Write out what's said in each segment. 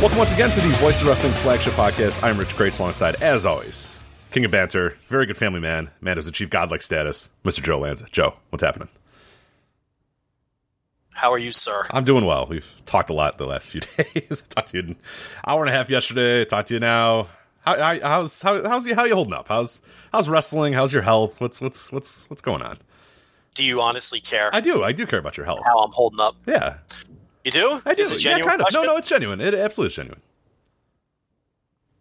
Welcome once again to the Voice of Wrestling flagship podcast. I'm Rich Kraetsch alongside, as always, King of Banter, very good family man, man who's achieved godlike status, Mr. Joe Lanza. Joe, what's happening? How are you, sir? I'm doing well. We've talked a lot the last few days. I talked to you an hour and a half yesterday. Talked to you now. How, how, how's how, how's you how you holding up? How's how's wrestling? How's your health? What's what's what's what's going on? Do you honestly care I do. I do care about your health. how I'm holding up? Yeah, You do? I do. Is it Yeah, kind of. question? No, no, it's genuine. It absolutely is genuine.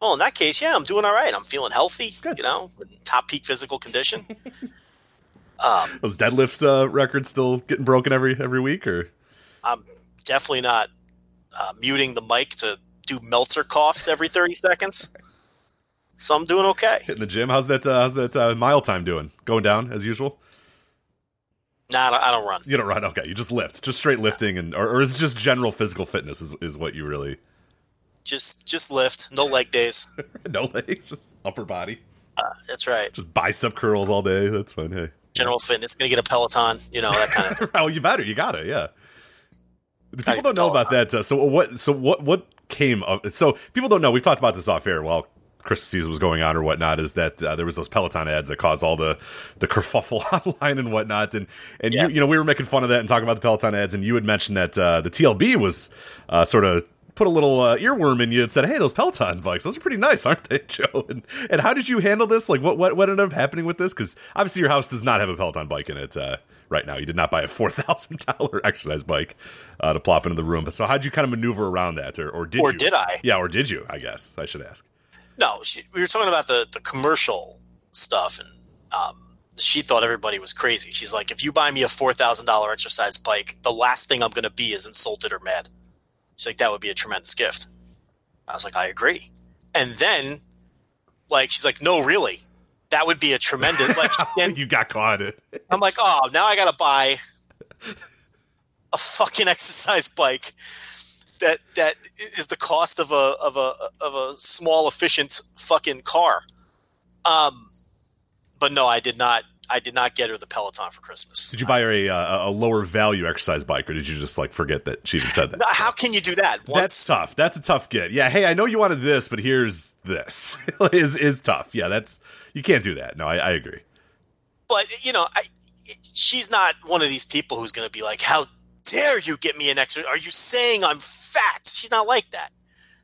Well, in that case, yeah, I'm doing all right. I'm feeling healthy. Good. You know, top peak physical condition. um, Those deadlift uh, records still getting broken every every week, or I'm definitely not uh, muting the mic to do Meltzer coughs every 30 seconds. So I'm doing okay. hitting the gym? How's that? Uh, how's that uh, mile time doing? Going down as usual? Nah, I don't, run. You don't run. Okay, you just lift, just straight lifting, and or, or is it just general physical fitness? Is is what you really Just just lift, no leg days. no legs, just upper body, Uh, that's right. just bicep curls all day. That's fine. Hey, General fitness. Gonna get a Peloton. You know that kind of thing. oh, you better, you got it. Yeah. The People don't know about that. Uh, so what? So what? What came of? So people don't know. We've talked about this off air while Christmas season was going on or whatnot. Is that uh, there was those Peloton ads that caused all the the kerfuffle online and whatnot, and and Yeah. you you know we were making fun of that and talking about the Peloton ads, and you had mentioned that uh, the TLB was uh, sort of. Put a little uh, earworm in you and said, "Hey, those Peloton bikes, those are pretty nice, aren't they, Joe?" And, and how did you handle this? Like, what what what ended up happening with this? Because obviously your house does not have a Peloton bike in it uh, right now. You did not buy a four thousand dollar exercise bike uh, to plop into the room. So, how did you kind of maneuver around that, or, or did Or you? did I? Yeah, or did you? I guess I should ask. No, she, we were talking about the the commercial stuff, and um, she thought everybody was crazy. She's like, if you buy me a four thousand dollar exercise bike, the last thing I'm going to be is insulted or mad. She's like, that would be a tremendous gift. I was like, I agree. And then, like, she's like, no, really, that would be a tremendous. Like, then you got caught. I'm like, oh, now I got to buy a fucking exercise bike that that is the cost of a of a of a small efficient fucking car. Um, but no, I did not. I did not get her the Peloton for Christmas. Did you buy her a, uh, a lower value exercise bike, or did you just like forget that she even said that? How can you do that? That's tough. That's a tough get. Yeah. Hey, I know you wanted this, but here's this. is is tough. Yeah. That's you can't do that. No, I, I agree. but you know, I, she's not one of these people who's going to be like, "How dare you get me an exercise? Are you saying I'm fat?" She's not like that.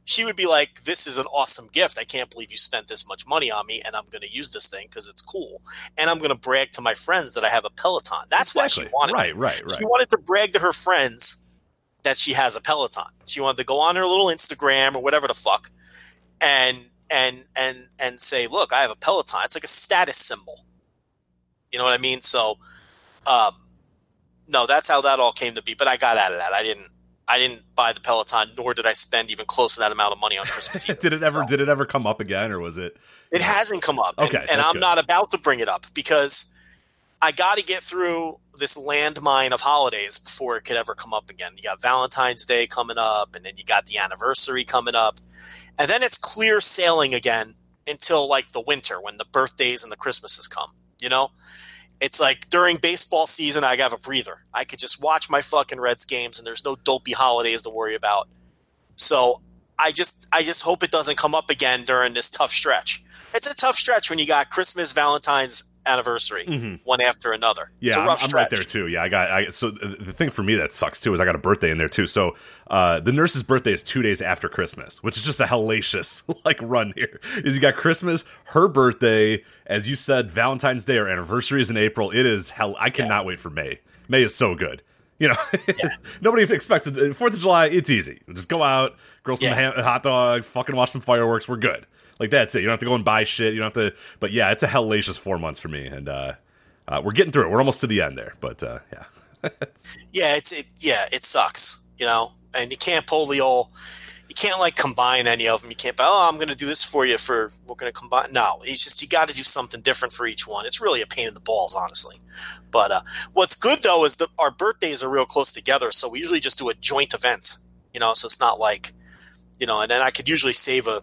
She would be like, "This is an awesome gift. I can't believe you spent this much money on me, and I'm going to use this thing because it's cool, and I'm going to brag to my friends that I have a Peloton." That's why she wanted. Right. Right. Right. She wanted to brag to her friends that she has a Peloton. She wanted to go on her little Instagram or whatever the fuck, and and and and say, "Look, I have a Peloton." It's like a status symbol. You know what I mean? So, um, no, that's how that all came to be. But I got out of that. I didn't. I didn't buy the Peloton, nor did I spend even close to that amount of money on Christmas Eve. did it ever? Did it ever come up again, or was it? It hasn't come up. And, Okay, and that's I'm good. not about to bring it up because I got to get through this landmine of holidays before it could ever come up again. You got Valentine's Day coming up, and then you got the anniversary coming up. And then it's clear sailing again until like the winter when the birthdays and the Christmases come. You know? It's like during baseball season, I have a breather. I could just watch my fucking Reds games, and there's no dopey holidays to worry about. So I just I just hope it doesn't come up again during this tough stretch. It's a tough stretch when you got Christmas, Valentine's, anniversary, one after another. Mm-hmm. Yeah, it's a I'm, rough I'm right there too. Yeah, I got. I, so the thing for me that sucks too is I got a birthday in there too. So uh, the nurse's birthday is two days after Christmas, which is just a hellacious like run here. Is you got Christmas, her birthday, as you said, Valentine's Day, our anniversary is in April. It is hell. I cannot wait for May. May is so good. You know, nobody expects it. Fourth of July, it's easy. Just go out, grill some Yeah. ha- hot dogs, fucking watch some fireworks. We're good. Like that's it. You don't have to go and buy shit. You don't have to. But yeah, it's a hellacious four months for me, and uh, uh, we're getting through it. We're almost to the end there, but uh, yeah. Yeah, it's it. Yeah, it sucks. You know, and you can't pull the old. You can't like combine any of them. You can't. Oh, I'm going to do this for you. For we're going to combine. No, it's just you got to do something different for each one. It's really a pain in the balls, honestly. But uh, what's good though is that our birthdays are real close together, so we usually just do a joint event. You know, so it's not like, you know, and then I could usually save a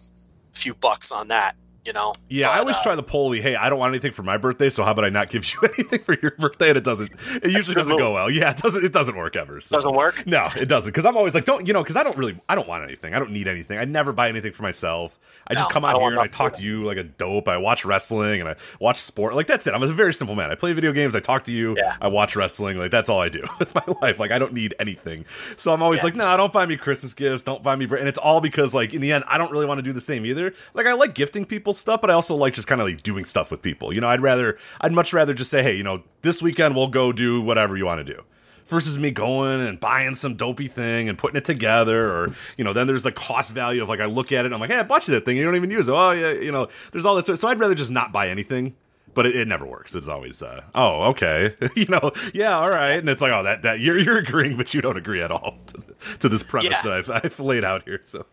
few bucks on that. You know. Yeah, I always uh, try the poly. Hey, I don't want anything for my birthday, so how about I not give you anything for your birthday? And it doesn't. It usually doesn't go well. Yeah, it doesn't. It doesn't work ever. So. Doesn't work? No, it doesn't. Because I'm always like, don't you know? Because I don't really. I don't want anything. I don't need anything. I never buy anything for myself. I just No, come out here and I talk to you like a dope. I watch wrestling and I watch sport. Like that's it. I'm a very simple man. I play video games. I talk to you. Yeah. I watch wrestling. Like that's all I do. It's my life. Like I don't need anything. So I'm always Yeah. like, no, don't buy me Christmas gifts. Don't buy me. br-" And it's all because like in the end, I don't really want to do the same either. Like I like gifting people stuff, but I also like just kind of like doing stuff with people. You know, I'd rather, I'd much rather just say, hey, you know, this weekend we'll go do whatever you want to do versus me going and buying some dopey thing and putting it together or you know then there's the cost value of like i look at it and i'm like hey i bought you that thing you don't even use it oh yeah you know there's all that so, so i'd rather just not buy anything but it, it never works it's always uh, oh okay you know yeah all right and it's like oh that, that you're, you're agreeing but you don't agree at all to, to this premise Yeah. that I've, I've laid out here so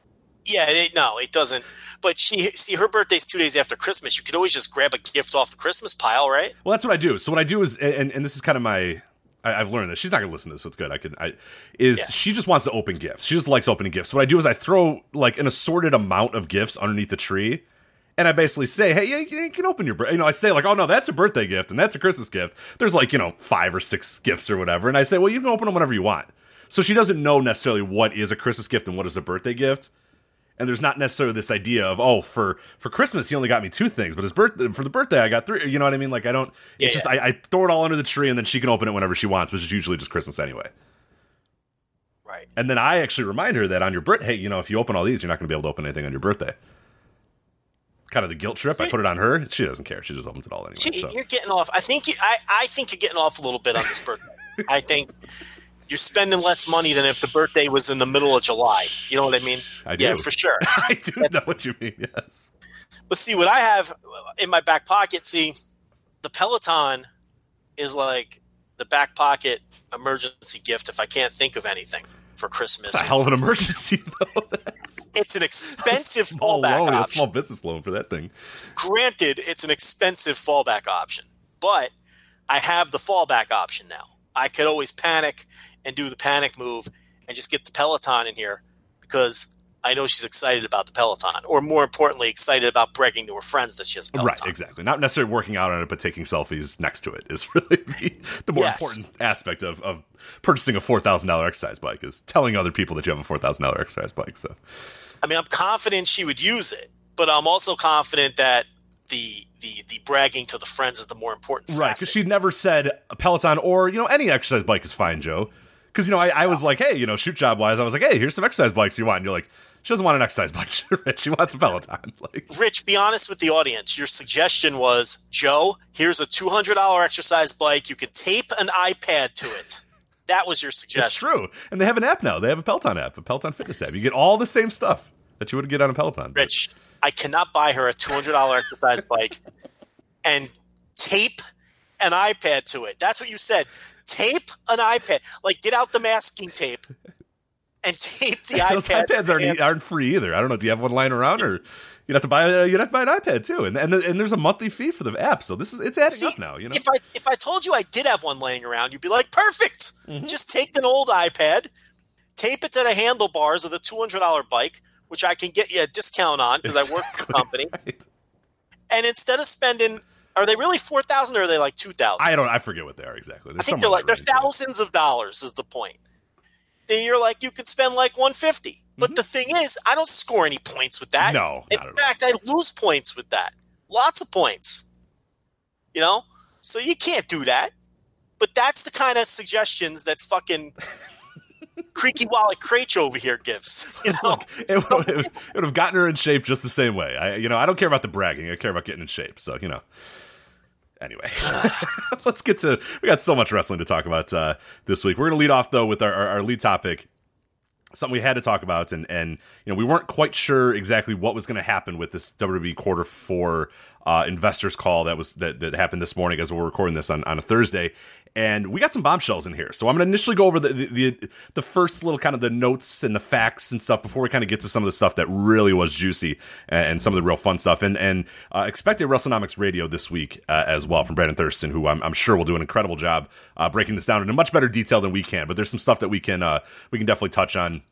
Yeah, it, no, it doesn't. But she see her birthday's two days after Christmas. You could always just grab a gift off the Christmas pile, right? Well, that's what I do. So what I do is, and, and this is kind of my, I, I've learned this. She's not gonna listen to this, so it's good. I can, I is Yeah. she just wants to open gifts. She just likes opening gifts. So what I do is I throw like an assorted amount of gifts underneath the tree. And I basically say, hey, yeah, you can open your, bir-" you know, I say like, oh no, that's a birthday gift and that's a Christmas gift. There's like, you know, five or six gifts or whatever. And I say, well, you can open them whenever you want. So she doesn't know necessarily what is a Christmas gift and what is a birthday gift and there's not necessarily this idea of oh for for Christmas he only got me two things, but his birthday for the birthday I got three. You know what I mean? Like I don't. It's just yeah. I, I throw it all under the tree and then she can open it whenever she wants, which is usually just Christmas anyway. Right. And then I actually remind her that on your birthday, hey, you know, if you open all these, you're not going to be able to open anything on your birthday. Kind of the guilt trip. I put it on her. She doesn't care. She just opens it all anyway. She, so. You're getting off. I think you, I, I think you're getting off a little bit on this birthday. I think you're spending less money than if the birthday was in the middle of July. You know what I mean? I do. Yeah, for sure. I do know what you mean. Yes. But see, what I have in my back pocket, see, the Peloton is like the back pocket emergency gift if I can't think of anything for Christmas. It's a hell of an emergency though. That's It's an expensive a small fallback loan, a option. small business loan for that thing. Granted, it's an expensive fallback option, but I have the fallback option now. I could always panic and do the panic move and just get the Peloton in here because I know she's excited about the Peloton, or more importantly, excited about bragging to her friends that she has Peloton. Right, exactly. Not necessarily working out on it, but taking selfies next to it is really the, the more Yes. important aspect of, of purchasing a four thousand dollar exercise bike is telling other people that you have a four thousand dollar exercise bike. So I mean, I'm confident she would use it, but I'm also confident that the the the bragging to the friends is the more important. right, because she never said a Peloton or you know any exercise bike is fine, Joe. Because you know I, I was like, hey, you know, shoot job wise, I was like, hey, here's some exercise bikes you want. And you're like, she doesn't want an exercise bike, Rich. She wants a Peloton. Like, Rich, be honest with the audience. Your suggestion was, Joe, here's a two hundred dollar exercise bike. You can tape an iPad to it. That was your it's suggestion. true, and they have an app now. They have a Peloton app, a Peloton fitness app. You get all the same stuff that you would get on a Peloton. Rich, I cannot buy her a two hundred dollar exercise bike and tape an iPad to it. That's what you said. Tape an iPad. Like get out the masking tape and tape the iPad. Those iPads aren't aren't free either. I don't know. Do you have one lying around, or you'd have to buy a, you'd have to buy an iPad too? And and and there's a monthly fee for the app. So this is it's adding See, up now. You know, If I if I told you I did have one laying around, you'd be like, perfect. Mm-hmm. Just take an old iPad, tape it to the handlebars of the two hundred dollar bike, which I can get you a discount on because I work for the company. Right. And instead of spending, are they really four thousand or are they like two thousand? I don't. I forget what they are exactly. I think they're like they're thousands of dollars is the point. Then you're like you could spend like one fifty. But the thing is, I don't score any points with that. Mm-hmm. No, in not at all. fact, I lose points with that. Lots of points. You know, So you can't do that. But that's the kind of suggestions that fucking creaky wallet Kraetsch over here gives. You know, It would, it would- it would have gotten her in shape just the same way. I, you know, I don't care about the bragging. I care about getting in shape. So, you know. Anyway, let's get to. We got so much wrestling to talk about uh, this week. We're going to lead off though with our, our, our lead topic, something we had to talk about, and and you know we weren't quite sure exactly what was going to happen with this WWE quarter four uh, investors call that was that, that happened this morning as we're recording this on, on a Thursday, and we got some bombshells in here. So I'm going to initially go over the, the the the first little kind of the notes and the facts and stuff before we kind of get to some of the stuff that really was juicy and, and some of the real fun stuff. And and uh, expect a WrestleNomics radio this week uh, as well from Brandon Thurston, who I'm, I'm sure will do an incredible job uh, breaking this down in a much better detail than we can. But there's some stuff that we can uh, we can definitely touch on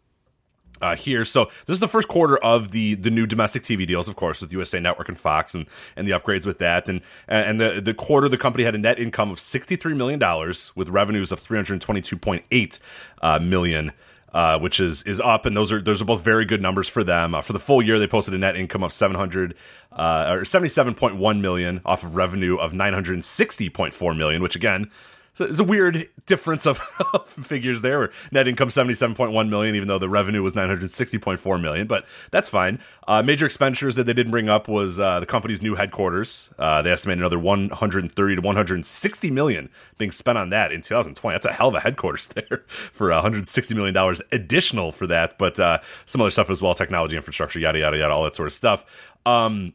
uh, here. So this is the first quarter of the the new domestic TV deals, of course, with USA Network and Fox, and and the upgrades with that. And and the the quarter, the company had a net income of sixty three million dollars with revenues of three hundred twenty two point eight uh, million. Uh, which is is up, and those are those are both very good numbers for them. Uh, for the full year, they posted a net income of seven hundred uh, or seventy seven point one million off of revenue of nine hundred sixty point four million, which again so it's a weird difference of, figures there. Net income seventy seven point one million, even though the revenue was nine hundred sixty point four million. But that's fine. Uh, major expenditures that they didn't bring up was uh, the company's new headquarters. Uh, they estimate another one hundred thirty to one hundred sixty million being spent on that in two thousand twenty. That's a hell of a headquarters there for one hundred sixty million dollars additional for that. But uh, some other stuff as well, technology infrastructure, yada yada yada, all that sort of stuff. Um,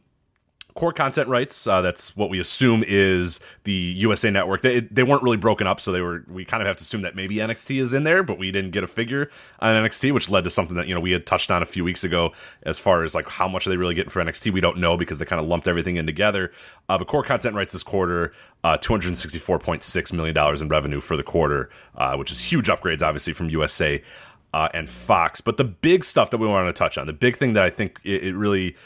core content rights. Uh, that's what we assume is the USA Network. They they weren't really broken up, so they were. We kind of have to assume that maybe NXT is in there, but we didn't get a figure on NXT, which led to something that you know we had touched on a few weeks ago as far as like how much are they really getting for NXT. We don't know because they kind of lumped everything in together. Uh, but core content rights this quarter. Uh, $264.6 million in revenue for the quarter, uh, which is huge upgrades, obviously, from USA uh, and Fox. But the big stuff that we want to touch on, the big thing that I think it, it really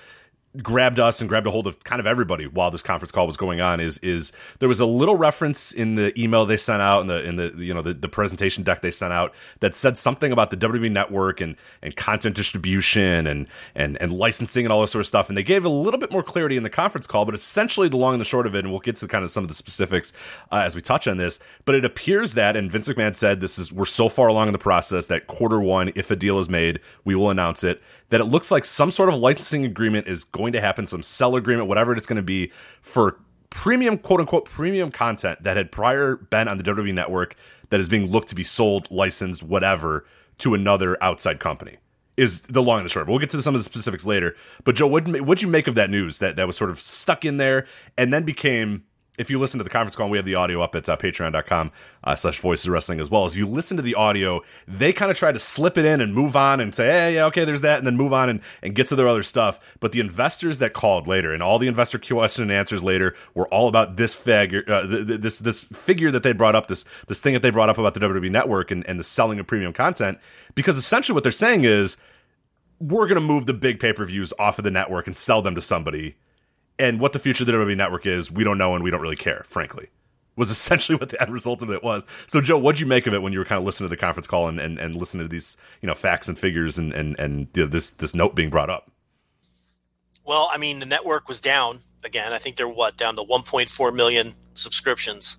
grabbed us and grabbed a hold of kind of everybody while this conference call was going on is is there was a little reference in the email they sent out in the in the you know the, the presentation deck they sent out that said something about the WWE network and and content distribution and and and licensing and all this sort of stuff. And they gave a little bit more clarity in the conference call but essentially the long and the short of it and we'll get to kind of some of the specifics uh, as we touch on this but it appears that and Vince McMahon said this is we're so far along in the process that quarter one if a deal is made we will announce it that it looks like some sort of licensing agreement is going to happen, some sell agreement, whatever it's going to be for premium, quote unquote, premium content that had prior been on the WWE network that is being looked to be sold, licensed, whatever, to another outside company. Is the long and the short. We'll get to some of the specifics later. But Joe, what what'd you make of that news that that was sort of stuck in there and then became if you listen to the conference call, we have the audio up at uh, patreon.com uh, slash voices wrestling as well. As you listen to the audio, they kind of try to slip it in and move on and say, hey, yeah, okay, there's that, and then move on and, and get to their other stuff. But the investors that called later and all the investor question and answers later were all about this figure, uh, th- th- this this figure that they brought up, this this thing that they brought up about the WWE network and, and the selling of premium content. Because essentially what they're saying is, we're going to move the big pay per views off of the network and sell them to somebody and what the future of the WWE network is, we don't know and we don't really care, frankly. Was essentially what the end result of it was. So, Joe, what'd you make of it when you were kind of listening to the conference call and, and, and listening to these, you know, facts and figures and and and you know, this this note being brought up? Well, I mean, the network was down again. I think they're what down to 1.4 million subscriptions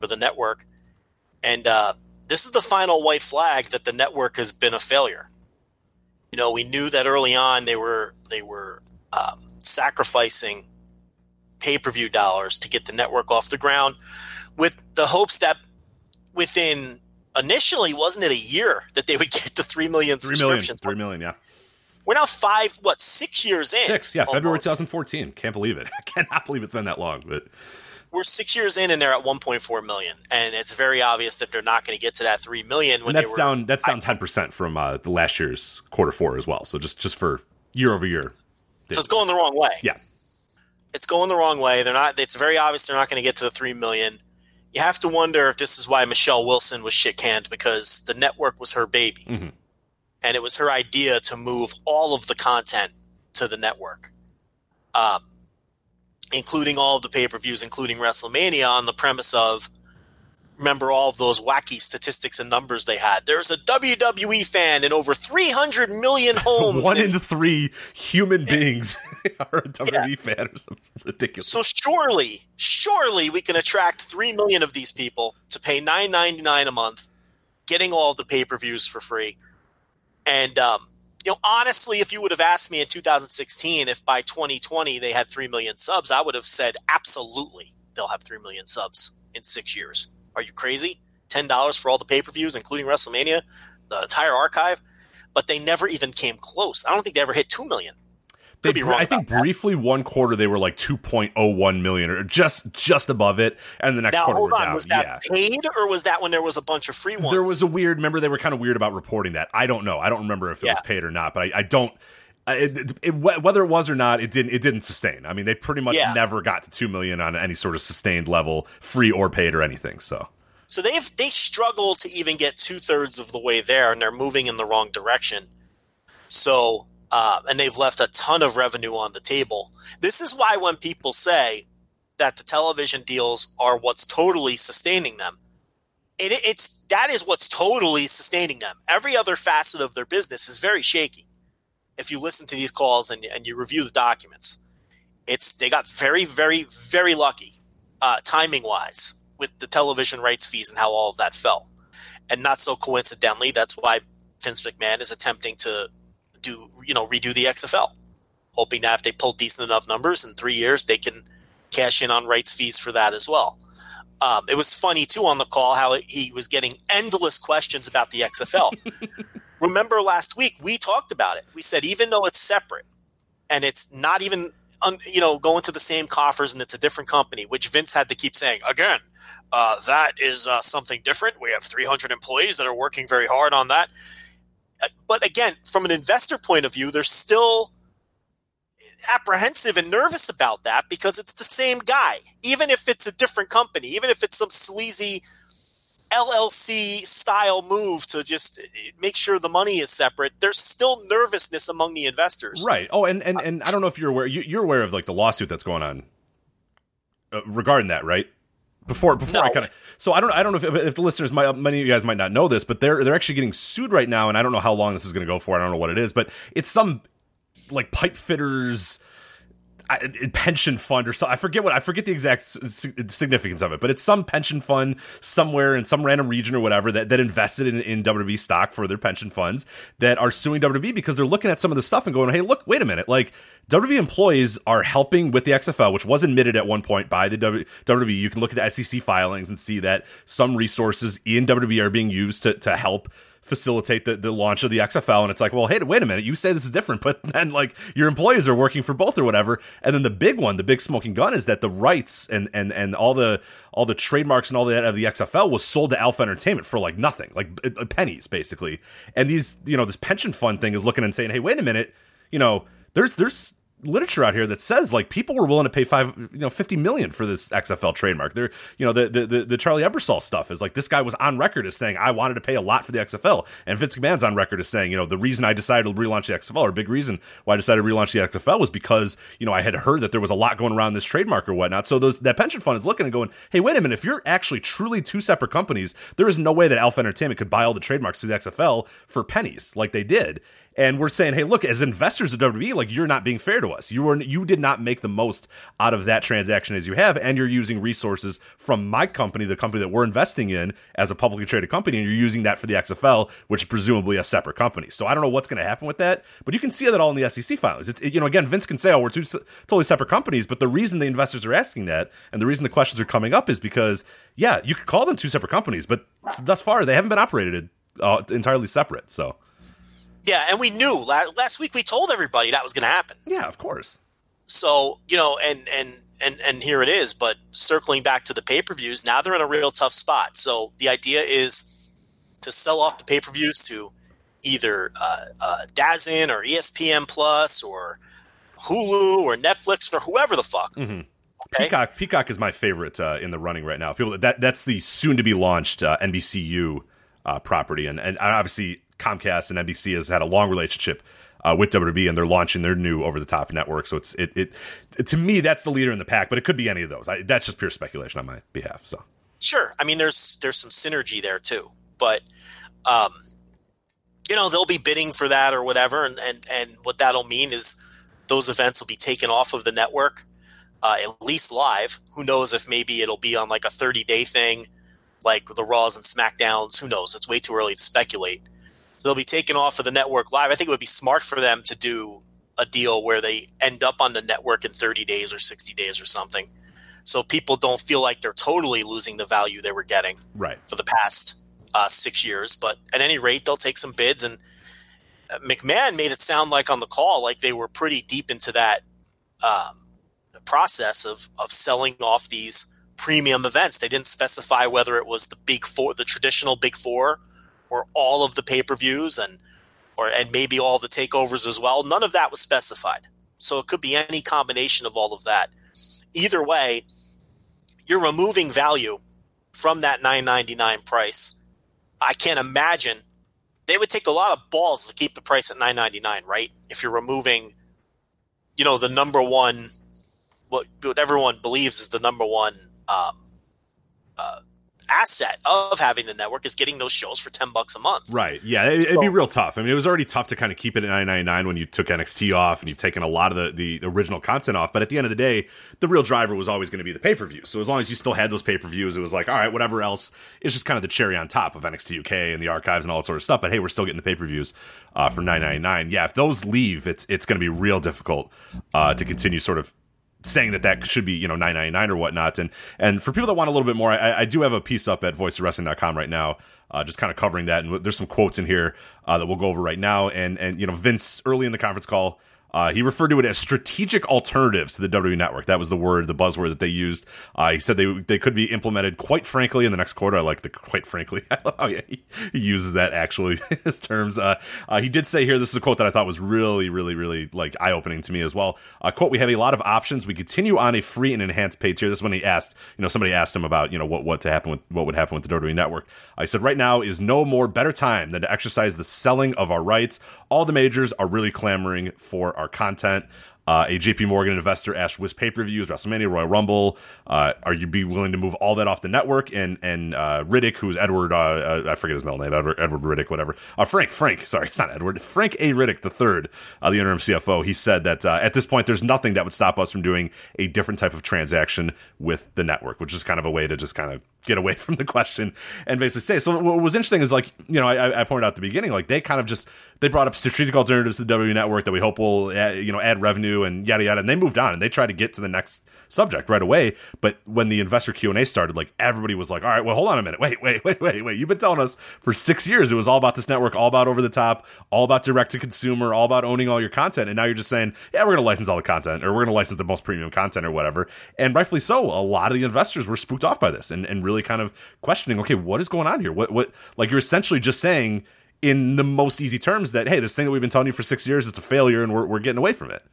for the network, and uh, this is the final white flag that the network has been a failure. You know, we knew that early on they were they were um, sacrificing pay per view dollars to get the network off the ground, with the hopes that within initially wasn't it a year that they would get to three million Three million, subscriptions? three million, yeah, We're now five, what six years in? six, yeah, February 2014. Can't believe it. I cannot believe it's been that long. But we're six years in and they're at 1.4 million and it's very obvious that they're not going to get to that 3 million when and that's were down that's down 10 percent from uh, the last year's quarter four as well. So just just for year over year, so it's going the wrong way yeah. It's going the wrong way they're not it's very obvious they're not going to get to the 3 million you have to wonder if this is why michelle wilson was shit canned because the network was her baby Mhm. and it was her idea to move all of the content to the network um, including all of the pay-per-views including wrestlemania on the premise of remember all of those wacky statistics and numbers they had. There's a WWE fan in over 300 million homes. One in three human beings or a WWE fan or something ridiculous. So surely, surely we can attract three million of these people to pay nine ninety nine a month, getting all the pay per views for free. And um, you know, honestly, if you would have asked me in 2016 if by 2020 they had three million subs, I would have said absolutely they'll have three million subs in six years. Are you crazy? Ten dollars for all the pay per views, including WrestleMania, the entire archive. But they never even came close. I don't think they ever hit two million. They, Could I think that. briefly one quarter they were like 2.01 million or just just above it, and the next Now quarter hold on, down. was that yeah. paid or was that when there was a bunch of free ones? There was a weird. Remember, they were kind of weird about reporting that. I don't know. I don't remember if it Yeah. was paid or not, but I, I don't. It, it, whether it was or not, it didn't. It didn't sustain. I mean, they pretty much Yeah. never got to two million on any sort of sustained level, free or paid or anything. So So they've they struggle to even get two thirds of the way there, and they're moving in the wrong direction. So uh, and they've left a ton of revenue on the table. This is why when people say that the television deals are what's totally sustaining them, it, it's that is what's totally sustaining them. Every other facet of their business is very shaky. If you listen to these calls and, and you review the documents, it's they got very, very, very lucky uh, timing wise with the television rights fees and how all of that fell. And not so coincidentally, that's why Vince McMahon is attempting to do you know redo the XFL, hoping that if they pull decent enough numbers in three years, they can cash in on rights fees for that as well. Um, it was funny too on the call how he was getting endless questions about the XFL. Remember last week we talked about it. We said even though it's separate and it's not even un, you know going to the same coffers and it's a different company, which Vince had to keep saying again. Uh, that is uh, something different. We have 300 employees that are working very hard on that. But again, from an investor point of view, they're still apprehensive and nervous about that because it's the same guy. Even if it's a different company, even if it's some sleazy LLC style move to just make sure the money is separate, there's still nervousness among the investors. right. Oh, and and and I don't know if you're aware. You, you're aware of like the lawsuit that's going on uh, regarding that, right? Before before I kind of so I don't I don't know if, if the listeners might many of you guys might not know this, but they're they're actually getting sued right now, and I don't know how long this is going to go for. I don't know what it is, but it's some like pipe fitters I- pension fund or something. I forget what I forget the exact significance of it, but it's some pension fund somewhere in some random region or whatever that, that invested in, in WWE stock for their pension funds that are suing WWE because they're looking at some of the stuff and going, "Hey, look, wait a minute! Like WWE employees are helping with the XFL, which was admitted at one point by the WWE. You can look at the SEC filings and see that some resources in WWE are being used to to help." Facilitate the, the launch of the XFL. And it's like, well, hey, wait a minute. You say this is different, but then like your employees are working for both or whatever. And then the big one, the big smoking gun is that the rights and, and, and all the, all the trademarks and all that of the XFL was sold to Alpha Entertainment for like nothing, like uh, pennies basically. And these, you know, this pension fund thing is looking and saying, hey, wait a minute, you know, there's, there's, literature out here that says like people were willing to pay five you know 50 million for this XFL trademark. They're you know the the the, the Charlie Ebersol stuff is like this guy was on record as saying I wanted to pay a lot for the XFL and Vince McMahon's on record as saying you know the reason I decided to relaunch the XFL or a big reason why I decided to relaunch the XFL was because you know I had heard that there was a lot going around this trademark or whatnot. So those that pension fund is looking and going, hey wait a minute, if you're actually truly two separate companies, there is no way that Alpha Entertainment could buy all the trademarks through the XFL for pennies like they did and we're saying, hey, look, as investors of WWE, like you're not being fair to us. You were you did not make the most out of that transaction as you have, and you're using resources from my company, the company that we're investing in as a publicly traded company, and you're using that for the XFL, which is presumably a separate company. So I don't know what's going to happen with that, but you can see that all in the SEC filings. It's you know again, Vince can say, oh, we're two totally separate companies, but the reason the investors are asking that and the reason the questions are coming up is because yeah, you could call them two separate companies, but thus far they haven't been operated uh, entirely separate. So. Yeah, and we knew last week we told everybody that was going to happen. Yeah, of course. So you know, and and and and here it is. But circling back to the pay per views, now they're in a real tough spot. So the idea is to sell off the pay per views to either uh, uh, DAZN or ESPN Plus or Hulu or Netflix or whoever the fuck. Okay? Peacock Peacock is my favorite uh, in the running right now. People that that's the soon to be launched uh, NBCU uh, property, and and obviously Comcast and NBC has had a long relationship. Uh, with WWE, and they're launching their new over-the-top network, so it's it, it to me that's the leader in the pack, but it could be any of those. I, that's just pure speculation on my behalf. So Sure. I mean, there's there's some synergy there too, but um, you know they'll be bidding for that or whatever, and and and what that'll mean is those events will be taken off of the network, uh, at least live. Who knows if maybe it'll be on like a 30 day thing, like the Raws and SmackDowns. Who knows? It's way too early to speculate. So they'll be taken off of the network live. I think it would be smart for them to do a deal where they end up on the network in 30 days or 60 days or something. So people don't feel like they're totally losing the value they were getting Right. for the past uh, six years. But at any rate, they'll take some bids. And uh, McMahon made it sound like on the call like they were pretty deep into that um, process of of selling off these premium events. They didn't specify whether it was the big four, the traditional big four, or all of the pay per views and or and maybe all the takeovers as well. None of that was specified. So it could be any combination of all of that. Either way, you're removing value from that 9.99 price. I can't imagine they would take a lot of balls to keep the price at 9.99, right? If you're removing you know the number one what, what everyone believes is the number one um, uh, asset of having the network is getting those shows for 10 bucks a month. Right. Yeah. It, would be real tough. I mean, it was already tough to kind of keep it at 9.99 when you took NXT off and you've taken a lot of the, the original content off. But at the end of the day, the real driver was always going to be the pay per view. So as long as you still had those pay per views, it was like, all right, whatever else is just kind of the cherry on top of NXT UK and the archives and all that sort of stuff. But hey, we're still getting the pay per views uh, for 9.99. Yeah. If those leave, it's it's going to be real difficult uh, to continue sort of saying that that should be you know 999 or whatnot. And and for people that want a little bit more i, I do have a piece up at voiceofwrestling.com right now uh, just kind of covering that. And there's some quotes in here uh, that we'll go over right now. And and you know vince early in the conference call uh, he referred to it as strategic alternatives to the WWE network. That was the word, the buzzword that they used. Uh, he said they they could be implemented quite frankly in the next quarter. I like the quite frankly. Love how he, he uses that actually his terms. Uh, uh, he did say here. This is a quote that I thought was really, really, really like eye opening to me as well. Uh, quote: We have a lot of options. We continue on a free and enhanced paid tier. This is when he asked, you know, somebody asked him about you know what what to happen with what would happen with the WWE network. I said right now is no more better time than to exercise the selling of our rights. All the majors are really clamoring for our content. Uh, a JP Morgan investor asked Wiz pay per views, WrestleMania, Royal Rumble. Uh, are you be willing to move all that off the network? And and uh, Riddick, who's Edward, uh, uh, I forget his middle name, Edward, Edward Riddick, whatever. Uh, Frank, Frank, sorry, it's not Edward. Frank A. Riddick the third, the interim CFO. He said that at this point, there's nothing that would stop us from doing a different type of transaction with the network, which is kind of a way to just kind of get away from the question and basically say. So what was interesting is like you know I, I pointed out at the beginning like they kind of just they brought up strategic alternatives to the W network that we hope will add, you know add revenue and yada yada and they moved on and they tried to get to the next subject right away. But when the investor Q and A started, like everybody was like, all right, well hold on a minute, wait wait wait wait wait, you've been telling us for six years it was all about this network, all about over the top, all about direct to consumer, all about owning all your content, and now you're just saying yeah we're gonna license all the content or we're gonna license the most premium content or whatever. And rightfully so, a lot of the investors were spooked off by this and and really kind of questioning, okay, what is going on here? What what like you're essentially just saying in the most easy terms that hey, this thing that we've been telling you for six years, it's a failure, and we're we're getting away from it.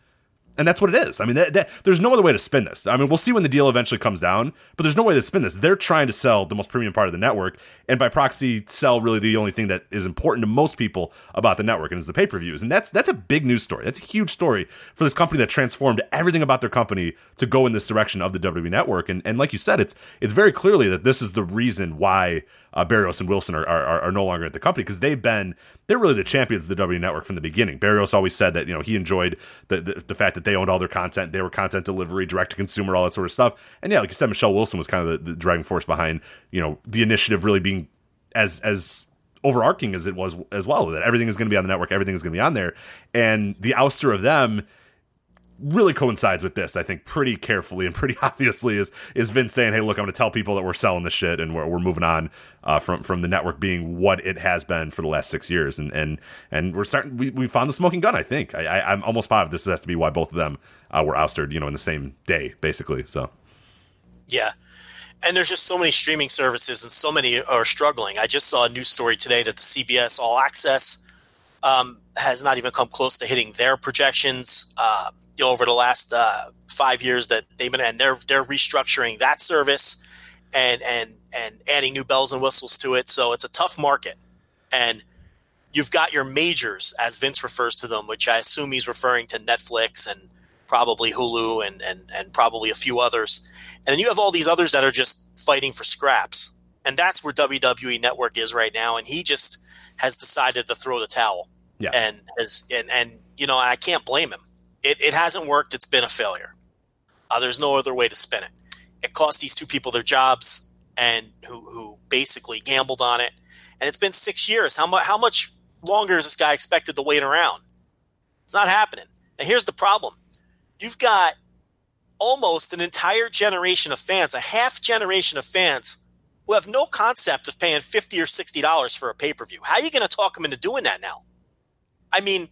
And that's what it is. I mean, that, that, there's no other way to spin this. I mean, we'll see when the deal eventually comes down, but there's no way to spin this. They're trying to sell the most premium part of the network, and by proxy, sell really the only thing that is important to most people about the network, and is the pay per views. And that's that's a big news story. That's a huge story for this company that transformed everything about their company to go in this direction of the WWE network. And and like you said, it's it's very clearly that this is the reason why uh, Barrios and Wilson are, are are no longer at the company because they've been they're really the champions of the W network from the beginning. Barrios always said that you know he enjoyed the, the the fact that they owned all their content, they were content delivery, direct to consumer, all that sort of stuff. And yeah, like you said, Michelle Wilson was kind of the, the driving force behind you know the initiative really being as as overarching as it was as well. That everything is going to be on the network, everything is going to be on there, and the ouster of them really coincides with this, I think, pretty carefully and pretty obviously is is Vince saying, "Hey, look, I'm going to tell people that we're selling this shit and we're, we're moving on uh, from from the network being what it has been for the last six years, and and and we're starting. We, we found the smoking gun. I think I, I, I'm almost positive this has to be why both of them uh, were ousted, you know, in the same day, basically. So Yeah. And there's just so many streaming services and so many are struggling. I just saw a news story today that the CBS All Access um, has not even come close to hitting their projections. Uh, you know, over the last uh, five years that they've been, and they're they're restructuring that service and and and adding new bells and whistles to it. So it's a tough market, and you've got your majors, as Vince refers to them, which I assume he's referring to Netflix and probably Hulu and and and probably a few others, and then you have all these others that are just fighting for scraps, and that's where WWE Network is right now, and he just has decided to throw the towel yeah, and has and and you know I can't blame him. It, it hasn't worked. It's been a failure. Uh, there's no other way to spin it. It cost these two people their jobs and who, who basically gambled on it. And it's been six years. How, mu- how much longer is this guy expected to wait around? It's not happening. And here's the problem you've got almost an entire generation of fans, a half generation of fans who have no concept of paying 50 or $60 for a pay per view. How are you going to talk them into doing that now? I mean,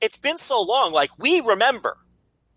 it's been so long. Like, we remember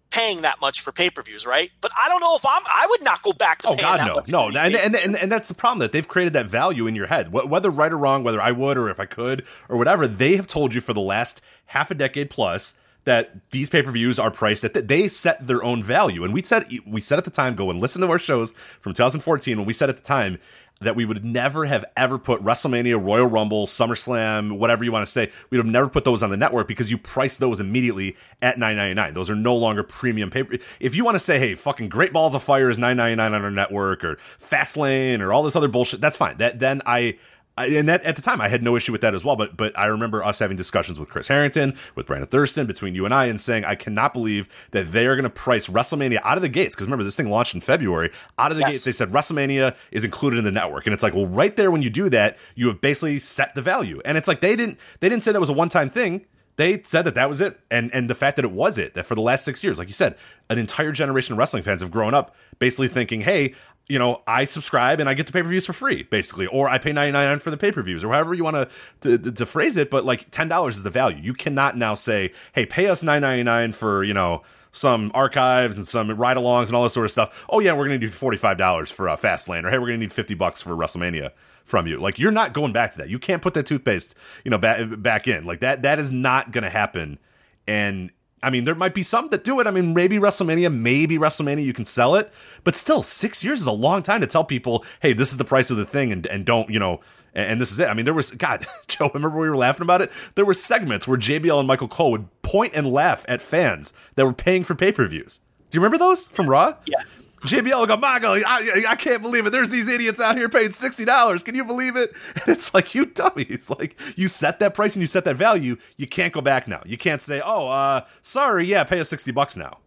paying that much for pay-per-views, right? But I don't know if I'm. I would not go back to. Oh paying God, that no, much no, and, and, and and that's the problem that they've created that value in your head, whether right or wrong, whether I would or if I could or whatever. They have told you for the last half a decade plus that these pay per views are priced at. That they set their own value, and we said we said at the time, go and listen to our shows from 2014 when we said at the time that we would never have ever put WrestleMania, Royal Rumble, SummerSlam, whatever you want to say, we'd have never put those on the network because you price those immediately at nine ninety nine. Those are no longer premium paper. If you want to say, hey, fucking Great Balls of Fire is nine ninety nine on our network or Fastlane or all this other bullshit, that's fine. That then I. I- and that at the time I had no issue with that as well, but but I remember us having discussions with Chris Harrington, with Brandon Thurston, between you and I, and saying I cannot believe that they are going to price WrestleMania out of the gates. Because remember, this thing launched in February. Out of the Yes. gates, they said WrestleMania is included in the network, and it's like, well, right there when you do that, you have basically set the value. And it's like they didn't they didn't say that was a one time thing. They said that that was it, and and the fact that it was it that for the last six years, like you said, an entire generation of wrestling fans have grown up basically thinking, hey. You know, I subscribe and I get the pay per views for free, basically, or I pay ninety nine for the pay per views, or however you want to to phrase it. But like ten dollars is the value. You cannot now say, "Hey, pay us nine ninety nine for you know some archives and some ride alongs and all this sort of stuff. Oh yeah, we're gonna need forty five dollars for uh, Fastlane, or hey, we're gonna need fifty bucks for WrestleMania from you. Like you're not going back to that. You can't put that toothpaste, you know, back in. Like that that is not gonna happen. And I mean, there might be some that do it. I mean, maybe WrestleMania, maybe WrestleMania, you can sell it, but still, six years is a long time to tell people, hey, this is the price of the thing, and and don't you know. And, and this is it. I mean, there was God, Joe. Remember we were laughing about it. There were segments where JBL and Michael Cole would point and laugh at fans that were paying for pay per views. Do you remember those from Raw? Yeah. JBL will go, Michael, I, I can't believe it. There's these idiots out here paying sixty dollars. Can you believe it? And it's like you dummies. Like you set that price and you set that value. You can't go back now. You can't say, oh, uh, sorry, yeah, pay us sixty bucks now.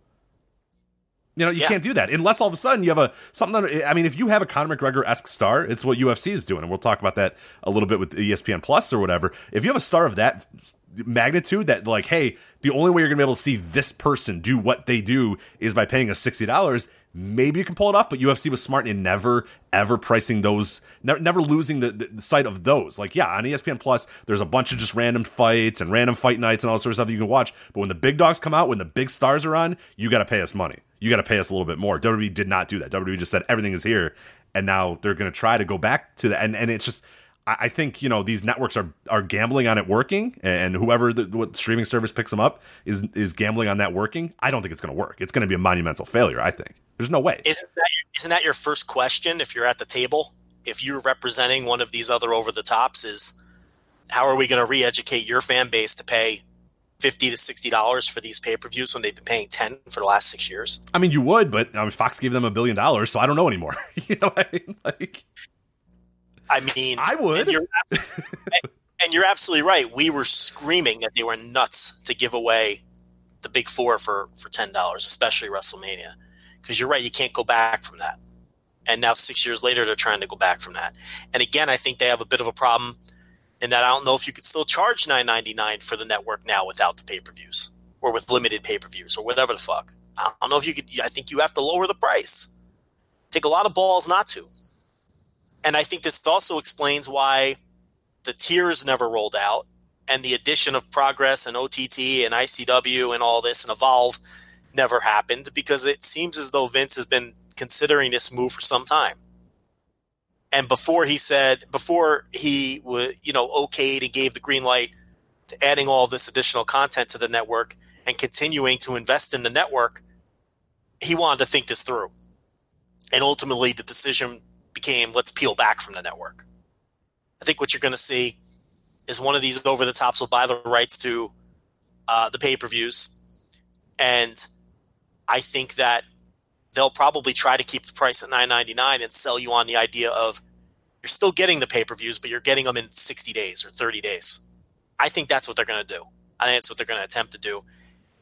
You know, you Yeah. can't do that unless all of a sudden you have a something. I mean, if you have a Conor McGregor esque star, it's what UFC is doing, and we'll talk about that a little bit with ESPN Plus or whatever. If you have a star of that magnitude, that like, hey, the only way you're gonna be able to see this person do what they do is by paying us sixty dollars. Maybe you can pull it off, but UFC was smart in never ever pricing those, never, losing the, the, sight of those. Like, yeah, on ESPN Plus, there's a bunch of just random fights and random fight nights and all sorts of stuff you can watch. But when the big dogs come out, when the big stars are on, you got to pay us money. You got to pay us a little bit more. WWE did not do that. WWE just said everything is here, and now they're going to try to go back to that. And and it's just. I I think you know these networks are are gambling on it working, and whoever the what streaming service picks them up is is gambling on that working. I don't think it's going to work. It's going to be a monumental failure. I think there's no way. Isn't that isn't that your first question if you're at the table? If you're representing one of these other over the tops, is how are we going to re-educate your fan base to pay fifty to sixty dollars for these pay-per-views when they've been paying ten for the last six years? I mean, you would, but um, Fox gave them a billion dollars, so I don't know anymore. you know what I mean? Like, I mean, I would. And you're, and you're absolutely right. We were screaming that they were nuts to give away the big four for for ten dollars, especially WrestleMania, because you're right. You can't go back from that. And now six years later, they're trying to go back from that. And again, I think they have a bit of a problem in that I don't know if you could still charge nine ninety nine for the network now without the pay per views or with limited pay per views or whatever the fuck. I don't know if you could. I think you have to lower the price. Take a lot of balls not to. And I think this also explains why the tiers never rolled out and the addition of Progress and OTT and ICW and all this and Evolve never happened because it seems as though Vince has been considering this move for some time. And before he said, before he would, you know, okayed and gave the green light to adding all this additional content to the network and continuing to invest in the network, he wanted to think this through. And ultimately, the decision became let's peel back from the network. I think what you're going to see is one of these over the tops will buy the rights to uh, the pay per views, and I think that they'll probably try to keep the price at nine ninety nine and sell you on the idea of you're still getting the pay per views, but you're getting them in sixty days or thirty days. I think that's what they're going to do. I think that's what they're going to attempt to do,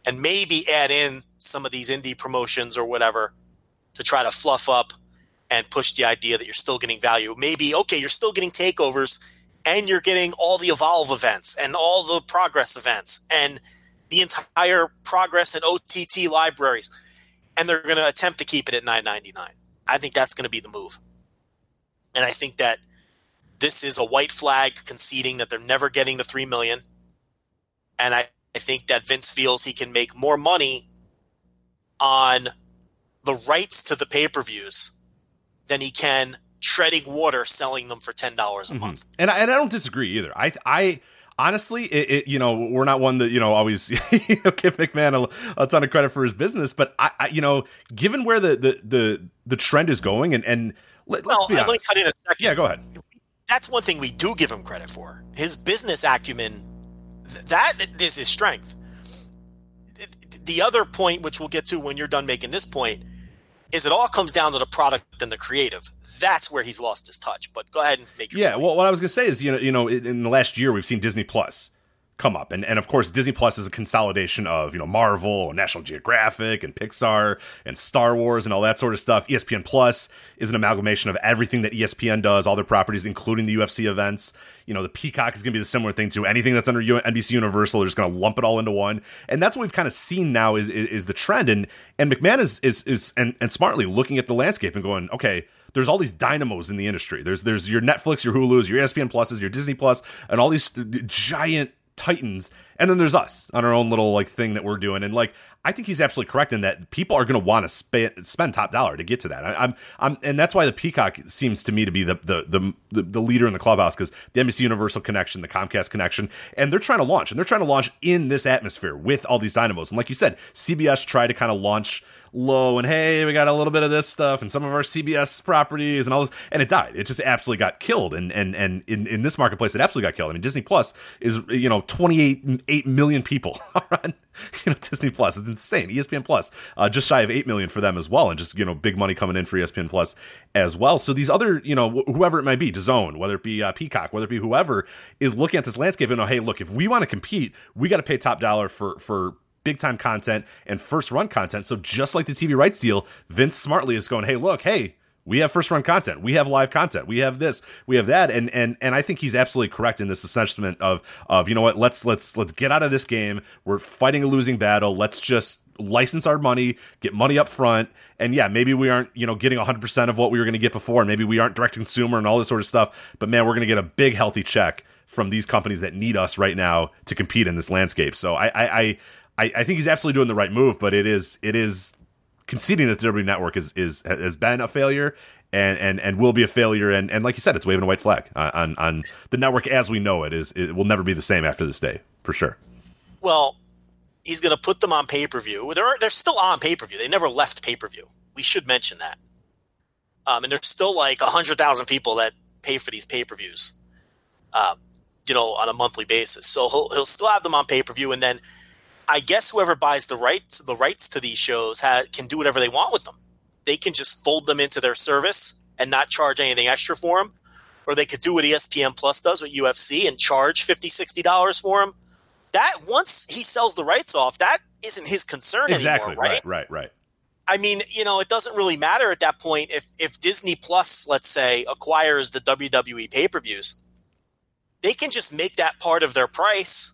and maybe add in some of these indie promotions or whatever to try to fluff up and push the idea that you're still getting value. Maybe, okay, you're still getting takeovers and you're getting all the Evolve events and all the Progress events and the entire Progress and OTT libraries. And they're going to attempt to keep it at 9.99. I think that's going to be the move. And I think that this is a white flag conceding that they're never getting the 3 million. And I, I think that Vince feels he can make more money on the rights to the pay-per-views than he can treading water selling them for ten dollars a mm-hmm. month. And I, and I don't disagree either. I I honestly, it, it, you know, we're not one that you know always you know, give McMahon a, a, ton of credit for his business, but I, I, you know, given where the the the, the trend is going, and and let, well, let me cut in a second. Yeah, go ahead. That's one thing we do give him credit for. His business acumen. That is his strength. The other point, which we'll get to when you're done making this point, is it all comes down to the product and the creative that's where he's lost his touch. But go ahead and make your yeah. Point. Well, what I was gonna say is, you know, you know, in the last year we've seen Disney Plus come up, and and of course Disney Plus is a consolidation of you know Marvel, and National Geographic, and Pixar, and Star Wars, and all that sort of stuff. ESPN Plus is an amalgamation of everything that ESPN does, all their properties, including the UFC events. You know, the Peacock is going to be the similar thing to Anything that's under NBC Universal, they're just going to lump it all into one, and that's what we've kind of seen now is is, is the trend. And and McMahon is is is and, and smartly looking at the landscape and going, okay there's all these dynamos in the industry. There's there's your Netflix, your Hulu's, your ESPN Pluses, your Disney Plus, and all these giant titans and then there's us on our own little like thing that we're doing and like i think he's absolutely correct in that people are going to want to spend spend top dollar to get to that I, am I'm and that's why the peacock seems to me to be the the the, the leader in the clubhouse because the nbc universal connection the comcast connection and they're trying to launch and they're trying to launch in this atmosphere with all these dynamos and like you said cbs tried to kind of launch low and hey, we got a little bit of this stuff and some of our CBS properties and all this, and it died. It just absolutely got killed. And and and in, in this marketplace, it absolutely got killed. I mean, Disney Plus is you know 28 8 million people on you know Disney Plus. It's insane. ESPN Plus uh, just shy of 8 million for them as well, and just you know big money coming in for ESPN Plus as well. So these other you know wh- whoever it might be, DAZN, whether it be uh, Peacock, whether it be whoever is looking at this landscape and know, hey, look, if we want to compete, we got to pay top dollar for for big time content and first run content. So just like the TV rights deal, Vince smartly is going, hey, look, hey, we have first run content. We have live content. We have this. We have that. And and and I think he's absolutely correct in this assessment of of you know what? Let's let's let's get out of this game. We're fighting a losing battle. Let's just license our money, get money up front, and yeah, maybe we aren't you know getting 100 percent of what we were going to get before. Maybe we aren't direct consumer and all this sort of stuff. But man, we're going to get a big healthy check from these companies that need us right now to compete in this landscape. So I, I I, I think he's absolutely doing the right move, but it is it is conceding that the WWE Network is is has been a failure and and and will be a failure. And and like you said, it's waving a white flag on on the network as we know it is. It will never be the same after this day for sure. Well, he's going to put them on pay per view. They're they're still on pay per view. They never left pay per view. We should mention that. Um, and there's still like hundred thousand people that pay for these pay per views. Um, you know, on a monthly basis. So he'll he'll still have them on pay per view, and then I guess whoever buys the rights the rights to these shows ha- can do whatever they want with them. They can just fold them into their service and not charge anything extra for them, or they could do what ESPN Plus does with UFC and charge 50 dollars for them. That once he sells the rights off, that isn't his concern exactly, anymore, right? Right, right, right. I mean, you know, it doesn't really matter at that point if if Disney Plus, let's say, acquires the WWE pay per views. They can just make that part of their price.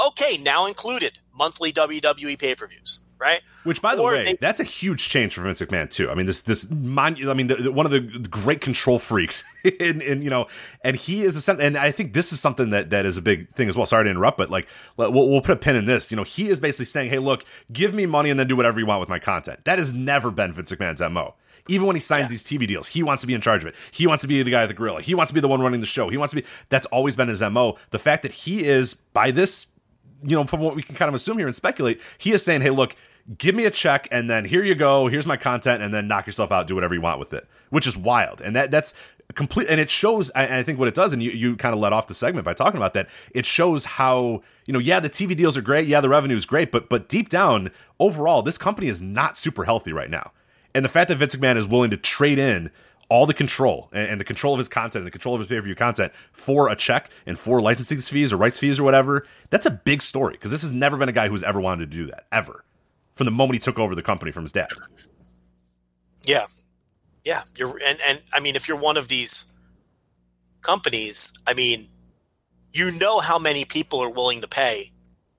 Okay, now included monthly WWE pay per views, right? Which, by the or way, they, that's a huge change for Vince McMahon too. I mean, this this mon- I mean, the, the, one of the great control freaks, and, you know, and he is a and I think this is something that that is a big thing as well. Sorry to interrupt, but like we'll, we'll put a pin in this. You know, he is basically saying, "Hey, look, give me money and then do whatever you want with my content." That has never been Vince McMahon's mo even when he signs yeah. these TV deals, he wants to be in charge of it. He wants to be the guy at the gorilla. He wants to be the one running the show. He wants to be. That's always been his mo. The fact that he is by this you know, from what we can kind of assume here and speculate, he is saying, hey, look, give me a check and then here you go, here's my content, and then knock yourself out, do whatever you want with it, which is wild. And that that's complete, and it shows, and I think what it does, and you, you kind of let off the segment by talking about that, it shows how, you know, yeah, the TV deals are great, yeah, the revenue is great, but but deep down, overall, this company is not super healthy right now. And the fact that Vince McMahon is willing to trade in all the control and, and the control of his content and the control of his pay per view content for a check and for licensing fees or rights fees or whatever, that's a big story because this has never been a guy who's ever wanted to do that ever from the moment he took over the company from his dad. Yeah, yeah. You're and and I mean, if you're one of these companies, I mean, you know how many people are willing to pay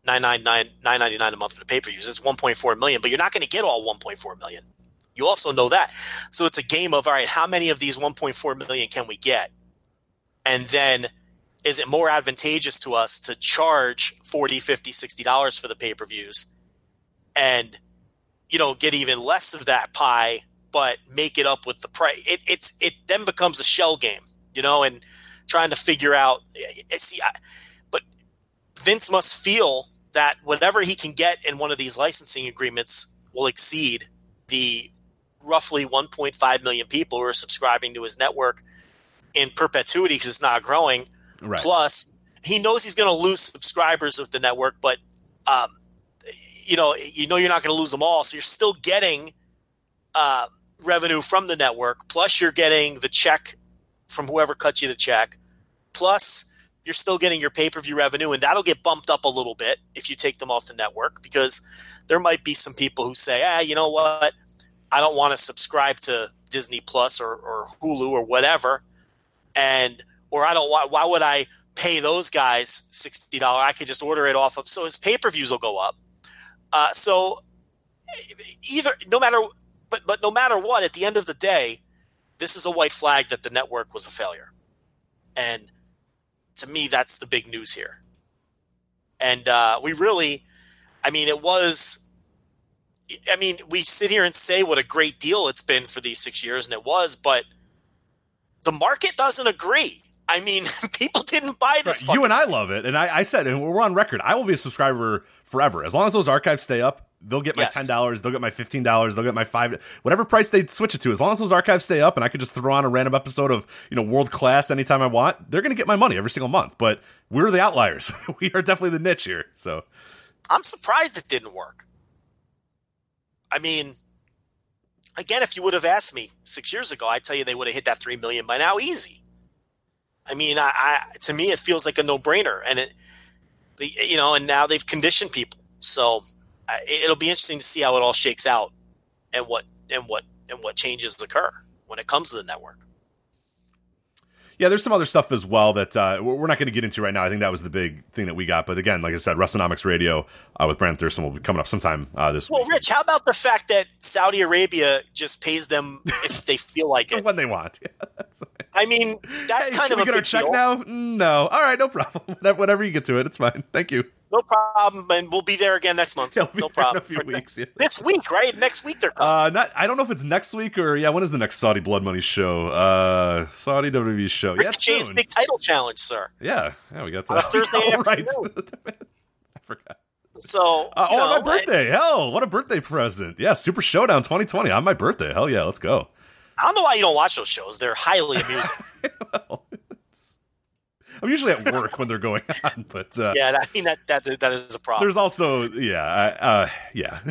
nine nine nine nine ninety nine a month for the pay per views. It's one point four million, but you're not going to get all one point four million. You also know that. So it's a game of all right, how many of these 1.4 million can we get? And then is it more advantageous to us to charge 40, 50, 60 dollars for the pay-per-views and you know, get even less of that pie but make it up with the price. It, it's it then becomes a shell game, you know, and trying to figure out eh, eh, see I, but Vince must feel that whatever he can get in one of these licensing agreements will exceed the roughly 1.5 million people who are subscribing to his network in perpetuity because it's not growing. Right. Plus, he knows he's going to lose subscribers of the network, but um, you know, you know you're not going to lose them all, so you're still getting uh, revenue from the network. Plus, you're getting the check from whoever cut you the check. Plus, you're still getting your pay per view revenue, and that'll get bumped up a little bit if you take them off the network because there might be some people who say, ah, you know what, I don't want to subscribe to Disney Plus or, or Hulu or whatever, and or I don't want. Why would I pay those guys sixty dollars? I could just order it off of. So his pay per views will go up. Uh, so either no matter but but no matter what, at the end of the day, this is a white flag that the network was a failure, and to me, that's the big news here. And uh, we really, I mean, it was I mean, we sit here and say what a great deal it's been for these six years, and it was, but the market doesn't agree. I mean, people didn't buy this. Right. You and I love it, and I, I, said, and we're on record. I will be a subscriber forever as long as those archives stay up. They'll get my Yes. ten dollars. They'll get my fifteen dollars. They'll get my five, whatever price they switch it to. As long as those archives stay up, and I could just throw on a random episode of you know world class anytime I want, they're going to get my money every single month. But we're the outliers. we are definitely the niche here. So I'm surprised it didn't work. I mean, again, if you would have asked me six years ago, I'd tell you they would have hit that three million by now, easy. I mean, I, I to me, it feels like a no brainer, and it, you know, and now they've conditioned people, so it'll be interesting to see how it all shakes out, and what and what and what changes occur when it comes to the network. Yeah, there's some other stuff as well that uh, we're not going to get into right now. I think that was the big thing that we got. But again, like I said, WrestleNomics Radio uh, with Brandon Thurston will be coming up sometime uh, this Well, week. Well, Rich, how about the fact that Saudi Arabia just pays them if they feel like it? when they want. Yeah, I mean, that's Hey, kind of we a get our check deal. now? Mm, No. All right, no problem. Whatever, whenever you get to it, it's fine. Thank you. No problem, and we'll be there again next month. Yeah, we'll no problem. a few weeks, yeah. This week, right? Next week they're coming. Uh, not. I don't know if it's next week or yeah. When is the next Saudi Blood Money show? Uh, Saudi WWE show. Yeah, it's Ricochet's soon. big title challenge, sir. Yeah, yeah. We got On that. a Thursday Oh, right. I forgot. So, Uh, oh, know, my birthday! Hell, what a birthday present! Yeah, Super Showdown 2020 on my birthday. Hell yeah, let's go. I don't know why you don't watch those shows. They're highly amusing. I'm usually at work when they're going on, but uh, yeah, I mean that that that is a problem. there's also yeah, uh, yeah.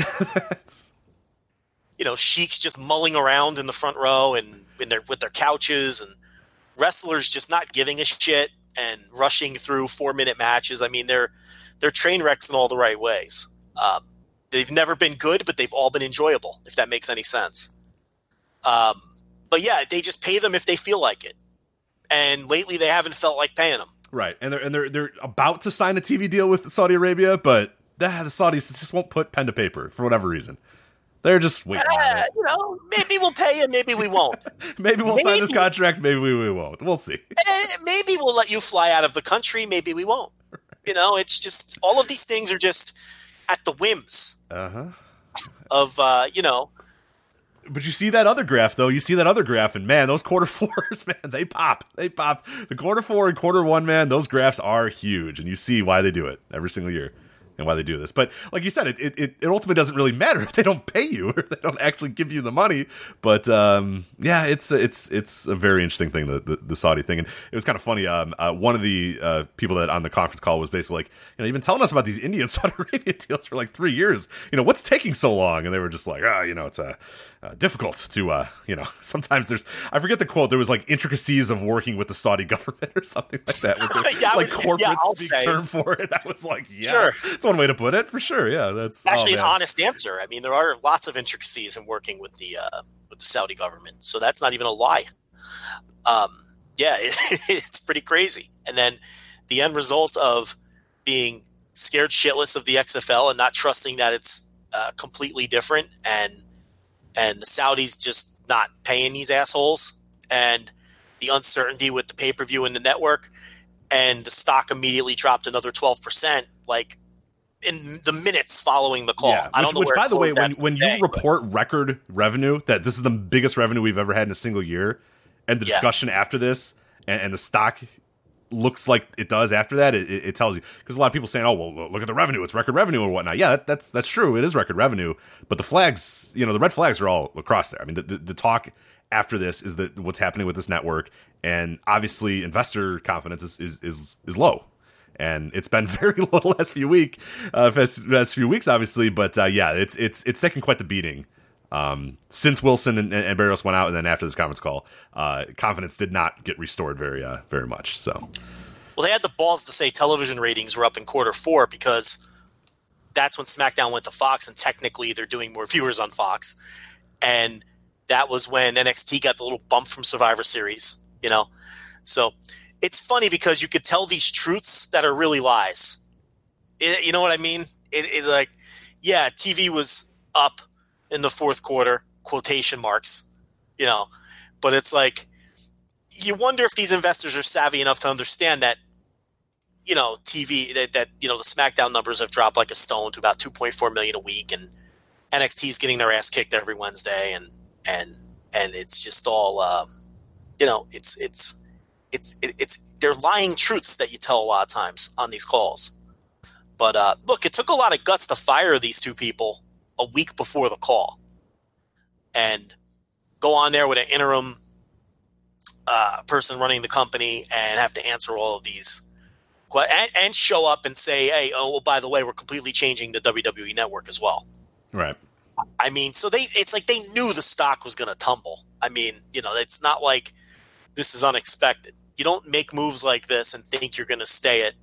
You know, sheiks just mulling around in the front row and in their with their couches, and wrestlers just not giving a shit and rushing through four minute matches. I mean, they're they're train wrecks in all the right ways. Um, they've never been good, but they've all been enjoyable. If that makes any sense. Um, but yeah, they just pay them if they feel like it. And lately, they haven't felt like paying them. Right, and they're and they're they're about to sign a TV deal with Saudi Arabia, but ah, the Saudis just won't put pen to paper for whatever reason. They're just waiting. Uh, you know, maybe we'll pay you, maybe we won't. Maybe we'll sign this contract. Maybe we, we won't. We'll see. Eh, maybe we'll let you fly out of the country. Maybe we won't. You know, it's just all of these things are just at the whims Uh huh. of uh, you know. But you see that other graph though. You see that other graph, and man, those quarter fours, man, they pop. They pop. The quarter four and quarter one, man, those graphs are huge, and you see why they do it every single year. and why they do this. But like you said, it it, it ultimately doesn't really matter if they don't pay you or they don't actually give you the money. But um, yeah, it's it's it's a very interesting thing the, the, the Saudi thing, and it was kind of funny. Um, uh, one of the uh, people that on the conference call was basically like, you know, you've been telling us about these Indian Saudi Arabia deals for like three years. You know, what's taking so long? And they were just like, ah, you know, it's a. Uh, difficult to uh, you know sometimes there's i forget the quote there was like intricacies of working with the saudi government or something like that was Yeah, like was- corporate yeah, I'll speak say. term for it i was like yeah Sure. it's one way to put it for sure yeah that's oh, actually an honest answer. I mean, there are lots of intricacies in working with the uh, with the Saudi government, so that's not even a lie. Um, yeah, it, it's pretty crazy. And then the end result of being scared shitless of the XFL and not trusting that it's uh, completely different, and and the Saudis just not paying these assholes, and the uncertainty with the pay per view and the network, and the stock immediately dropped another twelve percent, like in the minutes following the call. Yeah, I which, don't know which by the way, when when you today, but- report record revenue, that this is the biggest revenue we've ever had in a single year, and the Yeah. discussion after this, and, and the stock looks like it does after that, it, it tells you because a lot of people saying, "Oh, well, look at the revenue; it's record revenue or whatnot." Yeah, that, that's that's true. It is record revenue, but the flags, you know, the red flags are all across there. I mean, the, the, the talk after this is that what's happening with this network, and obviously, investor confidence is is is, is low and it's been very low the last few week, uh, last few weeks, obviously. But uh, yeah, it's it's it's taken quite the beating um, since Wilson and, and Barrios went out, and then after this conference call, uh, confidence did not get restored very uh, very much. So Well, they had the balls to say television ratings were up in quarter four because that's when SmackDown went to Fox, and technically they're doing more viewers on Fox. And that was when NXT got the little bump from Survivor Series, you know? So it's funny because you could tell these truths that are really lies. It- you know what I mean? It, it's like, yeah, TV was up in the fourth quarter, quotation marks, you know, but it's like, you wonder if these investors are savvy enough to understand that you know TV that, that you know the SmackDown numbers have dropped like a stone to about 2.4 million a week, and NXT is getting their ass kicked every Wednesday, and and and it's just all uh, you know it's it's it's it, it's they're lying truths that you tell a lot of times on these calls. But uh, look, it took a lot of guts to fire these two people a week before the call, and go on there with an interim uh, person running the company and have to answer all of these and, and show up and say, "Hey, oh, well, by the way, we're completely changing the WWE network as well." right, I mean, so they it's like they knew the stock was going to tumble. I mean, you know, it's not like this is unexpected. You don't make moves like this and think you're going to stay at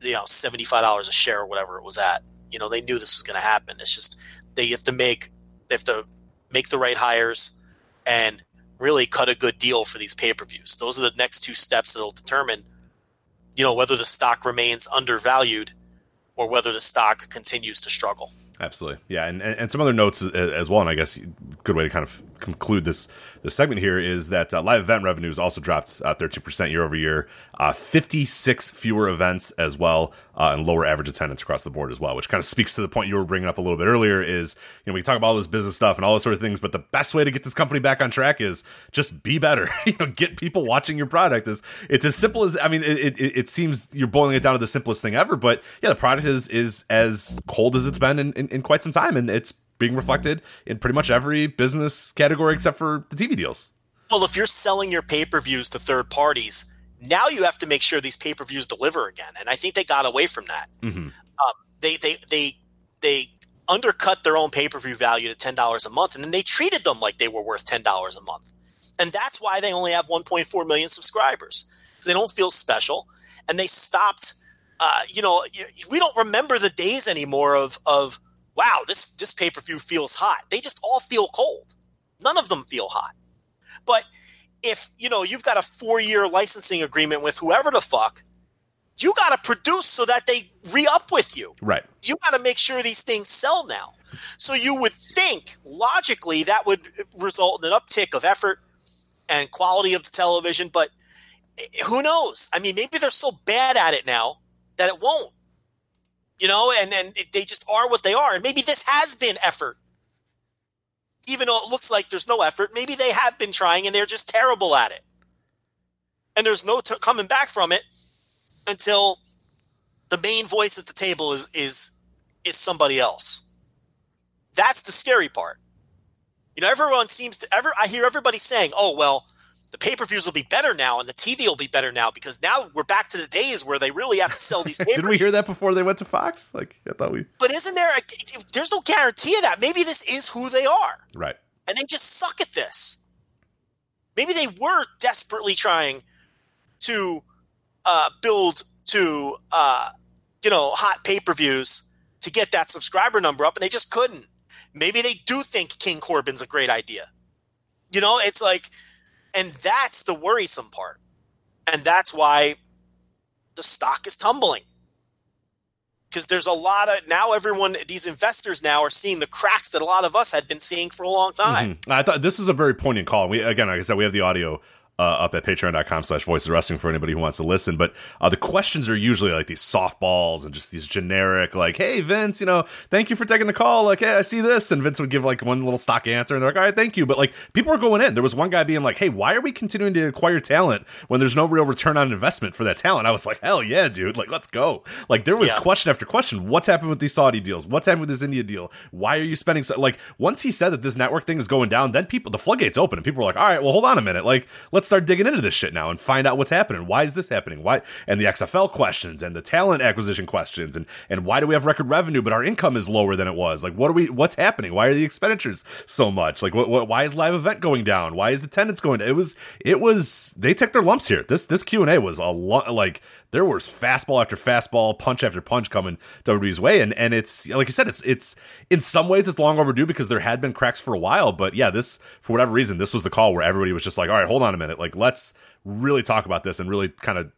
you know seventy five dollars a share or whatever it was at. You know, they knew this was going to happen. It's just they have to make they have to make the right hires and really cut a good deal for these pay per views. Those are the next two steps that'll determine you know whether the stock remains undervalued or whether the stock continues to struggle. absolutely, yeah, and and, and some other notes as, as well. And I guess good way to kind of conclude this this segment here is that uh, live event revenues also dropped uh, thirteen percent year over year. Uh, Fifty six fewer events as well, uh, and lower average attendance across the board as well, which kind of speaks to the point you were bringing up a little bit earlier. Is you know we talk about all this business stuff and all those sort of things, but the best way to get this company back on track is just be better. you know, get people watching your product. Is it's as simple as I mean, it, it, it seems you're boiling it down to the simplest thing ever, but yeah, the product is is as cold as it's been in, in, in quite some time, and it's being reflected in pretty much every business category except for the TV deals. Well, if you're selling your pay per views to third parties, now you have to make sure these pay per views deliver again, and I think they got away from that. Mm-hmm. Um, they they they they undercut their own pay per view value to ten dollars a month, and then they treated them like they were worth ten dollars a month, and that's why they only have 1.4 million subscribers because they don't feel special, and they stopped. Uh, you know, we don't remember the days anymore of of wow, this this pay per view feels hot. They just all feel cold. None of them feel hot. But if you know you've got a four year licensing agreement with whoever the fuck, you got to produce so that they re up with you. Right. You got to make sure these things sell now. So you would think logically that would result in an uptick of effort and quality of the television, but eh, who knows? I mean, maybe they're so bad at it now that it won't. You know, and and they just are what they are. And maybe this has been effort even though it looks like there's no effort, maybe they have been trying and they're just terrible at it. And there's no t- coming back from it until the main voice at the table is is is somebody else. That's the scary part. You know, everyone seems to ever I hear everybody saying, "Oh, well, the pay-per-views will be better now and the TV will be better now because now we're back to the days where they really have to sell these Did we hear that before they went to Fox? Like I thought we But isn't there a, there's no guarantee of that. Maybe this is who they are right. and they just suck at this. Maybe they were desperately trying to uh, build to uh, you know hot pay per views to get that subscriber number up, and they just couldn't. Maybe they do think King Corbin's a great idea. You know, it's like, and that's the worrisome part, and that's why the stock is tumbling because there's a lot of now everyone these investors now are seeing the cracks that a lot of us had been seeing for a long time. Mhm. I thought this is a very poignant call. We again, like I said, we have the audio uh, up at patreon.com slash voices of wrestling for anybody who wants to listen. But uh, the questions are usually like these softballs and just these generic, like, hey, Vince, you know, thank you for taking the call. Like, hey, I see this. And Vince would give like one little stock answer and they're like, all right, thank you. But like, people are going in. There was one guy being like, hey, why are we continuing to acquire talent when there's no real return on investment for that talent? I was like, hell yeah, dude. Like, let's go. Like, there was Yeah. question after question. What's happened with these Saudi deals? What's happened with this India deal? Why are you spending so like once he said that this network thing is going down, then people the floodgates open and people were like, all right, well hold on a minute. Like let's start digging into this shit now and find out what's happening. Why is this happening? Why and the XFL questions and the talent acquisition questions and and why do we have record revenue but our income is lower than it was? Like what are we what's happening? Why are the expenditures so much? Like what, what why is live event going down? Why is the attendance going down? It was it was they took their lumps here. This this Q&A was a lot like there was fastball after fastball, punch after punch coming WWE's way, and and it's like you said, it's it's in some ways it's long overdue because there had been cracks for a while, but yeah, this for whatever reason, this was the call where everybody was just like, all right, hold on a minute, like let's really talk about this and really kind of.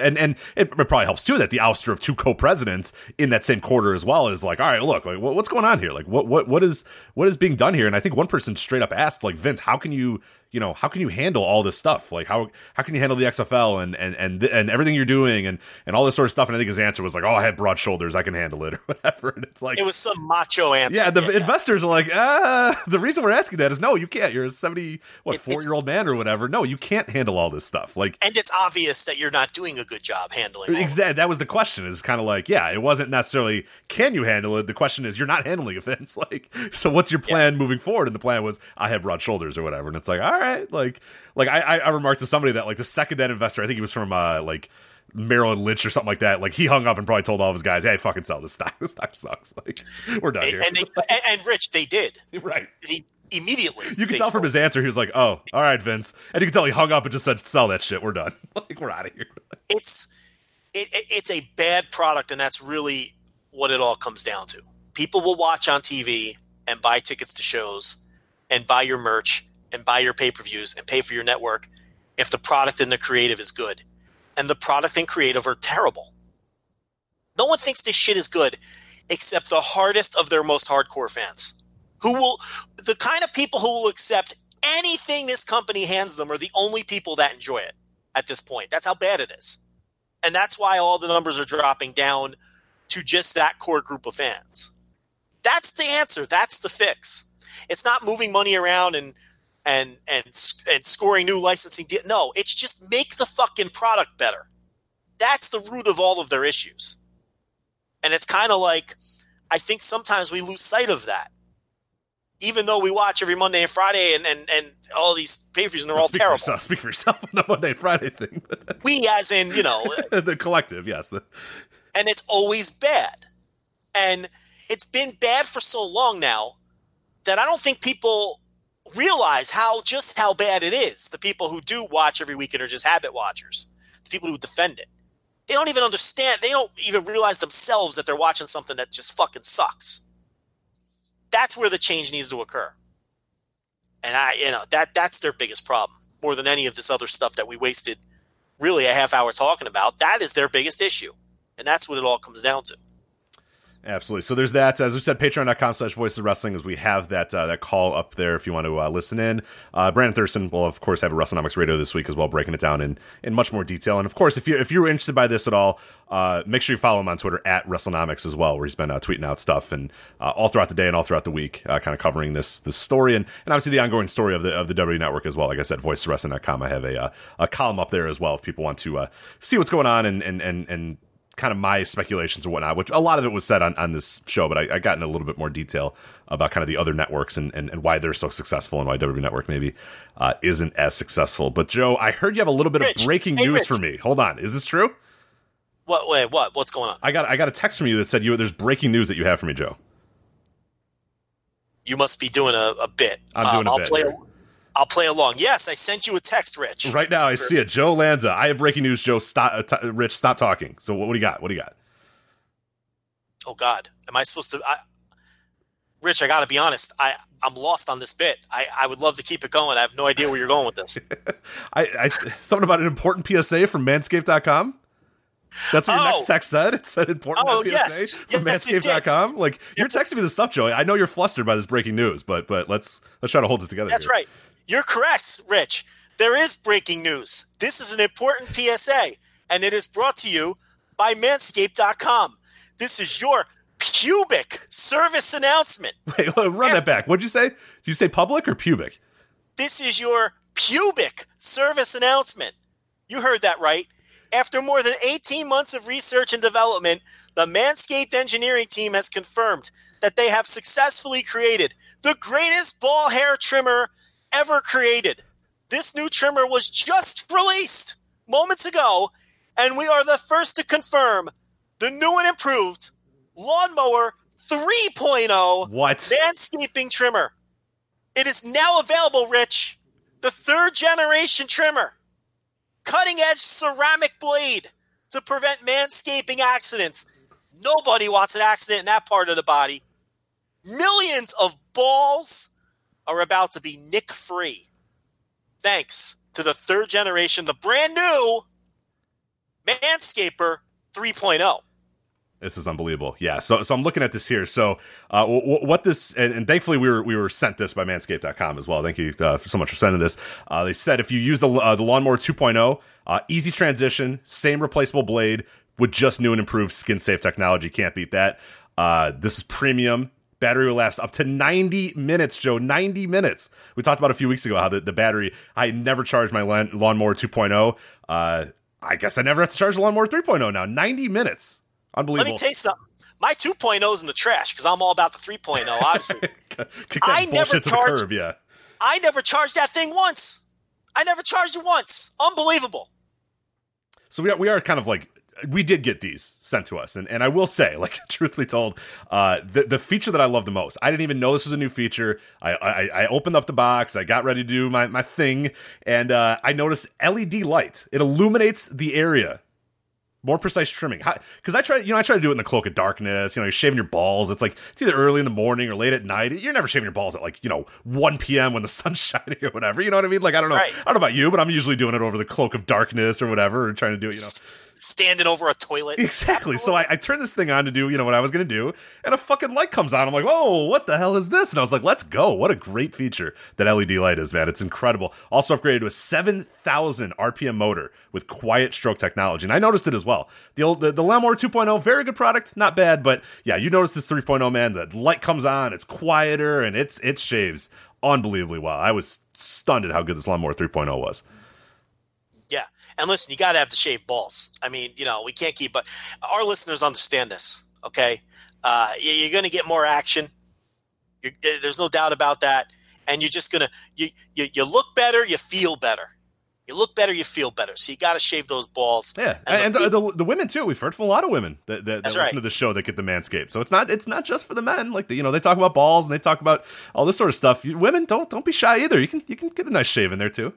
And and it, probably helps too that the ouster of two co-presidents in that same quarter as well is like, all right, look, like what's going on here? Like what what what is what is being done here? And I think one person straight up asked, like Vince, how can you you know how can you handle all this stuff like how how can you handle the xfl and and and, and everything you're doing and and all this sort of stuff and i think his answer was like oh i have broad shoulders i can handle it or whatever and it's like It was some macho answer. yeah the investors are like ah the reason we're asking that is no you can't you're a 70 what It- four year old man or whatever no you can't handle all this stuff like and it's obvious that you're not doing a good job handling. all of it. Exactly. That was the question. Is kind of like, yeah, it wasn't necessarily can you handle it. The question is, you're not handling events. Like, so what's your plan moving forward? And the plan was, I have broad shoulders or whatever. And it's like, all right, like, like I, I, remarked to somebody that like the second that investor, I think he was from uh like Merrill Lynch or something like that. Like he hung up and probably told all of his guys, hey, fucking sell this stock. This stock sucks. Like, we're done and, here. and, they, and, and Rich, they did. right. He, immediately. You can they tell from his answer, he was like, "Oh, all right, Vince," and you can tell he hung up and just said, "Sell that shit. We're done. like, we're out of here." It's it, it, it's a bad product, and that's really what it all comes down to. People will watch on TV and buy tickets to shows, and buy your merch, and buy your pay per views, and pay for your network if the product and the creative is good, and the product and creative are terrible. No one thinks this shit is good, except the hardest of their most hardcore fans, who will the kind of people who will accept anything this company hands them are the only people that enjoy it at this point. That's how bad it is. And that's why all the numbers are dropping down to just that core group of fans. That's the answer. That's the fix. It's not moving money around and and and and scoring new licensing deal. No, it's just make the fucking product better. That's the root of all of their issues. And it's kind of like I think sometimes we lose sight of that. Even though we watch every Monday and Friday and and, and all these pay-per-views and they're all speak terrible. For yourself, speak for yourself on the Monday and Friday thing. We as in, you know, the collective, yes. The, and it's always bad. And it's been bad for so long now that I don't think people realize how just how bad it is. The people who do watch every weekend are just habit watchers. The people who defend it. They don't even understand. They don't even realize themselves that they're watching something that just fucking sucks. That's where the change needs to occur. And I, you know, that that's their biggest problem more than any of this other stuff that we wasted really a half hour talking about. That is their biggest issue. And that's what it all comes down to. Absolutely. So there's that. As we said, patreon.com slash voices wrestling, as we have that uh, that call up there if you want to uh, listen in. Uh, Brandon Thurston will, of course, have a WrestleNomics radio this week as well, breaking it down in, in much more detail. And of course, if, you, if you're interested by this at all, uh, make sure you follow him on Twitter at WrestleNomics as well, where he's been uh, tweeting out stuff and uh, all throughout the day and all throughout the week, kind of covering this this story and, and obviously the ongoing story of the of the W Network as well. Like I said, voiceswrestling.com. I have a, a column up there as well if people want to uh, see what's going on and, and, and, and kind of my speculations or whatnot, which a lot of it was said on, on this show, but I, I got in a little bit more detail about kind of the other networks and, and, and why they're so successful and why WWE Network maybe uh, isn't as successful. But Joe, I heard you have a little bit Rich, of breaking hey, news Rich. for me. Hold on, is this true? What? Wait, what? What's going on? I got I got a text from you that said you there's breaking news that you have for me, Joe. You must be doing a, a bit. Um, I'm doing a I'll bit Play. I'll play along. Yes, I sent you a text, Rich. Right now, I see it. Joe Lanza. I have breaking news. Joe, stop. Uh, t- Rich, stop talking. So what, what do you got? What do you got? Oh God, am I supposed to? I, Rich, I got to be honest. I I'm lost on this bit. I I would love to keep it going. I have no idea where you're going with this. I, I something about an important PSA from Manscaped.com. That's what your Oh. next text said. It said important Oh, PSA yes. from Yes. Manscaped.com. Like you're texting me this stuff, Joey. I know you're flustered by this breaking news, but but let's let's try to hold this together. That's here. right. You're correct, Rich. There is breaking news. This is an important PSA, and it is brought to you by Manscaped.com. This is your pubic service announcement. Wait, run that back. What'd you say? Did you say public or pubic? This is your pubic service announcement. You heard that right. After more than 18 months of research and development, the Manscaped engineering team has confirmed that they have successfully created the greatest ball hair trimmer ever created. This new trimmer was just released moments ago, and we are the first to confirm the new and improved Lawnmower 3.0 What? manscaping trimmer. It is now available, Rich. The third generation trimmer. Cutting edge ceramic blade to prevent manscaping accidents. Nobody wants an accident in that part of the body. Millions of balls are about to be nick free. Thanks to the third generation, the brand new Manscaper oh. 3.0. This is unbelievable. Yeah. So, so I'm looking at this here. So, uh, w- w- what this, and, and thankfully we were we were sent this by Manscaped.com as well. Thank you uh, so much for sending this. Uh, they said if you use the uh, the lawnmower 2.0, uh, easy transition, same replaceable blade with just new and improved skin safe technology. Can't beat that. Uh, this is premium. Battery will last up to 90 minutes, Joe. 90 minutes. We talked about a few weeks ago how the, the battery, I never charged my lawn, lawnmower 2.0. Uh, I guess I never have to charge the lawnmower 3.0 now. 90 minutes. Unbelievable. Let me tell you something. My 2.0 is in the trash because I'm all about the 3.0, obviously. I never charged- curb, yeah. I never charged that thing once. I never charged it once. Unbelievable. So we are, we are kind of like we did get these sent to us, and, and I will say, like truthfully told, uh, the the feature that I love the most. I didn't even know this was a new feature. I I, I opened up the box, I got ready to do my my thing, and uh, I noticed LED light. It illuminates the area. More precise trimming, because I try, you know, I try to do it in the cloak of darkness. You know, you're shaving your balls. It's like it's either early in the morning or late at night. You're never shaving your balls at like you know 1 p.m. when the sun's shining or whatever. You know what I mean? Like I don't know, Right. I don't know about you, but I'm usually doing it over the cloak of darkness or whatever, or trying to do it, you know. Standing over a toilet. Exactly. So I, I turned this thing on to do, you know, what I was going to do, and a fucking light comes on. I'm like, oh, what the hell is this? And I was like, let's go. What a great feature that LED light is, man. It's incredible. Also upgraded to a 7,000 RPM motor with quiet stroke technology. And I noticed it as well. The old, the, the Lawnmower 2.0, very good product, not bad, but yeah, you notice this 3.0, man. The light comes on, it's quieter, and it's it shaves unbelievably well. I was stunned at how good this Lawnmower 3.0 was. And listen, you got to have the shaved balls. I mean, you know, we can't keep, but our listeners understand this, okay? Uh, you- you're going to get more action. You're, there's no doubt about that. And you're just going to, you, you, you look better, you feel better. You look better, you feel better. So you got to shave those balls. Yeah, And and, the- the, the, the women too. We've heard from a lot of women that, that, that listen right. to the show that get the manscaped. So it's not it's not just for the men. Like the, you know, they talk about balls and they talk about all this sort of stuff. You, women don't don't be shy either. You can you can get a nice shave in there too.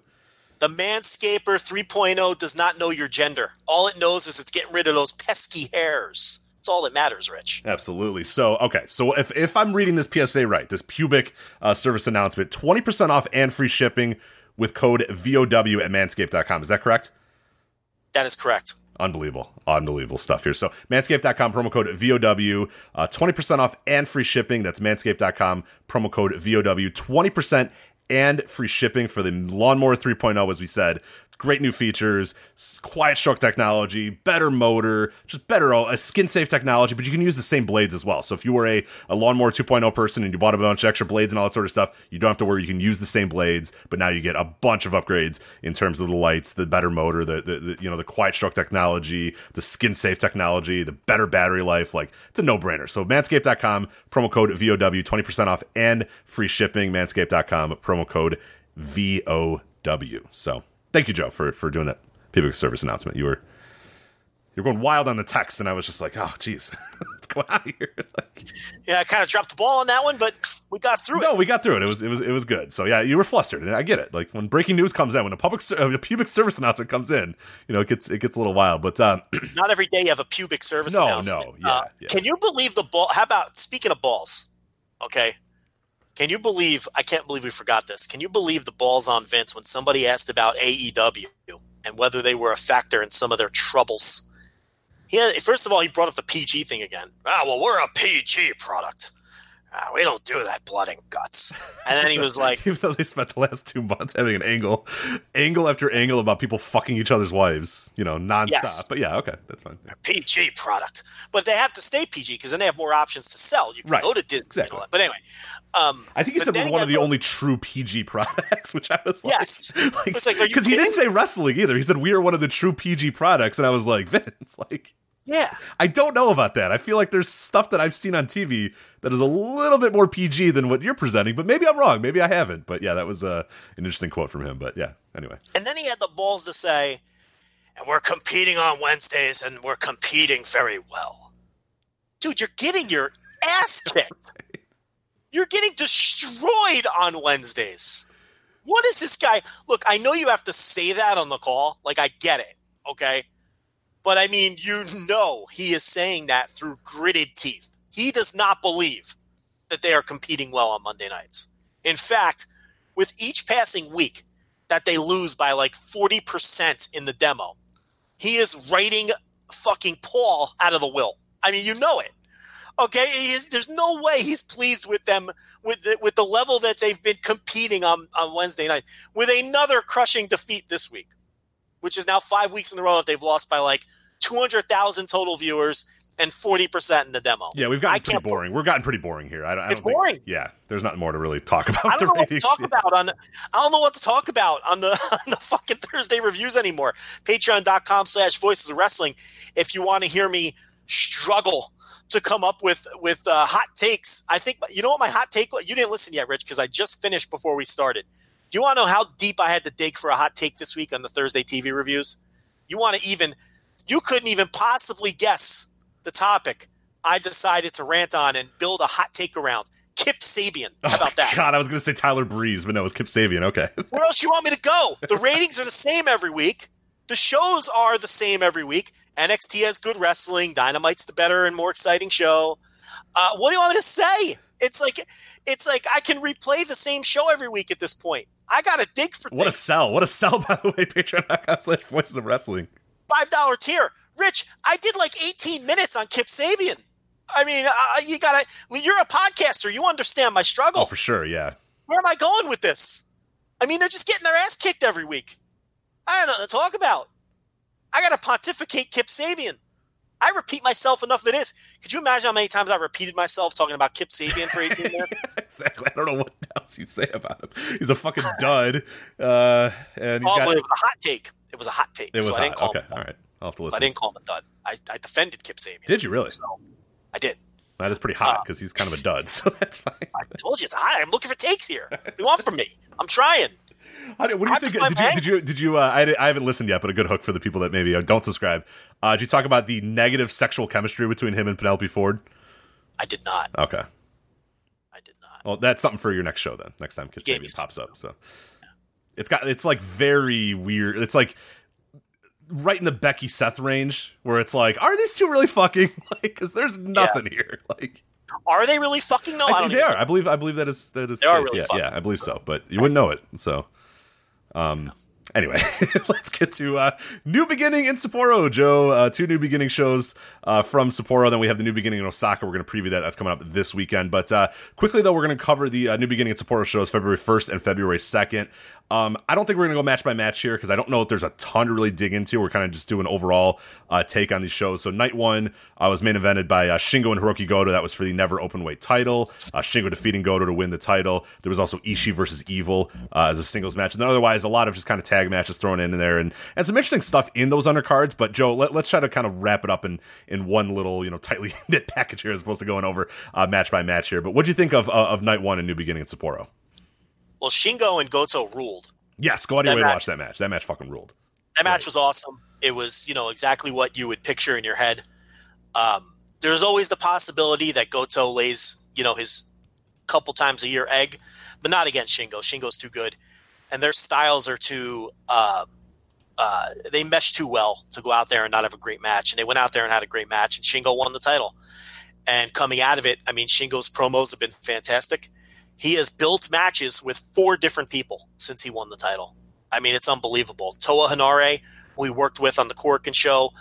The Manscaper 3.0 does not know your gender. All it knows is it's getting rid of those pesky hairs. That's all that matters, Rich. Absolutely. So okay, so if if I'm reading this PSA right, this pubic uh, service announcement, twenty percent off and free shipping with code VOW at manscaped.com. Is that correct? That is correct. Unbelievable. Unbelievable stuff here. So, manscaped.com, promo code VOW, uh, 20% off and free shipping. That's manscaped.com, promo code VOW, 20% and free shipping for the Lawnmower 3.0, as we said. Great new features, quiet stroke technology, better motor, just better a skin safe technology. But you can use the same blades as well. So if you were a, a lawnmower 2.0 person and you bought a bunch of extra blades and all that sort of stuff, you don't have to worry. You can use the same blades, but now you get a bunch of upgrades in terms of the lights, the better motor, the, the, the you know the quiet stroke technology, the skin safe technology, the better battery life. Like it's a no brainer. So manscaped.com promo code VOW twenty percent off and free shipping. Manscaped.com promo code VOW. So thank you, Joe, for for doing that public service announcement. You were you were going wild on the text, and I was just like, oh, geez, let's go out of here. like, Yeah, I kind of dropped the ball on that one, but we got through no, it. No, we got through it. It was it was it was good. So yeah, you were flustered, and I get it. Like when breaking news comes in, when a public ser- a pubic service announcement comes in, you know, it gets it gets a little wild. But um, Not every day you have a pubic service No, announcement. no, yeah, Uh, yeah. Can you believe the ball? How about speaking of balls? Okay. Can you believe? I can't believe we forgot this. Can you believe the balls on Vince when somebody asked about AEW and whether they were a factor in some of their troubles? He had, first of all, he brought up the PG thing again. Ah, well, we're a PG product. Ah, we don't do that blood and guts. And then he was like, even though they spent the last two months having an angle, angle after angle about people fucking each other's wives, you know, nonstop. Yes. But yeah, okay, that's fine. Yeah. PG product. But they have to stay PG because then they have more options to sell. You can Right. go to Disney. Exactly. But anyway, um, I think he said one of the only true PG products, which I was like, Yes. It's like, because he didn't say wrestling either. He said we are one of the true PG products, and I was like, Vince, like. Yeah. I don't know about that. I feel like there's stuff that I've seen on TV that is a little bit more PG than what you're presenting, but maybe I'm wrong. Maybe I haven't. But yeah, that was uh, an interesting quote from him. But yeah, anyway. And then he had the balls to say, and we're competing on Wednesdays and we're competing very well. Dude, you're getting your ass kicked. You're getting destroyed on Wednesdays. What is this guy? Look, I know you have to say that on the call. Like, I get it. Okay. But I mean, you know, he is saying that through gritted teeth. He does not believe that they are competing well on Monday nights. In fact, with each passing week that they lose by like 40% in the demo, he is writing fucking Paul out of the will. I mean, you know it. Okay, is, there's no way he's pleased with them with the, with the level that they've been competing on on Wednesday night with another crushing defeat this week, which is now five weeks in a row that they've lost by like 200,000 total viewers and 40% in the demo. Yeah, we've gotten pretty boring. We're gotten pretty boring here. I, don't- I It's don't think- boring. yeah, there's nothing more to really talk about. I don't the know what to talk about on. I don't know what to talk about on the on the fucking Thursday reviews anymore. Patreon.com slash Voices of Wrestling. If you want to hear me struggle to come up with with uh, hot takes, I think you know what my hot take. was? You didn't listen yet, Rich, because I just finished before we started. Do you want to know how deep I had to dig for a hot take this week on the Thursday TV reviews? You want to even? You couldn't even possibly guess the topic I decided to rant on and build a hot take around. Kip Sabian. How about that? Oh God, I was going to say Tyler Breeze, but no, it was Kip Sabian. Okay. Where else you want me to go? The ratings are the same every week. The shows are the same every week. NXT has good wrestling. Dynamite's the better and more exciting show. Uh, what do you want me to say? It's like it's like I can replay the same show every week at this point. I got to dig for what a sell. What a sell, by the way. Patreon.com slash voices of wrestling. five dollar tier. Rich, I did like eighteen minutes on Kip Sabian. I mean, uh, you gotta. You're a podcaster. You understand my struggle. Oh, for sure. Yeah. Where am I going with this? I mean, they're just getting their ass kicked every week. I don't know what to talk about. I got to pontificate Kip Sabian. I repeat myself enough that is. Could you imagine how many times I repeated myself talking about Kip Sabian for 18 minutes? exactly. I don't know what else you say about him. He's a fucking dud. Uh, and he's oh, got. but it was a hot take. It was a hot take. It was so I didn't hot. call Okay. him. All right. I'll have to I didn't call him a dud. I, I defended Kip Sabian. Did you really? So I did. That is pretty hot Uh, because he's kind of a dud, so that's fine. I told you it's hot. I'm looking for takes here. What do you want from me? I'm trying. What do you I think? Did you? Did you? Did you? Uh, I, I haven't listened yet, but a good hook for the people that maybe uh, don't subscribe. Uh, did you talk about the negative sexual chemistry between him and Penelope Ford? I did not. Okay. I did not. Well, that's something for your next show then. Next time because gave me pops up. So it's got it's like very weird. It's like right in the Becky Seth range where it's like, are these two really fucking? Like, because there's nothing here. Like, Are they really fucking? No, I, I, don't think they are. I believe. I believe that is that is. They the are case. really yeah, fucking. yeah, I believe so. But you wouldn't know it. So, um. Anyway, let's get to uh, New Beginning in Sapporo, Joe. Uh, two New Beginning shows uh, from Sapporo. Then we have the New Beginning in Osaka. We're going to preview that. That's coming up this weekend. But uh, quickly, though, we're going to cover the uh, New Beginning in Sapporo shows February 1st and February 2nd. Um, I don't think we're going to go match by match here because I don't know if there's a ton to really dig into. We're kind of just doing overall uh, take on these shows. So night one uh, was main evented by uh, Shingo and Hiroki Goto. That was for the never open weight title. Uh, Shingo defeating Goto to win the title. There was also Ishii versus Evil uh, as a singles match. And then otherwise, a lot of just kind of tag matches thrown in there and, and some interesting stuff in those undercards. But Joe, let, us try to kind of wrap it up in, in one little, you know, tightly knit package here as opposed to going over uh, match by match here. But what do you think of, of night one and New Beginning in Sapporo? Well, Shingo and Goto ruled. Yes, go out of your way to watch that match. That match fucking ruled. That match right. was awesome. It was, you know, exactly what you would picture in your head. Um, there's always the possibility that Goto lays, you know, his couple times a year egg, but not against Shingo. Shingo's too good, and their styles are too. Uh, uh, they mesh too well to go out there and not have a great match. And they went out there and had a great match, and Shingo won the title. And coming out of it, I mean, Shingo's promos have been fantastic. He has built matches with four different people since he won the title. I mean, it's unbelievable. Toa Henare, we worked with on the Korakuen show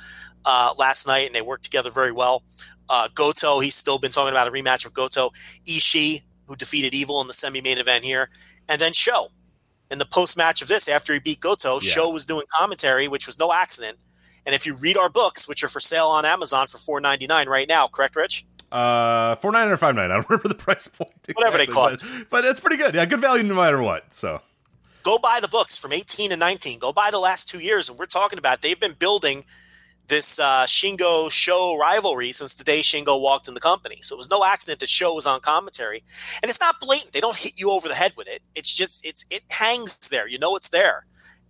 uh, last night, and they worked together very well. Uh, Goto, he's still been talking about a rematch with Goto. Ishii, who defeated Evil in the semi-main event here, and then Sho. In the post-match of this, after he beat Goto, yeah. Sho was doing commentary, which was no accident. And if you read our books, which are for sale on Amazon for four ninety nine right now, correct, Rich? Uh, four nine or five nine. I don't remember the price point. Exactly, Whatever they cost, but, but it's pretty good. Yeah, good value no matter what. So go buy the books from eighteen and nineteen. Go buy the last two years, and we're talking about they've been building this uh, Shingo Sho rivalry since the day Shingo walked in the company. So it was no accident that Sho was on commentary, and it's not blatant. They don't hit you over the head with it. It's just it's it hangs there. You know it's there,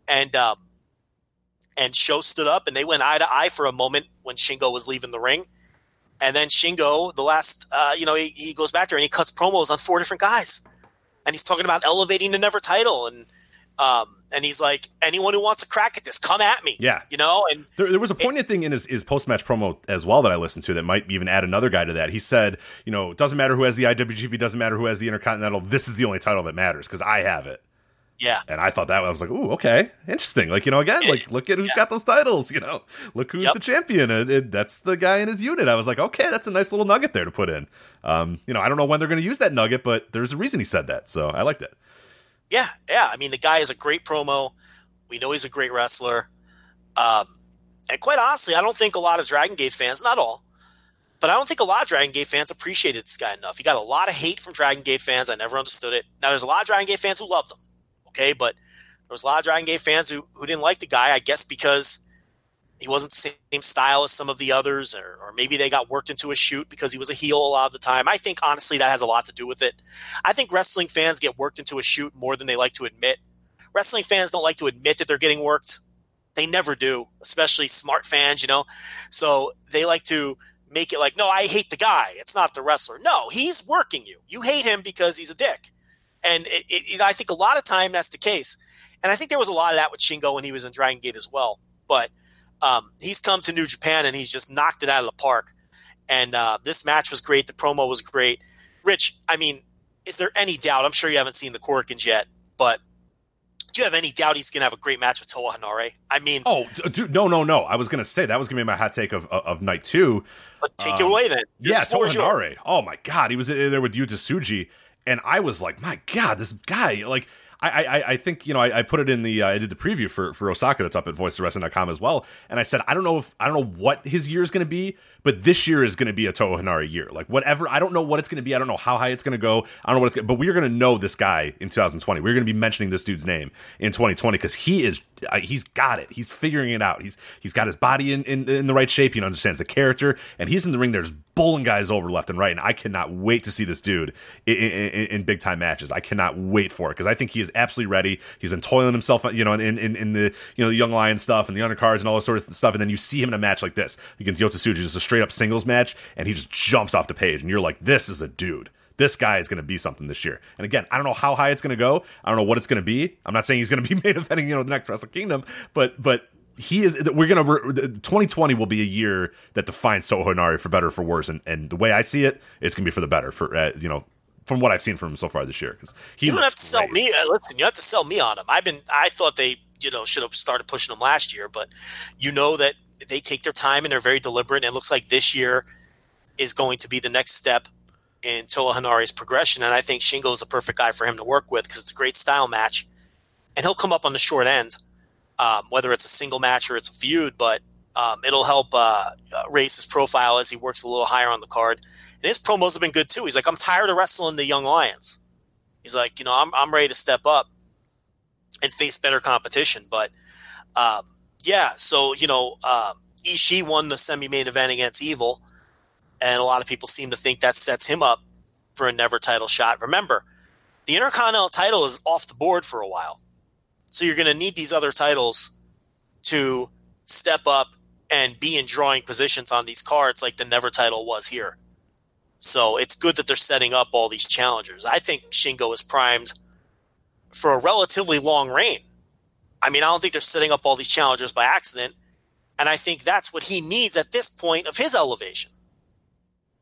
and um, and Sho stood up and they went eye to eye for a moment when Shingo was leaving the ring and then Shingo, the last, uh, you know, he, he, goes back there and he cuts promos on four different guys, and he's talking about elevating the Never title, and um, and he's like, anyone who wants a crack at this, come at me. Yeah, you know. And there, there was a poignant it, thing in his, his post match promo as well that I listened to that might even add another guy to that. He said, you know, it doesn't matter who has the IWGP, doesn't matter who has the Intercontinental. This is the only title that matters because I have it. Yeah. And I thought that I was like, ooh, okay, interesting. Like, you know, again, like look at who's yeah. got those titles, you know, look who's yep. the champion. And, and that's the guy in his unit. I was like, okay, that's a nice little nugget there to put in. Um, you know, I don't know when they're going to use that nugget, but there's a reason he said that. So I liked it. Yeah. Yeah. I mean, the guy is a great promo. We know he's a great wrestler. Um, and quite honestly, I don't think a lot of Dragon Gate fans, not all, but I don't think a lot of Dragon Gate fans appreciated this guy enough. He got a lot of hate from Dragon Gate fans. I never understood it. Now, there's a lot of Dragon Gate fans who loved him okay, but there was a lot of Dragon Gate fans who, who didn't like the guy, I guess because he wasn't the same style as some of the others, or, or maybe they got worked into a shoot because he was a heel a lot of the time. I think honestly that has a lot to do with it. I think wrestling fans get worked into a shoot more than they like to admit. Wrestling fans don't like to admit that they're getting worked. They never do, especially smart fans, you know. So they like to make it like, no, I hate the guy. It's not the wrestler. No, he's working you. You hate him because he's a dick. And it, it, I think a lot of time that's the case. And I think there was a lot of that with Shingo when he was in Dragon Gate as well. But um, he's come to New Japan and he's just knocked it out of the park. And uh, this match was great. The promo was great. Rich, I mean, is there any doubt? I'm sure you haven't seen the Korakuens yet, but do you have any doubt he's going to have a great match with Toa Henare? I mean, oh, dude, no, no, no. I was going to say that was going to be my hot take of, of, of night two. But take um, it away then. Your yeah, Toa Henare. Oh my God, he was in there with Yota Tsuji and I was like, my God, this guy, like, I, I, I think you know I, I put it in the uh, I did the preview for for Osaka that's up at voiceofwrestling.com as well, and I said I don't know if I don't know what his year is going to be, but this year is going to be a Toa Henare year. Like whatever, I don't know what it's going to be. I don't know how high it's going to go. I don't know what it's going. to But we're going to know this guy in 2020. We're going to be mentioning this dude's name in 2020 because he is he's got it. He's figuring it out. He's he's got his body in, in, in the right shape. He understands the character, and he's in the ring. There's bowling guys over left and right, and I cannot wait to see this dude in, in, in big time matches. I cannot wait for it because I think he is absolutely ready. He's been toiling himself, you know, in, in, in the you know the young lion stuff and the undercards and all this sort of stuff, and then you see him in a match like this against Yota Tsuji, just a straight up singles match, and he just jumps off the page, and you're like, this is a dude this guy is going to be something this year. And again, I don't know how high it's going to go. I don't know what it's going to be. I'm not saying he's going to be main eventing, you know, the next Wrestle Kingdom, but but he is. We're gonna. 2020 will be a year that defines Toa Henare for better or for worse. And and the way I see it, it's gonna be for the better. For uh, you know, from what I've seen from him so far this year, because he you don't have to great. sell me. Uh, listen, you have to sell me on him. I've been. I thought they you know should have started pushing him last year, but you know that they take their time and they're very deliberate. And it looks like this year is going to be the next step in Toa Henare's progression. And I think Shingo is a perfect guy for him to work with because it's a great style match. and he'll come up on the short end, um, whether it's a single match or it's a feud. But um, it'll help uh, uh, raise his profile as he works a little higher on the card. And his promos have been good too. He's like, I'm tired of wrestling the young lions. He's like, you know, I'm I'm ready to step up and face better competition. But um, yeah, so you know, um, Ishii won the semi-main event against Evil, and a lot of people seem to think that sets him up for a never title shot. Remember, the Intercontinental title is off the board for a while, so you're going to need these other titles to step up and be in drawing positions on these cards like the never title was here. So it's good that they're setting up all these challengers. I think Shingo is primed for a relatively long reign. I mean, I don't think they're setting up all these challengers by accident. And I think that's what he needs at this point of his elevation.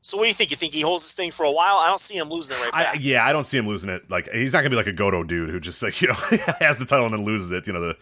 So what do you think? You think he holds this thing for a while? I don't see him losing it right back. I, yeah, I don't see him losing it. Like he's not gonna be like a Goto dude who just like you know has the title and then loses it. You know the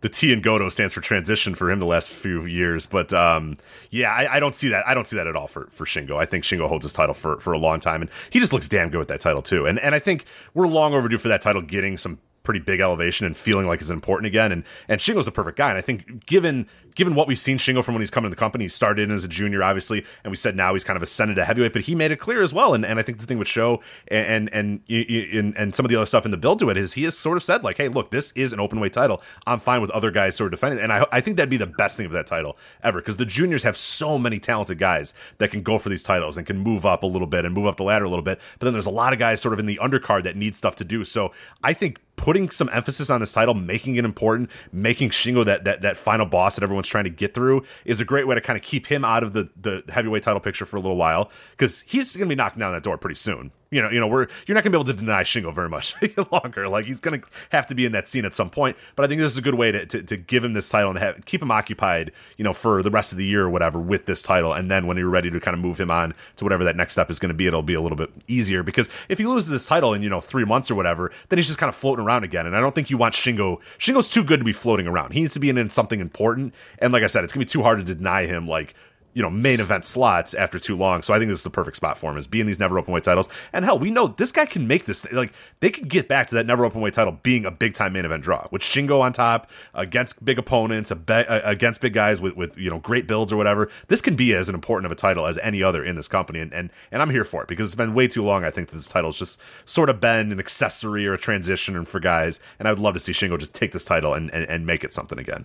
the T in Goto stands for transition for him the last few years. But um, yeah, I, I, don't see that. I don't see that at all for, for Shingo. I think Shingo holds his title for, for a long time, and he just looks damn good with that title too. And and I think we're long overdue for that title getting some pretty big elevation and feeling like it's important again. And and Shingo's the perfect guy. And I think given given what we've seen Shingo from when he's come into the company, he started in as a junior, obviously, and we said now he's kind of ascended to heavyweight, but he made it clear as well. And, and I think the thing with Sho and and and and some of the other stuff in the build to it is he has sort of said like, hey, look, this is an open weight title. I'm fine with other guys sort of defending, and I I think that'd be the best thing of that title ever because the juniors have so many talented guys that can go for these titles and can move up a little bit and move up the ladder a little bit. But then there's a lot of guys sort of in the undercard that need stuff to do. So I think putting some emphasis on this title, making it important, making Shingo that that that final boss that everyone's trying to get through is a great way to kind of keep him out of the the heavyweight title picture for a little while because he's going to be knocking down that door pretty soon you know, you know, we're you're not gonna be able to deny Shingo very much longer. Like he's gonna have to be in that scene at some point. But I think this is a good way to, to, to give him this title and have, keep him occupied, you know, for the rest of the year or whatever with this title. And then when you're ready to kind of move him on to whatever that next step is going to be, it'll be a little bit easier. Because if he loses this title in you know three months or whatever, then he's just kind of floating around again. And I don't think you want Shingo. Shingo's too good to be floating around. He needs to be in, in something important. And like I said, it's gonna be too hard to deny him like you know main event slots after too long. So I think this is the perfect spot for him is being these never open weight titles. And hell, we know this guy can make this like they can get back to that never open weight title being a big time main event draw with Shingo on top against big opponents, against big guys with with you know great builds or whatever. This can be as an important of a title as any other in this company, and and and I'm here for it because it's been way too long. I think this title's just sort of been an accessory or a transition for guys, and I would love to see Shingo just take this title and and, and make it something again.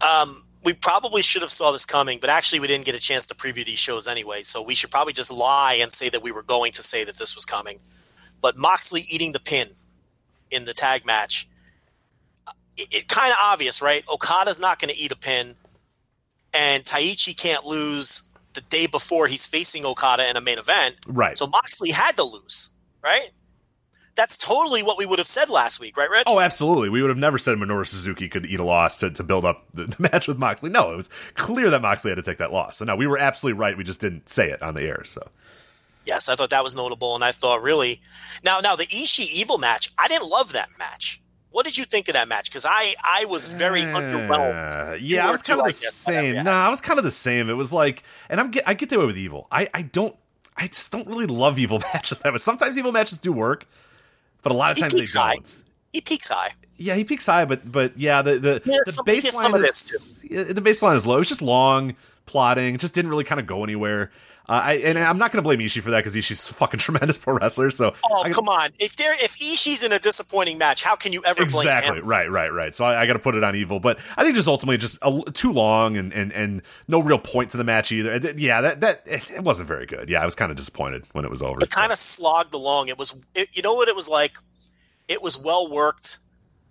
Um we probably should have saw this coming, but actually we didn't get a chance to preview these shows anyway. So we should probably just lie and say that we were going to say that this was coming. But Moxley eating the pin in the tag match, it, it kind of obvious, right? Okada's not going to eat a pin, and Taichi can't lose the day before he's facing Okada in a main event. Right. So Moxley had to lose, right? That's totally what we would have said last week, right, Rich? Oh, absolutely. We would have never said Minoru Suzuki could eat a loss to, to build up the, the, match with Moxley. No, it was clear that Moxley had to take that loss. So, no, we were absolutely right. We just didn't say it on the air. So, yes, I thought that was notable, and I thought really now, now the Ishii Evil match. I didn't love that match. What did you think of that match? Because I, I was very uh, underwhelmed. Yeah, I was kind of the same. No, I was kind of the same. It was like, and I'm get, I get the way with Evil. I, I don't, I just don't really love Evil matches that much. Sometimes Evil matches do work but a lot of times they high. don't. He peaks high. Yeah, he peaks high, but but yeah, the the, yeah, the baseline is the baseline is low. It's just long plotting. It just didn't really kind of go anywhere. Uh, I, and I'm not going to blame Ishii for that because Ishii's fucking tremendous pro wrestler. So, oh I, come on, if there if Ishii's in a disappointing match, how can you ever blame? exactly right, right, right? So I, I got to put it on Evil, but I think just ultimately just a, too long and, and and no real point to the match either. Yeah, that that it wasn't very good. Yeah, I was kind of disappointed when it was over. It kind of slogged along. It was, it, you know what it was like. It was well worked,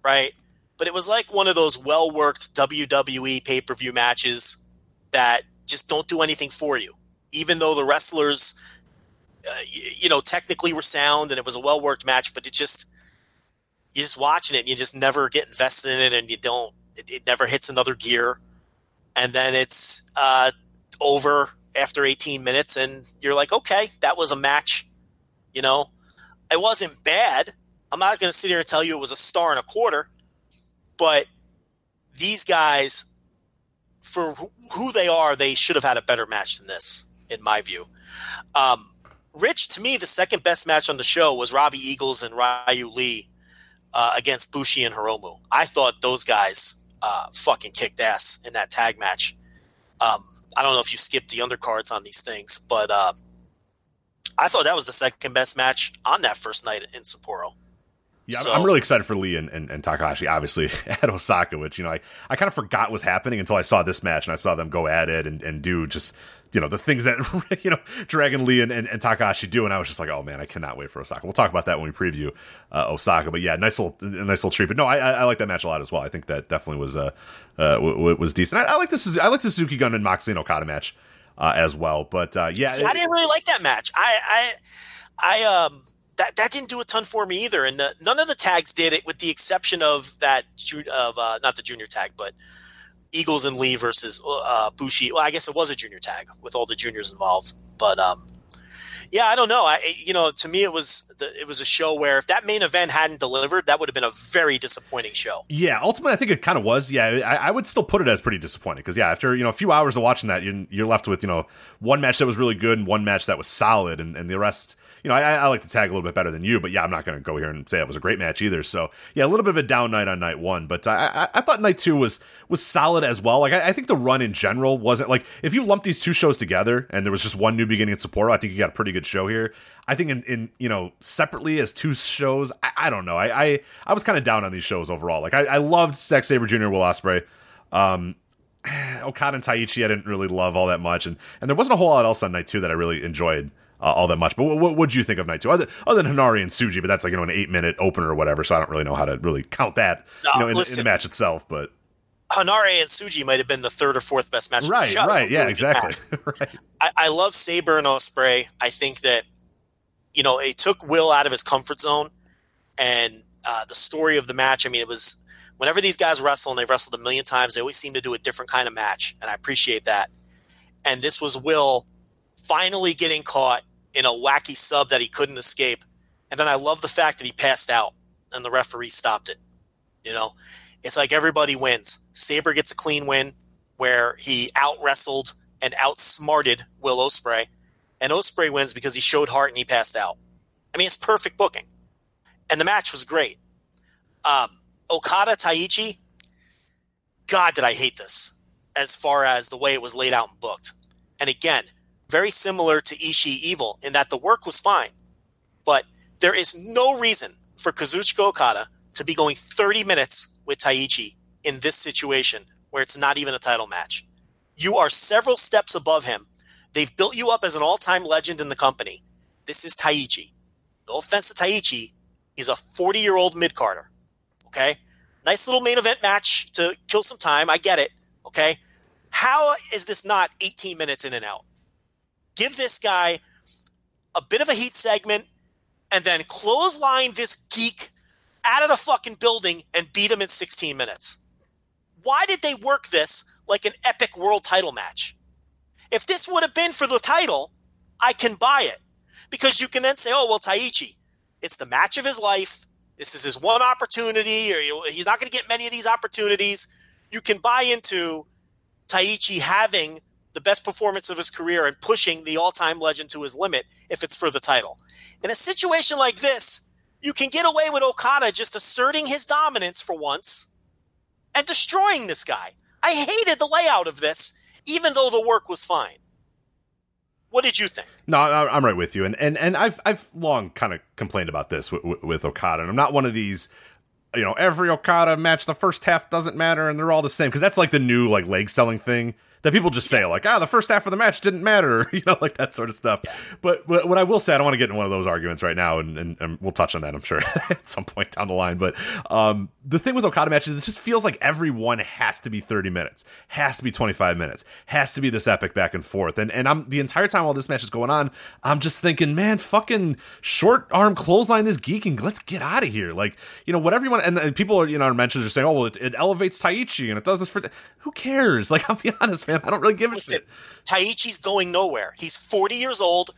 right? But it was like one of those well worked WWE pay per view matches that just don't do anything for you even though the wrestlers, uh, you know, technically were sound and it was a well worked match, but it just you're just watching it and you just never get invested in it and you don't. It, it never hits another gear, and then it's uh, over after 18 minutes, and you're like, okay, that was a match. You know, it wasn't bad. I'm not going to sit here and tell you it was a star and a quarter, but these guys, for who they are, they should have had a better match than this in my view. Um, Rich, to me, the second best match on the show was Robbie Eagles and Ryu Lee uh, against Bushi and Hiromu. I thought those guys uh, fucking kicked ass in that tag match. Um, I don't know if you skipped the undercards on these things, but uh, I thought that was the second best match on that first night in Sapporo. Yeah, So- I'm really excited for Lee and, and, and Takahashi, obviously, at Osaka, which, you know, I, I kind of forgot was happening until I saw this match and I saw them go at it and, and do just, you know, the things that, you know, Dragon Lee and, and, and Takahashi do. And I was just like, oh man, I cannot wait for Osaka. We'll talk about that when we preview uh, Osaka. But yeah, nice little, nice little treat. But no, I, I, I like that match a lot as well. I think that definitely was, uh, uh, w- was decent. I, I like this, is I like the Suzuki Gun and Moxley and Okada match uh, as well. But uh, yeah, See, I didn't really like that match. I, I, I, um, that that didn't do a ton for me either, and uh, none of the tags did it, with the exception of that of uh, not the junior tag, but Eagles and Lee versus uh, Bushi. Well, I guess it was a junior tag with all the juniors involved, but um, yeah, I don't know. I you know, to me, it was the, it was a show where if that main event hadn't delivered, that would have been a very disappointing show. Yeah, ultimately, I think it kind of was. Yeah, I, I would still put it as pretty disappointing because yeah, after you know a few hours of watching that, you're, you're left with you know one match that was really good and one match that was solid, and, and the rest. You know, I, I like the tag a little bit better than you, but yeah, I'm not going to go here and say it was a great match either. So yeah, a little bit of a down night on night one, but I, I, I thought night two was was solid as well. Like I, I think the run in general wasn't like if you lump these two shows together and there was just one new beginning at Sapporo, I think you got a pretty good show here. I think in, in you know separately as two shows, I, I don't know. I I, I was kind of down on these shows overall. Like I, I loved Zack Sabre Jr. Will Ospreay. Um, Okada and Taichi, I didn't really love all that much, and and there wasn't a whole lot else on night two that I really enjoyed. Uh, all that much, but what what would you think of night two? Other, other than Henare and Tsuji, but that's like you know an eight minute opener or whatever, so I don't really know how to really count that No, you know in, in the match itself. But Henare and Tsuji might have been the third or fourth best match. right, show. right, yeah, Really exactly, right. I, I love Sabre and Ospreay. I think that you know it took Will out of his comfort zone, and uh, the story of the match. I mean, it was whenever these guys wrestle and they've wrestled a million times, they always seem to do a different kind of match, and I appreciate that. And this was Will finally getting caught in a wacky sub that he couldn't escape, and then I love the fact that he passed out and the referee stopped it. You know, it's like everybody wins. Sabre gets a clean win where he out wrestled and outsmarted Will Ospreay, and Ospreay wins because he showed heart and he passed out. I mean, it's perfect booking, and the match was great. Um, Okada Taichi, God, did I hate this as far as the way it was laid out and booked. And again, very similar to Ishii Evil in that the work was fine, but there is no reason for Kazuchika Okada to be going 30 minutes with Taichi in this situation where it's not even a title match. You are several steps above him. They've built you up as an all time legend in the company. This is Taichi. No offense to Taichi, he's a 40 year old mid carder. Okay? Nice little main event match to kill some time. I get it. Okay? How is this not 18 minutes in and out? Give this guy a bit of a heat segment and then clothesline this geek out of the fucking building and beat him in 16 minutes. Why did they work this like an epic world title match? If this would have been for the title, I can buy it. Because you can then say, oh, well, Taichi, it's the match of his life. This is his one opportunity, or he's not going to get many of these opportunities. You can buy into Taichi having the best performance of his career and pushing the all time legend to his limit if it's for the title. In a situation like this, you can get away with Okada just asserting his dominance for once and destroying this guy. I hated the layout of this, even though the work was fine. What did you think? No, I'm right with you, and and and I've I've long kind of complained about this with, with, with Okada, and I'm not one of these. You know, every Okada match, the first half doesn't matter, and they're all the same because that's like the new like leg selling thing that people just say like, ah, the first half of the match didn't matter, you know, like that sort of stuff. But, but what I will say, I don't want to get in one of those arguments right now, and, and, and we'll touch on that, I'm sure, at some point down the line. But um, the thing with Okada matches, it just feels like every one has to be 30 minutes, has to be 25 minutes, has to be this epic back and forth. And and I'm the entire time while this match is going on, I'm just thinking, man, fucking short arm clothesline this geeking, let's get out of here. Like, you know, whatever you want. And, and people are, you know, our mentions are saying, oh, well, it, it elevates Taichi and it does this for. Who cares? Like, I'll be honest, man, I don't really give a Listen, shit. Taichi's going nowhere. He's 40 years old.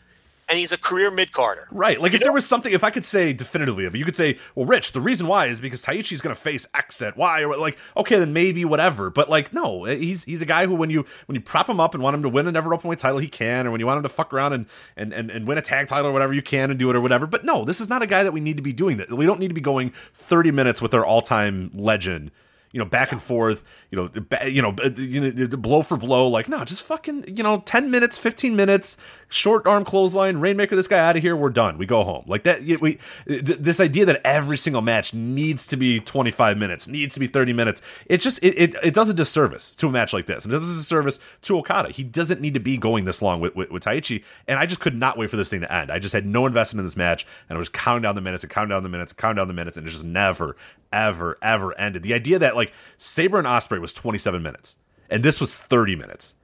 and he's a career mid carder. Right. Like You if there was something, if I could say definitively of it, you could say, well, Rich, the reason why is because Taichi's going to face X at Y, or like, okay, then maybe whatever. But like, no, eh, he's he's a guy who when you when you prop him up and want him to win a never open weight title, he can, or when you want him to fuck around and and and, and win a tag title or whatever, you can and do it or whatever. But no, this is not a guy that we need to be doing that. We don't need to be going thirty minutes with our all time legend. You know, back and forth. You know, ba- you know, uh, blow for blow. Like, no, just fucking. You know, ten minutes, fifteen minutes, short arm clothesline, rainmaker. This guy out of here. We're done. We go home. Like that. We th- this idea that every single match needs to be twenty five minutes, needs to be thirty minutes. It just it, it it does a disservice to a match like this. It does a disservice to Okada. He doesn't need to be going this long with with, with Taichi. And I just could not wait for this thing to end. I just had no investment in this match, and I was counting down the minutes and counting down the minutes and counting down the minutes, and it just never, ever, ever ended. The idea that like Sabre and Ospreay was twenty seven minutes, and this was thirty minutes.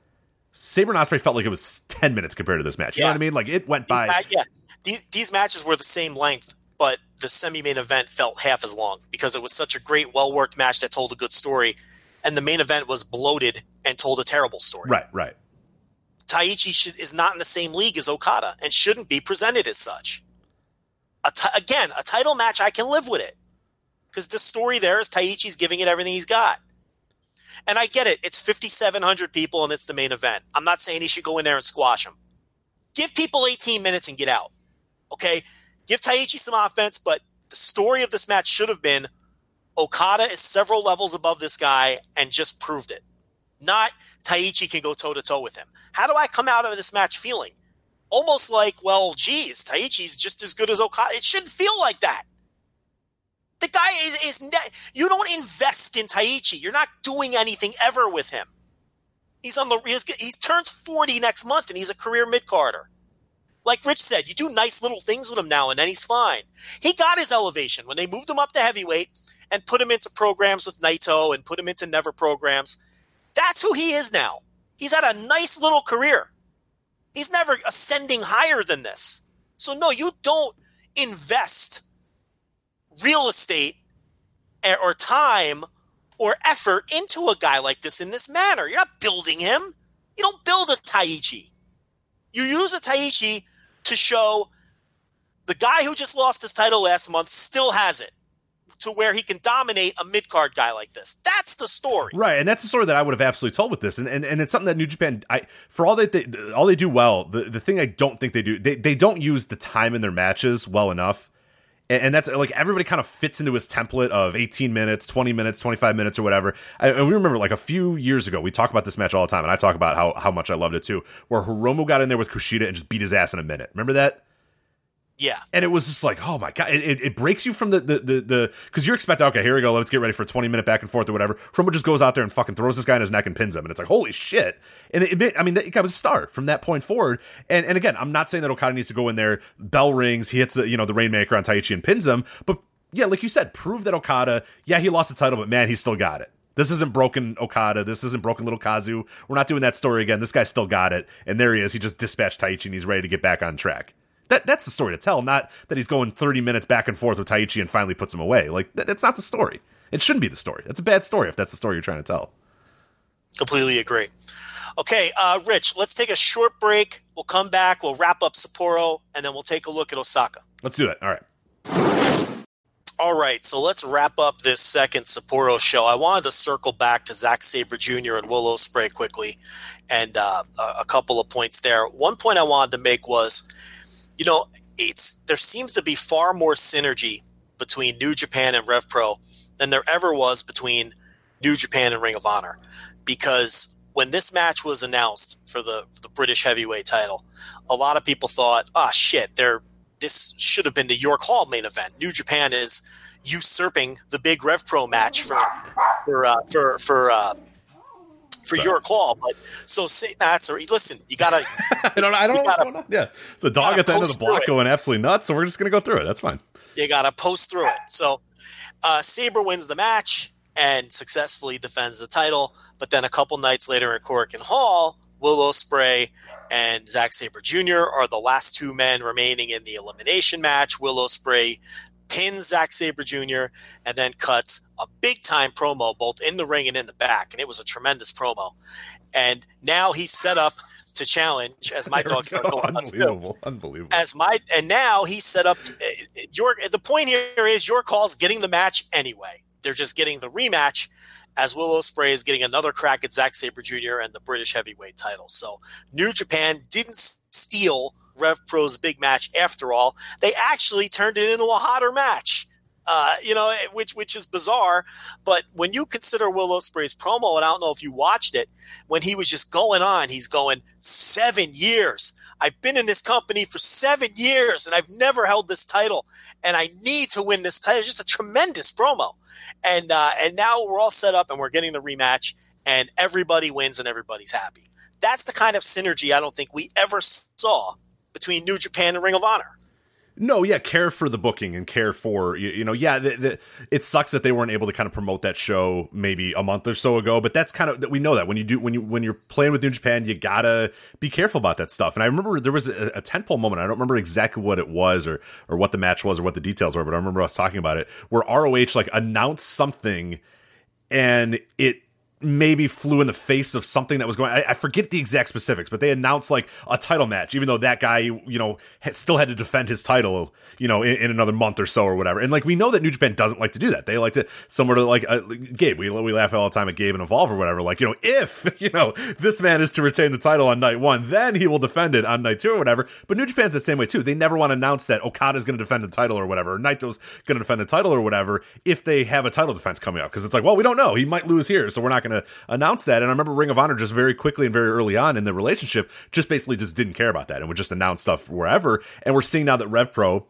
Sabre and Ospreay felt like it was ten minutes compared to this match. You know what I mean? Like it went These by. ma- yeah, these, these matches were the same length, but the semi-main event felt half as long because it was such a great, well-worked match that told a good story, and the main event was bloated and told a terrible story. Right, right. Taichi should, is not in the same league as Okada and shouldn't be presented as such. A ti- again, a title match, I can live with it because the story there is Taichi's giving it everything he's got. And I get it. It's 5,700 people and it's the main event. I'm not saying he should go in there and squash them. Give people 18 minutes and get out. Okay? Give Taichi some offense, but the story of this match should have been Okada is several levels above this guy and just proved it. Not Taichi can go toe to toe with him. How do I come out of this match feeling? Almost like, well, geez, Taichi's just as good as Okada. It shouldn't feel like that. The guy is, is ne- you don't invest in Taichi. You're not doing anything ever with him. He's on the he's, he's turns 40 next month and he's a career mid carder. Like Rich said, you do nice little things with him now and then he's fine. He got his elevation when they moved him up to heavyweight and put him into programs with Naito and put him into Never programs. That's who he is now. He's had a nice little career. He's never ascending higher than this. So no, you don't invest real estate or time or effort into a guy like this in this manner. You're not building him. You don't build a Taichi. You use a Taichi to show the guy who just lost his title last month still has it to where he can dominate a mid card guy like this. That's the story. Right, and that's the story that I would have absolutely told with this, and and, and it's something that New Japan, I for all that they all they do well, the the thing I don't think they do, they they don't use the time in their matches well enough, and, that's like everybody kind of fits into his template of eighteen minutes, twenty minutes, twenty five minutes, or whatever. And we remember like a few years ago, we talk about this match all the time, and I talk about how how much I loved it too, where Hiromu got in there with Kushida and just beat his ass in a minute. Remember that? Yeah. and it was just like, oh my god, it, it, breaks you from the the the because you're expecting, okay, here we go, let's get ready for a 20 minute back and forth or whatever. Hiromu just goes out there and fucking throws this guy in his neck and pins him, and it's like, holy shit! And it, it I mean, that guy was a star from that point forward. And and again, I'm not saying that Okada needs to go in there, bell rings, he hits the you know the rainmaker on Taichi and pins him, but yeah, like you said, prove that Okada, yeah, he lost the title, but man, he still got it. This isn't broken Okada. This isn't broken little Kazu. We're not doing that story again. This guy still got it, and there he is. He just dispatched Taichi, and he's ready to get back on track. That that's the story to tell, not that he's going 30 minutes back and forth with Taichi and finally puts him away. Like that, that's not the story. It shouldn't be the story. That's a bad story if that's the story you're trying to tell. Completely agree. Okay, uh, Rich, let's take a short break. We'll come back. We'll wrap up Sapporo, and then we'll take a look at Osaka. Let's do that. All right. All right, so let's wrap up this second Sapporo show. I wanted to circle back to Zack Sabre Jr. and Will Ospreay quickly, and uh, a, a couple of points there. One point I wanted to make was, you know, it's there seems to be far more synergy between New Japan and Rev Pro than there ever was between New Japan and Ring of Honor, because when this match was announced for the for the British Heavyweight title, a lot of people thought, "Ah, shit, they're this should have been the York Hall main event. New Japan is usurping the big Rev Pro match for for uh, for for uh, for York Hall, But so say that's or listen, you gotta I don't. I don't know gotta- going on. Yeah. It's a dog at the end of the block going absolutely nuts, so we're just to go through it. That's fine. you gotta post through it. So uh, Sabre wins the match and successfully defends the title. But then a couple nights later in Cork and Hall, Will Ospreay and Zack Saber Jr. are the last two men remaining in the elimination match. Will Ospreay pins Zack Sabre Jr. and then cuts a big time promo both in the ring and in the back, and it was a tremendous promo. And now he's set up to challenge as my There we dogs start go. going nuts, too. unbelievable, unbelievable. as my and now he's set up to, uh, your the point here is York Hall's getting the match anyway they're just getting the rematch as Will Ospreay is getting another crack at Zack Sabre Jr. and the British heavyweight title. So New Japan didn't steal Rev Pro's big match after all. They actually turned it into a hotter match. Uh, you know, which which is bizarre, but when you consider Will Ospreay's promo, and I don't know if you watched it, when he was just going on, he's going seven years. I've been in this company for seven years, and I've never held this title, and I need to win this title. It's just a tremendous promo and uh, and now we're all set up and we're getting the rematch and everybody wins and everybody's happy. That's the kind of synergy I don't think we ever saw between New Japan and Ring of Honor. No, yeah, care for the booking and care for you, you know, yeah. The, the, it sucks that they weren't able to kind of promote that show maybe a month or so ago, but that's kind of we know that when you do when you when you're playing with New Japan, you gotta be careful about that stuff. And I remember there was a, a tentpole moment. I don't remember exactly what it was or or what the match was or what the details were, but I remember us talking about it where ROH like announced something and it maybe flew in the face of something that was going I, I forget the exact specifics but they announced like a title match even though that guy you know had, still had to defend his title you know in, in, another month or so or whatever. And like we know that new japan doesn't like to do that. They like to somewhere to like uh, gabe we, we laugh all the time at gabe and evolve or whatever like you know if you know this man is to retain the title on night one then he will defend it on night two or whatever. But new japan's the same way too. They never want to announce that okada's going to defend the title or whatever or naito's going to defend the title or whatever if they have a title defense coming up because it's like well we don't know. He might lose here so we're not going to announce that. And I remember Ring of Honor just very quickly and very early on in the relationship just basically just didn't care about that and would just announce stuff wherever. And we're seeing now that Rev Pro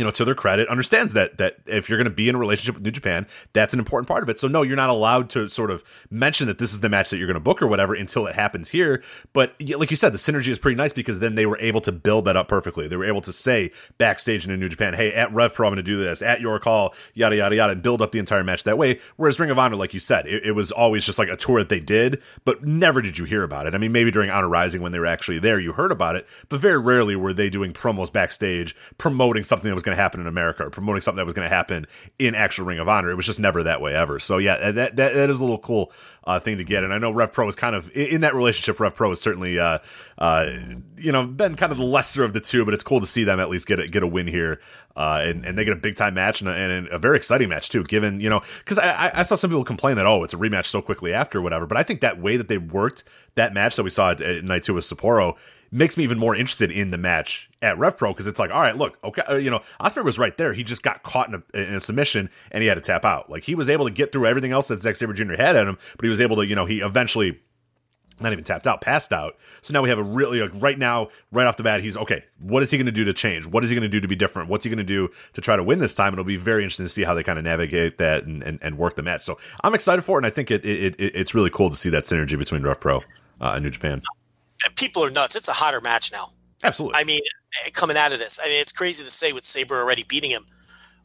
you know, to their credit, understands that that if you're going to be in a relationship with New Japan, that's an important part of it. So no, you're not allowed to sort of mention that this is the match that you're going to book or whatever until it happens here. But like you said, the synergy is pretty nice because then they were able to build that up perfectly. They were able to say backstage in New Japan, "Hey, at Rev Pro, I'm going to do this. At York Hall, yada yada yada," and build up the entire match that way. Whereas Ring of Honor, like you said, it, it was always just like a tour that they did, but never did you hear about it. I mean, maybe during Honor Rising when they were actually there, you heard about it, but very rarely were they doing promos backstage promoting something that was going to happen in America or promoting something that was going to happen in actual Ring of Honor. It was just never that way ever. So yeah, that that, that is a little cool uh, thing to get. And I know Rev Pro is kind of in that relationship. Rev Pro is certainly uh, uh, you know been kind of the lesser of the two, but it's cool to see them at least get a, get a win here. Uh, and, and they get a big time match and a, and a very exciting match too. Given you know, because I, I saw some people complain that oh, it's a rematch so quickly after whatever. But I think that way that they worked that match that we saw at, at night two with Sapporo makes me even more interested in the match at Rev Pro because it's like, all right, look, okay, uh, you know, Ospreay was right there. He just got caught in a, in a, submission and he had to tap out. Like he was able to get through everything else that Zack Sabre Jr. had at him, but he was able to, you know, he eventually not even tapped out, passed out. So now we have a really like right now, right off the bat, he's okay. What is he going to do to change? What is he going to do to be different? What's he going to do to try to win this time? It'll be very interesting to see how they kind of navigate that and, and, and work the match. So I'm excited for it, and I think it, it, it it's really cool to see that synergy between Rev Pro uh, and New Japan. People are nuts. It's a hotter match now. Absolutely. I mean, coming out of this, I mean, it's crazy to say with Sabre already beating him,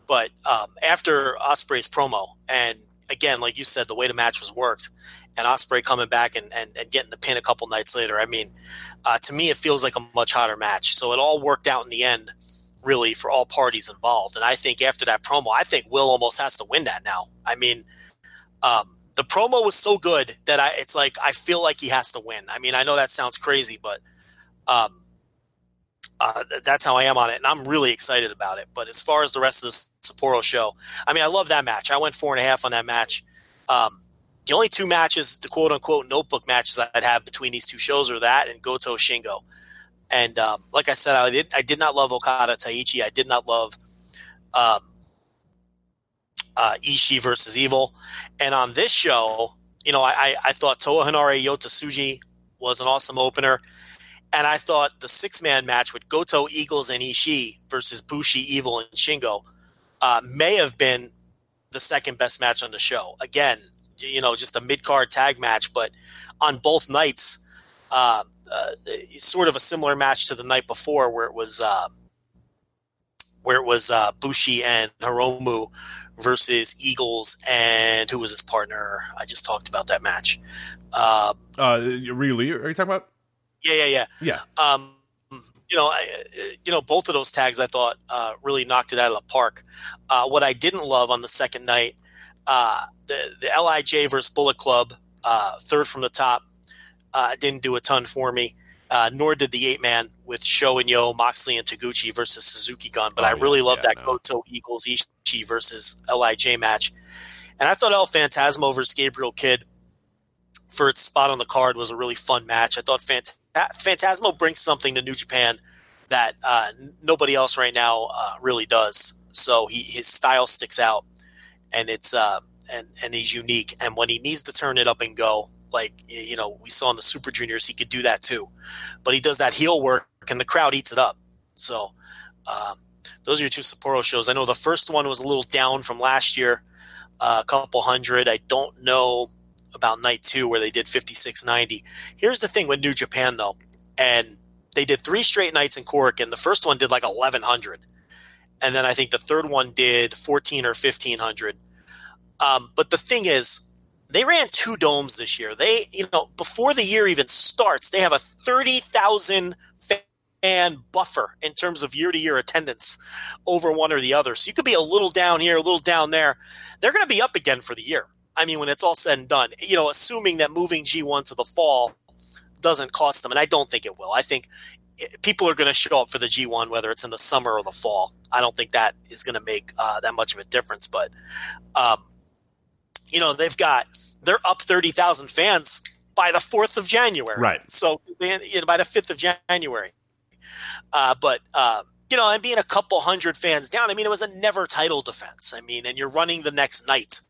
but um, after Ospreay's promo, and again, like you said, the way the match was worked, and Ospreay coming back and, and, and getting the pin a couple nights later, I mean, uh, to me, it feels like a much hotter match. So it all worked out in the end, really, for all parties involved. And I think after that promo, I think Will almost has to win that now. I mean, um, the promo was so good that I, it's like I feel like he has to win. I mean, I know that sounds crazy, but um, uh, that's how I am on it, and I'm really excited about it. But as far as the rest of the Sapporo show, I mean, I love that match. I went four and a half on that match. Um, the only two matches, the quote unquote notebook matches I'd have between these two shows are that and Goto Shingo. And um, like I said, I did I did not love Okada Taichi. I did not love um, uh, Ishii versus Evil. And on this show, you know, I, I thought Toa Henare Yota Tsuji was an awesome opener. And I thought the six man match with Goto, Eagles, and Ishii versus Bushi, Evil, and Shingo uh, may have been the second best match on the show. Again, you know, just a mid card tag match, but on both nights, uh, uh, sort of a similar match to the night before, where it was uh, where it was uh, Bushi and Hiromu versus Eagles and who was his partner? I just talked about that match. Uh, uh, Ryu Lee, are you talking about? Yeah, yeah, yeah. Yeah. Um, you know, I, you know, both of those tags I thought uh, really knocked it out of the park. Uh, what I didn't love on the second night, uh, the the Lij versus Bullet Club, uh, third from the top, uh, didn't do a ton for me. Uh, nor did the eight man with Sho and Yo, Moxley and Taguchi versus Suzuki Gun. But Oh, I really yeah, love yeah, that no. Goto Eagles Ishii versus Lij match. And I thought El Phantasmo versus Gabriel Kidd for its spot on the card was a really fun match. I thought Phant- Phantasmo brings something to New Japan that uh, nobody else right now uh, really does. So he, his style sticks out, and it's uh, and and he's unique. And when he needs to turn it up and go, like you know we saw in the Super Juniors, he could do that too. But he does that heel work, and the crowd eats it up. So um, those are your two Sapporo shows. I know the first one was a little down from last year, uh, a couple hundred. I don't know about night two where they did 5690. Here's the thing with New Japan though, and they did three straight nights in Cork, and the first one did like 1100, and then I think the third one did 14 or 1500. Um, but the thing is, they ran two domes this year. They, you know, before the year even starts, they have a 30,000 fan buffer in terms of year to year attendance over one or the other. So you could be a little down here, a little down there. They're going to be up again for the year. I mean, when it's all said and done, you know, assuming that moving G1 to the fall doesn't cost them, and I don't think it will. I think people are going to show up for the G1, whether it's in the summer or the fall. I don't think that is going to make uh, that much of a difference. But, um, you know, they've got, they're up 30,000 fans by the 4th of January. Right. So, they, you know, by the 5th of January. Uh, but, uh, you know, and being a couple hundred fans down, I mean, it was a never title defense. I mean, and you're running the next night.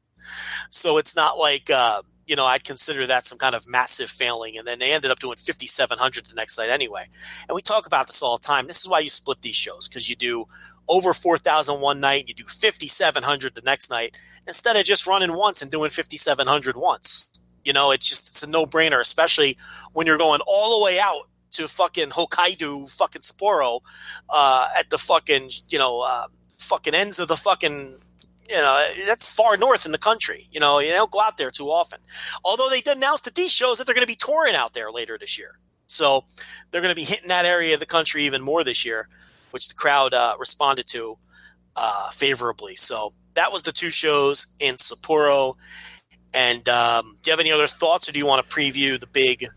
So it's not like, uh, you know, I'd consider that some kind of massive failing. And then they ended up doing 5,700 the next night anyway. And we talk about this all the time. This is why you split these shows because you do over 4,000 one night, you do 5,700 the next night instead of just running once and doing 5,700 once. You know, it's just, it's a no brainer, especially when you're going all the way out to fucking Hokkaido, fucking Sapporo, uh, at the fucking, you know, uh, fucking ends of the fucking you know, that's far north in the country. You know, you don't go out there too often. Although they did announce that these shows that they're going to be touring out there later this year. So they're going to be hitting that area of the country even more this year, which the crowd uh, responded to uh, favorably. So that was the two shows in Sapporo. And um, do you have any other thoughts, or do you want to preview the big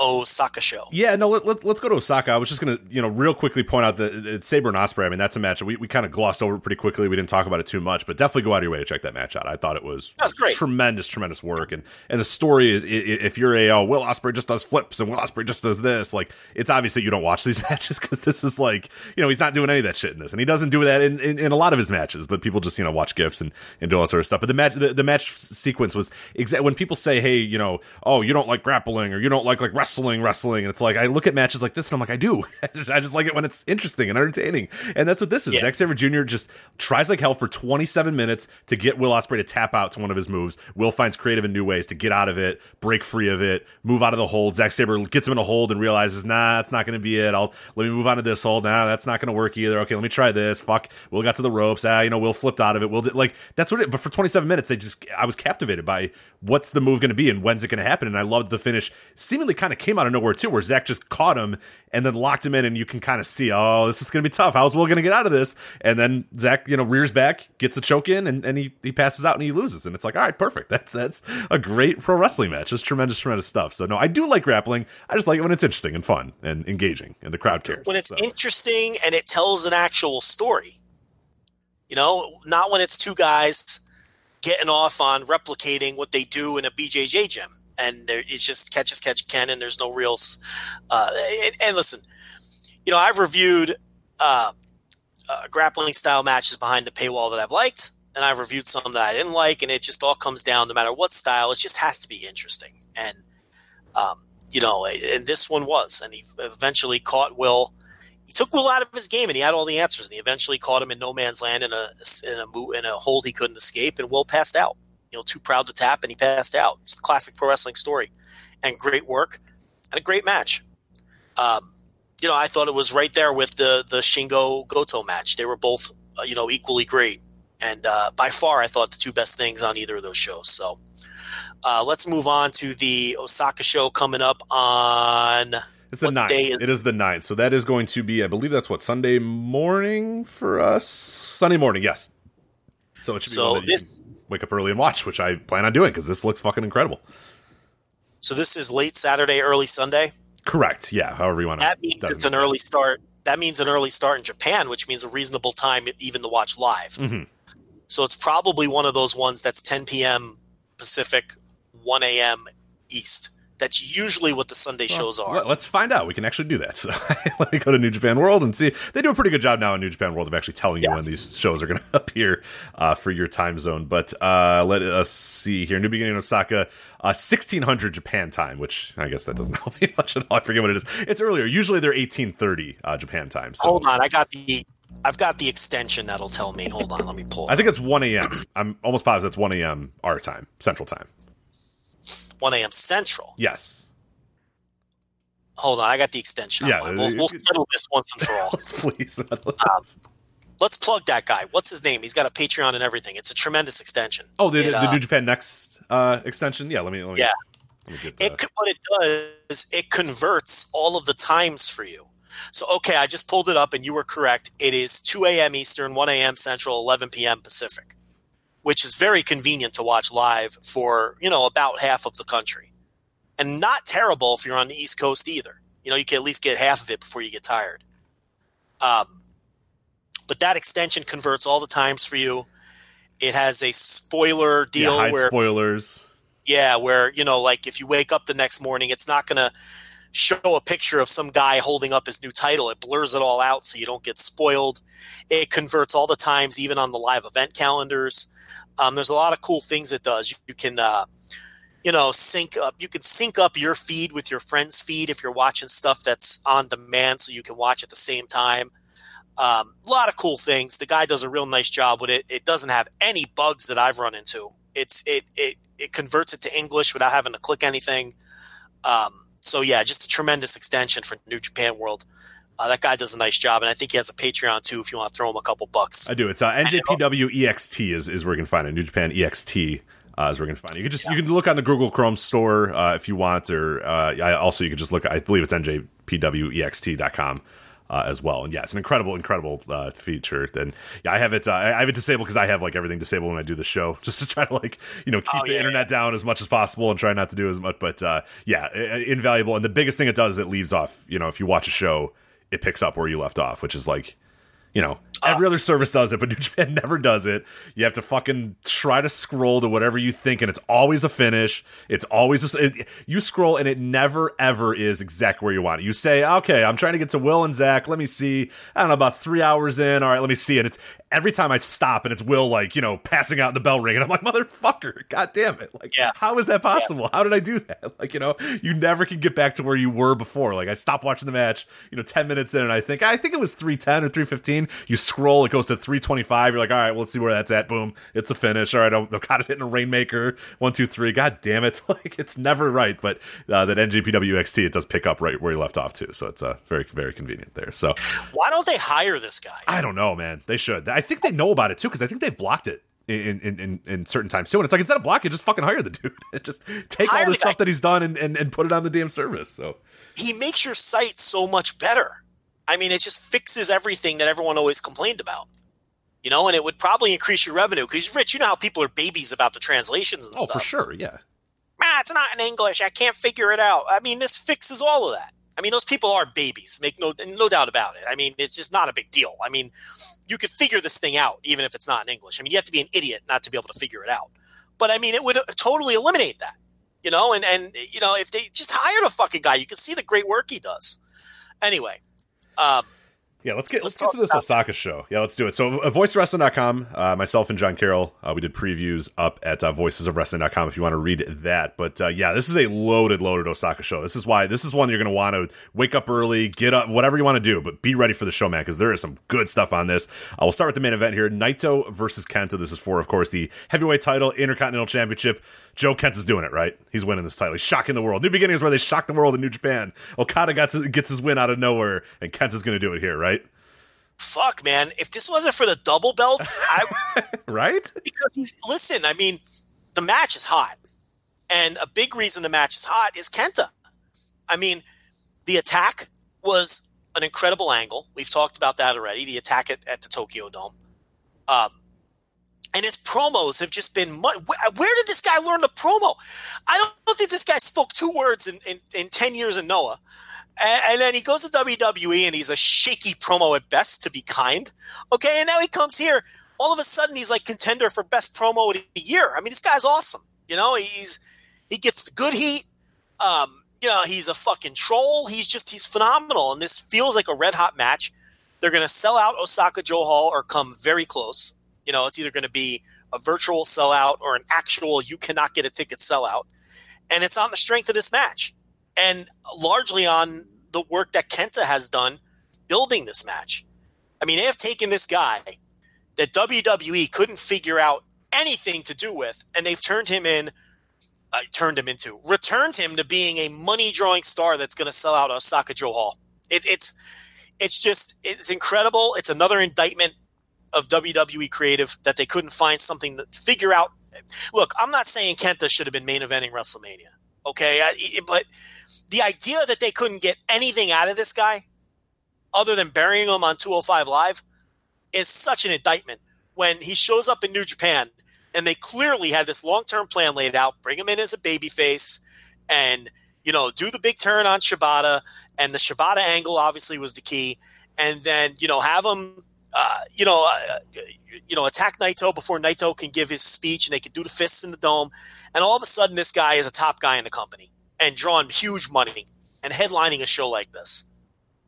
Osaka show? Yeah, no, let, let, let's go to Osaka. I was just going to, you know, real quickly point out that uh, it's Sabre and Ospreay. I mean, that's a match we, we kind of glossed over pretty quickly. We didn't talk about it too much, but definitely go out of your way to check that match out. I thought it was That's great. tremendous, tremendous work. And and the story is, if you're a, oh, Will Ospreay just does flips and Will Ospreay just does this, like, it's obvious that you don't watch these matches because this is like, you know, he's not doing any of that shit in this. And he doesn't do that in, in, in a lot of his matches, but people just, you know, watch GIFs and, and do all that sort of stuff. But the match, the, the match sequence was exact. When people say, hey, you know, oh, you don't like grappling or you don't like like wrestling, wrestling, and it's like, I look at matches like this and I'm like, I do. I just like it when it's interesting and entertaining. And that's what this is. Yeah. Zack Sabre Jr. just tries like hell for 27 minutes to get Will Ospreay to tap out to one of his moves. Will finds creative and new ways to get out of it, break free of it, move out of the hold. Zack Sabre gets him in a hold and realizes, nah, that's not going to be it. I'll let me move on to this hold. Nah, that's not going to work either. Okay, let me try this. Fuck. Will got to the ropes. Ah, you know, Will flipped out of it. Will did, like that's what it. But for 27 minutes, they just I was captivated by what's the move going to be and when's it going to happen. And I loved the finish. Seemingly kind of came out of nowhere too, where Zack just caught him and then locked him in, and you can kind of see, oh, this is going to be tough. How's Will going to get out of this? And then Zack, you know, rears back, gets a choke in, and, and he he passes out and he loses. And it's like, all right, perfect. That's that's a great pro wrestling match. It's tremendous, tremendous stuff. So no, I do like grappling. I just like it when it's interesting and fun and engaging, and the crowd cares. when it's So. interesting and it tells an actual story. You know, not when it's two guys getting off on replicating what they do in a BJJ gym, and there, it's just catch as catch can, and there's no real. Uh, and, and listen, you know, I've reviewed uh, uh, grappling style matches behind the paywall that I've liked, and I've reviewed some that I didn't like, and it just all comes down, no matter what style, it just has to be interesting. And um, you know, and this one was, and he eventually caught Will. He took Will out of his game, and he had all the answers. And he eventually caught him in no man's land in a in a in a hold he couldn't escape, and Will passed out. You know, too proud to tap, and he passed out. It's a classic pro wrestling story, and great work, and a great match. Um, you know, I thought it was right there with the the Shingo Goto match. They were both, uh, you know, equally great, and uh, by far, I thought the two best things on either of those shows. So. Uh, let's move on to the Osaka show coming up on. It's the What ninth. is- it is the ninth. So that is going to be, I believe that's what Sunday morning for us. Sunday morning, yes. So it should be So one that you this- can wake up early and watch, which I plan on doing because this looks fucking incredible. So this is late Saturday, early Sunday. Correct. Yeah. However you want to. That means it's an early start. That means an early start in Japan, which means a reasonable time even to watch live. Mhm. So it's probably one of those ones that's 10 p.m. Pacific, 1 a.m. East. That's usually what the Sunday shows are. Let- Let's find out. We can actually do that. So let me go to New Japan World and see. They do a pretty good job now in New Japan World of actually telling you Yeah. when these shows are going to appear uh, for your time zone. But uh, let us see here. New Beginning in Osaka, uh, 1600 Japan time, which I guess that doesn't help me much at all. I forget what it is. It's earlier. Usually they're 1830 uh, Japan time. So Hold on, I got the I've got the extension that'll tell me. Hold on, let me pull. I think it's 1 a.m. I'm almost positive it's 1 a.m. our time, Central time. 1 a.m. Central. Yes. Hold on, I got the extension. Yeah, we'll, we'll settle this once and for all. Please. Let's plug that guy. What's his name? He's got a Patreon and everything. It's a tremendous extension. oh, the, It, the, uh, New Japan Next uh, extension? Yeah, let me. Let me Yeah. Let me the- It what it does it converts all of the times for you. So okay, I just pulled it up and you were correct. It is 2 a.m. Eastern, 1 a.m. Central, 11 p.m. Pacific, which is very convenient to watch live for you know about half of the country, and not terrible if you're on the East Coast either. You know you can at least get half of it before you get tired. Um, but that extension converts all the times for you. It has a spoiler deal hide where spoilers. yeah, where you know, like if you wake up the next morning, it's not going to show a picture of some guy holding up his new title. It blurs it all out so you don't get spoiled. It converts all the times, even on the live event calendars. Um, there's a lot of cool things it does. You, you can, uh, you know, sync up. You can sync up your feed with your friend's feed if you're watching stuff that's on demand, so you can watch at the same time. Um, a lot of cool things. The guy does a real nice job with it. It doesn't have any bugs that I've run into. It's it it it converts it to English without having to click anything. Um, so yeah, just a tremendous extension for New Japan World. Uh, that guy does a nice job, and I think he has a Patreon too. If you want to throw him a couple bucks, I do. It's uh, NJPW EXT is, is where you can find it. New Japan EXT uh, is where you can find it. You can just you can look on the Google Chrome store uh, if you want, or uh, I also you can just look. I believe it's NJPWEXT.com. Uh, as well, and yeah, it's an incredible, incredible uh, feature. And yeah, I have it. Uh, I have it disabled because I have like everything disabled when I do the show, just to try to like you know keep Oh, the yeah, internet down as much as possible and try not to do as much. But uh, yeah, invaluable. And the biggest thing it does is it leaves off. You know, if you watch a show, it picks up where you left off, which is like you know, uh, every other service does it, but New Japan never does it. You have to fucking try to scroll to whatever you think, and it's always a finish. It's always just, it, you scroll, and it never ever is exactly where you want it. You say, okay, I'm trying to get to Will and Zack. Let me see. I don't know about three hours in. All right, let me see. And it's every time I stop, and it's Will like you know passing out in the bell ring, and I'm like, motherfucker, god damn it! Like, Yeah. how is that possible? How did I do that? Like, you know, you never can get back to where you were before. Like, I stopped watching the match, you know, ten minutes in, and I think I think it was three ten or three fifteen. You scroll, it goes to three twenty five. You're like, all right, well, let's see where that's at. Boom, it's the finish. All right, Okada's hitting a rainmaker. One, two, three. God damn it! Like, it's never right. But uh, that NJPWXT, it does pick up right where you left off too. So it's uh, very very convenient there. So why don't they hire this guy? I don't know, man. They should. I think they know about it too because I think they've blocked it. In, in, in, in certain times too, and it's like instead of blocking, just fucking hire the dude. just take Hire all the the guy. stuff that he's done and, and, and put it on the damn service. So he makes your site so much better. I mean, it just fixes everything that everyone always complained about. You know, and it would probably increase your revenue because, Rich, you know how people are babies about the translations and Oh, stuff. for sure, yeah. Man, it's not in English. I can't figure it out. I mean, this fixes all of that. I mean, those people are babies. Make no no doubt about it. I mean, it's just not a big deal. I mean, you could figure this thing out even if it's not in English. I mean, you have to be an idiot not to be able to figure it out. But I mean, it would uh, totally eliminate that. You know, and and you know, if they just hired a fucking guy, you can see the great work he does. Anyway, um, Yeah, let's get let's, Let's get to this Osaka show. Yeah, let's do it. So, uh, voicewrestling.com, uh, myself and John Carroll, uh, we did previews up at uh, voicesofwrestling.com if you want to read that. But uh, yeah, this is a loaded, loaded Osaka show. This is why this is one you're going to want to wake up early, get up, whatever you want to do, but be ready for the show, man, because there is some good stuff on this. Uh, we'll start with the main event here Naito versus Kenta. This is for, of course, the heavyweight title, Intercontinental Championship. Joe Kent is doing it, right? He's winning this title. He's shocking the world. New beginnings where they shock the world in New Japan. Okada to, gets his win out of nowhere, and Kenta's going to do it here, right? fuck, man, if this wasn't for the double belts, I Right? because he's listen. I mean, the match is hot, and a big reason the match is hot is Kenta. I mean, the attack was an incredible angle. We've talked about that already. The attack at, at the Tokyo Dome, um, and his promos have just been. Mu- where, did this guy learn the promo? I don't, think this guy guy spoke two words in, in, in 10 years in Noah. And, and, then he goes to WWE and he's a shaky promo at best, to be kind. Okay, and now he comes here. All of a sudden, he's like contender for best promo of the year. I mean, this guy's awesome. You know, he's he gets good heat. Um, you know, he's a fucking troll. He's just he's phenomenal, and this feels like a red hot match. They're going to sell out Osaka-jo Hall or come very close. You know, it's either going to be a virtual sellout or an actual you cannot get a ticket sellout. And it's on the strength of this match and largely on the work that Kenta has done building this match. I mean, they have taken this guy that WWE couldn't figure out anything to do with, and they've turned him in, uh, turned him into, returned him to being a money drawing star that's going to sell out Osaka-jo Hall. It, it's, it's just, it's incredible. It's another indictment of WWE creative that they couldn't find something to figure out. Look, I'm not saying Kenta should have been main eventing WrestleMania, okay? I, but the idea that they couldn't get anything out of this guy other than burying him on 205 Live is such an indictment. When he shows up in New Japan and they clearly had this long term plan laid out, bring him in as a babyface and, you know, do the big turn on Shibata. And the Shibata angle obviously was the key. And then, you know, have him uh, you know, uh, you know, attack Naito before Naito can give his speech, and they can do the fists in the dome. And all of a sudden, this guy is a top guy in the company and drawing huge money and headlining a show like this.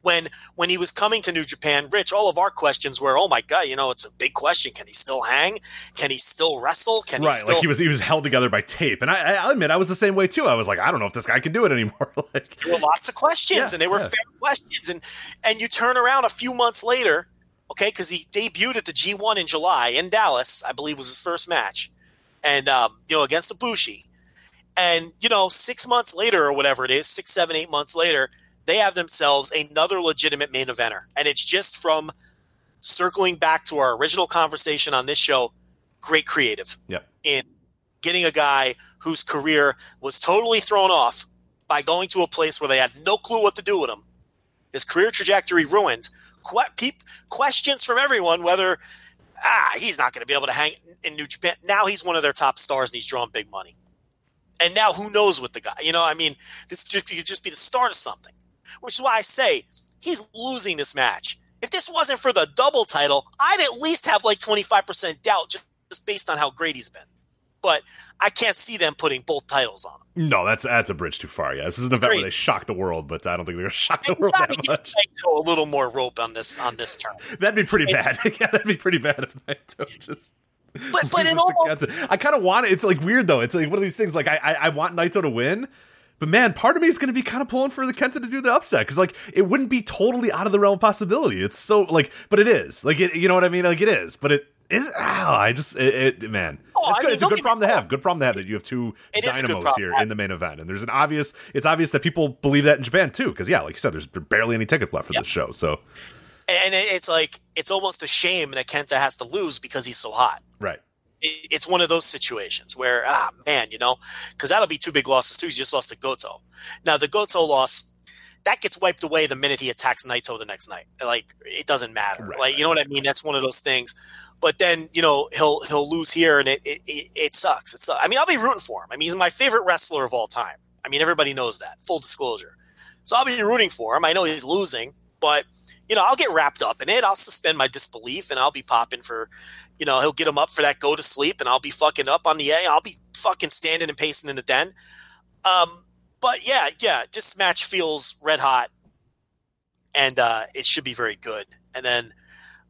When when he was coming to New Japan, Rich, all of our questions were, "Oh my god, you know, it's a big question. Can he still hang? Can he still wrestle? Can right, he still?" like he was he was held together by tape, and I, I admit I was the same way too. I was like, I don't know if this guy can do it anymore. like, there were lots of questions, Yeah, and they were yeah. fair questions, and and you turn around a few months later, okay, because he debuted at the G1 in July in Dallas, I believe was his first match, and um, you know against Ibushi, and you know six months later or whatever it is, six, seven, eight months later, they have themselves another legitimate main eventer, and it's just from circling back to our original conversation on this show, great creative Yep. in getting a guy whose career was totally thrown off by going to a place where they had no clue what to do with him. His career trajectory ruined. Que- peop- questions from everyone whether ah he's not going to be able to hang in New Japan. Now he's one of their top stars and he's drawing big money. And now who knows what the guy? You know, I mean, this just, could just be the start of something. Which is why I say he's losing this match. If this wasn't for the double title, I'd at least have like twenty five percent doubt just based on how great he's been. But I can't see them putting both titles on him. No, that's that's a bridge too far. Yeah, this is an event where they shock the world, but I don't think they're gonna shock the world that much. Naito a little more rope on this on this turn. That'd be pretty bad. yeah, that'd be pretty bad if Naito just. But but in almost I kind of want it. It's like weird though. It's like one of these things. Like I, I, I want Naito to win, but man, part of me is going to be kind of pulling for the Kenta to do the upset because like it wouldn't be totally out of the realm of possibility. It's so like, but it is. Like it, you know what I mean? Like it is, but it is. Ah, I just it, it man. Oh, it's I mean, it's a good problem to have. Good problem to have that you have two dynamos here in the main event, and there's an obvious. It's obvious that people believe that in Japan too, because yeah, like you said, there's barely any tickets left for Yep. this show. So and it's like it's almost a shame that Kenta has to lose because he's so hot. right. It- It's one of those situations where ah man, you know, because that'll be two big losses too. He just lost to Goto. Now the Goto loss. That gets wiped away the minute he attacks Naito the next night. Like it doesn't matter. Right, like you know what I mean? That's one of those things. But then you know he'll he'll lose here, and it it, it, it sucks. It's I mean I'll be rooting for him. I mean he's my favorite wrestler of all time. I mean everybody knows that. Full disclosure. So I'll be rooting for him. I know he's losing, but you know I'll get wrapped up in it. I'll suspend my disbelief, and I'll be popping for, you know, he'll get him up for that go to sleep, and I'll be fucking up on the A. I'll be fucking standing and pacing in the den. Um, but yeah, yeah, this match feels red hot, and uh, it should be very good. And then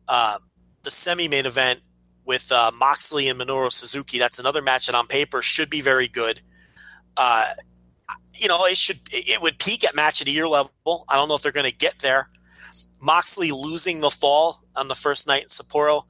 uh, the semi main event with uh, Moxley and Minoru Suzuki. That's another match that on paper should be very good. Uh, you know, it should it would peak at match of the year level. I don't know if they're going to get there. Moxley losing the fall on the first night in Sapporo.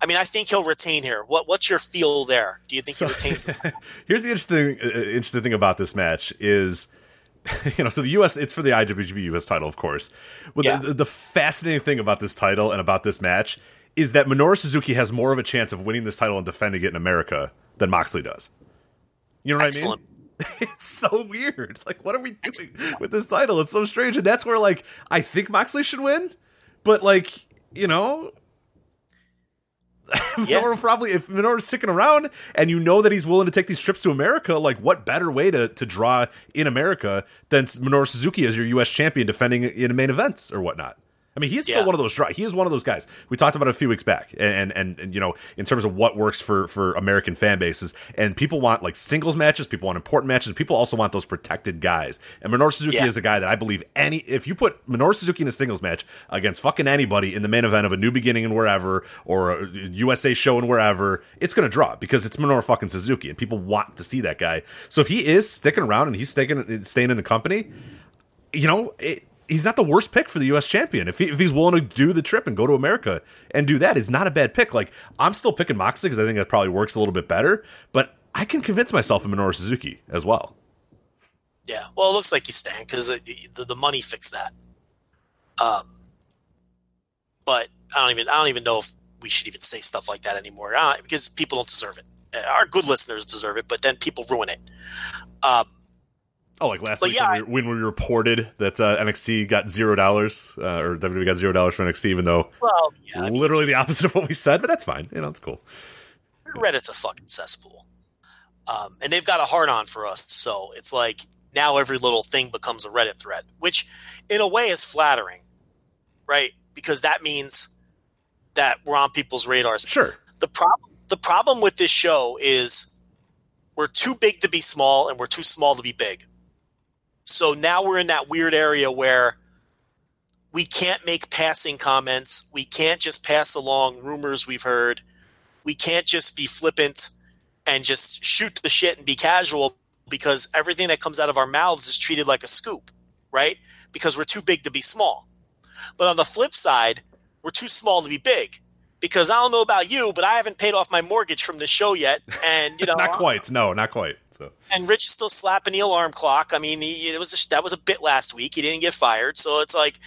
I mean, I think he'll retain here. What what's your feel there? Do you think So- he retains? Here's the interesting uh, interesting thing about this match is, you know, so the U.S. it's for the IWGP U.S. title, of course. But Yeah. the, the fascinating thing about this title and about this match is that Minoru Suzuki has more of a chance of winning this title and defending it in America than Moxley does. You know what Excellent. I mean? It's so weird. Like, what are we doing with this title? It's so strange, and that's where like I think Moxley should win, but like you know, Yeah. Minoru probably if Minoru's sticking around and you know that he's willing to take these trips to America, like what better way to, to draw in America than Minoru Suzuki as your US champion defending in main events or whatnot? I mean, he's still Yeah. one of those. He is one of those guys. We talked about a few weeks back, and, and and you know, in terms of what works for for American fan bases, and people want like singles matches, people want important matches, people also want those protected guys. And Minoru Suzuki Yeah. is a guy that I believe any if you put Minoru Suzuki in a singles match against fucking anybody in the main event of a New Beginning and wherever or a USA show and wherever, it's going to draw because it's Minoru fucking Suzuki, and people want to see that guy. So if he is sticking around and he's sticking staying in the company, you know, it, he's not the worst pick for the U.S. champion. If, he, if he's willing to do the trip and go to America and do that, it's not a bad pick. Like I'm still picking Moxley because I think that probably works a little bit better. But I can convince myself of Minoru Suzuki as well. Yeah. Well, it looks like he's staying because the, the money fixed that. Um, but I don't even I don't even know if we should even say stuff like that anymore uh, because people don't deserve it. Uh, Our good listeners deserve it, but then people ruin it. Um, Oh, like last But week yeah, when, we, when we reported that uh, NXT got zero dollars uh, or WWE got zero dollars for NXT, even though well, yeah, I mean, literally the opposite of what we said. But that's fine. You know, it's cool. Reddit's a fucking cesspool. Um, and they've got a hard on for us. So it's like now every little thing becomes a Reddit thread, which in a way is flattering, right? Because that means that we're on people's radars. Sure. The problem the problem with this show is we're too big to be small and we're too small to be big. So now we're in that weird area where we can't make passing comments. We can't just pass along rumors we've heard. We can't just be flippant and just shoot the shit and be casual because everything that comes out of our mouths is treated like a scoop, right? Because we're too big to be small. But on the flip side, we're too small to be big. Because I don't know about you, but I haven't paid off my mortgage from the show yet, and you know, Not quite. No, not quite. So and Rich is still slapping the alarm clock. I mean, he, it was a, that was a bit last week. He didn't get fired, so it's like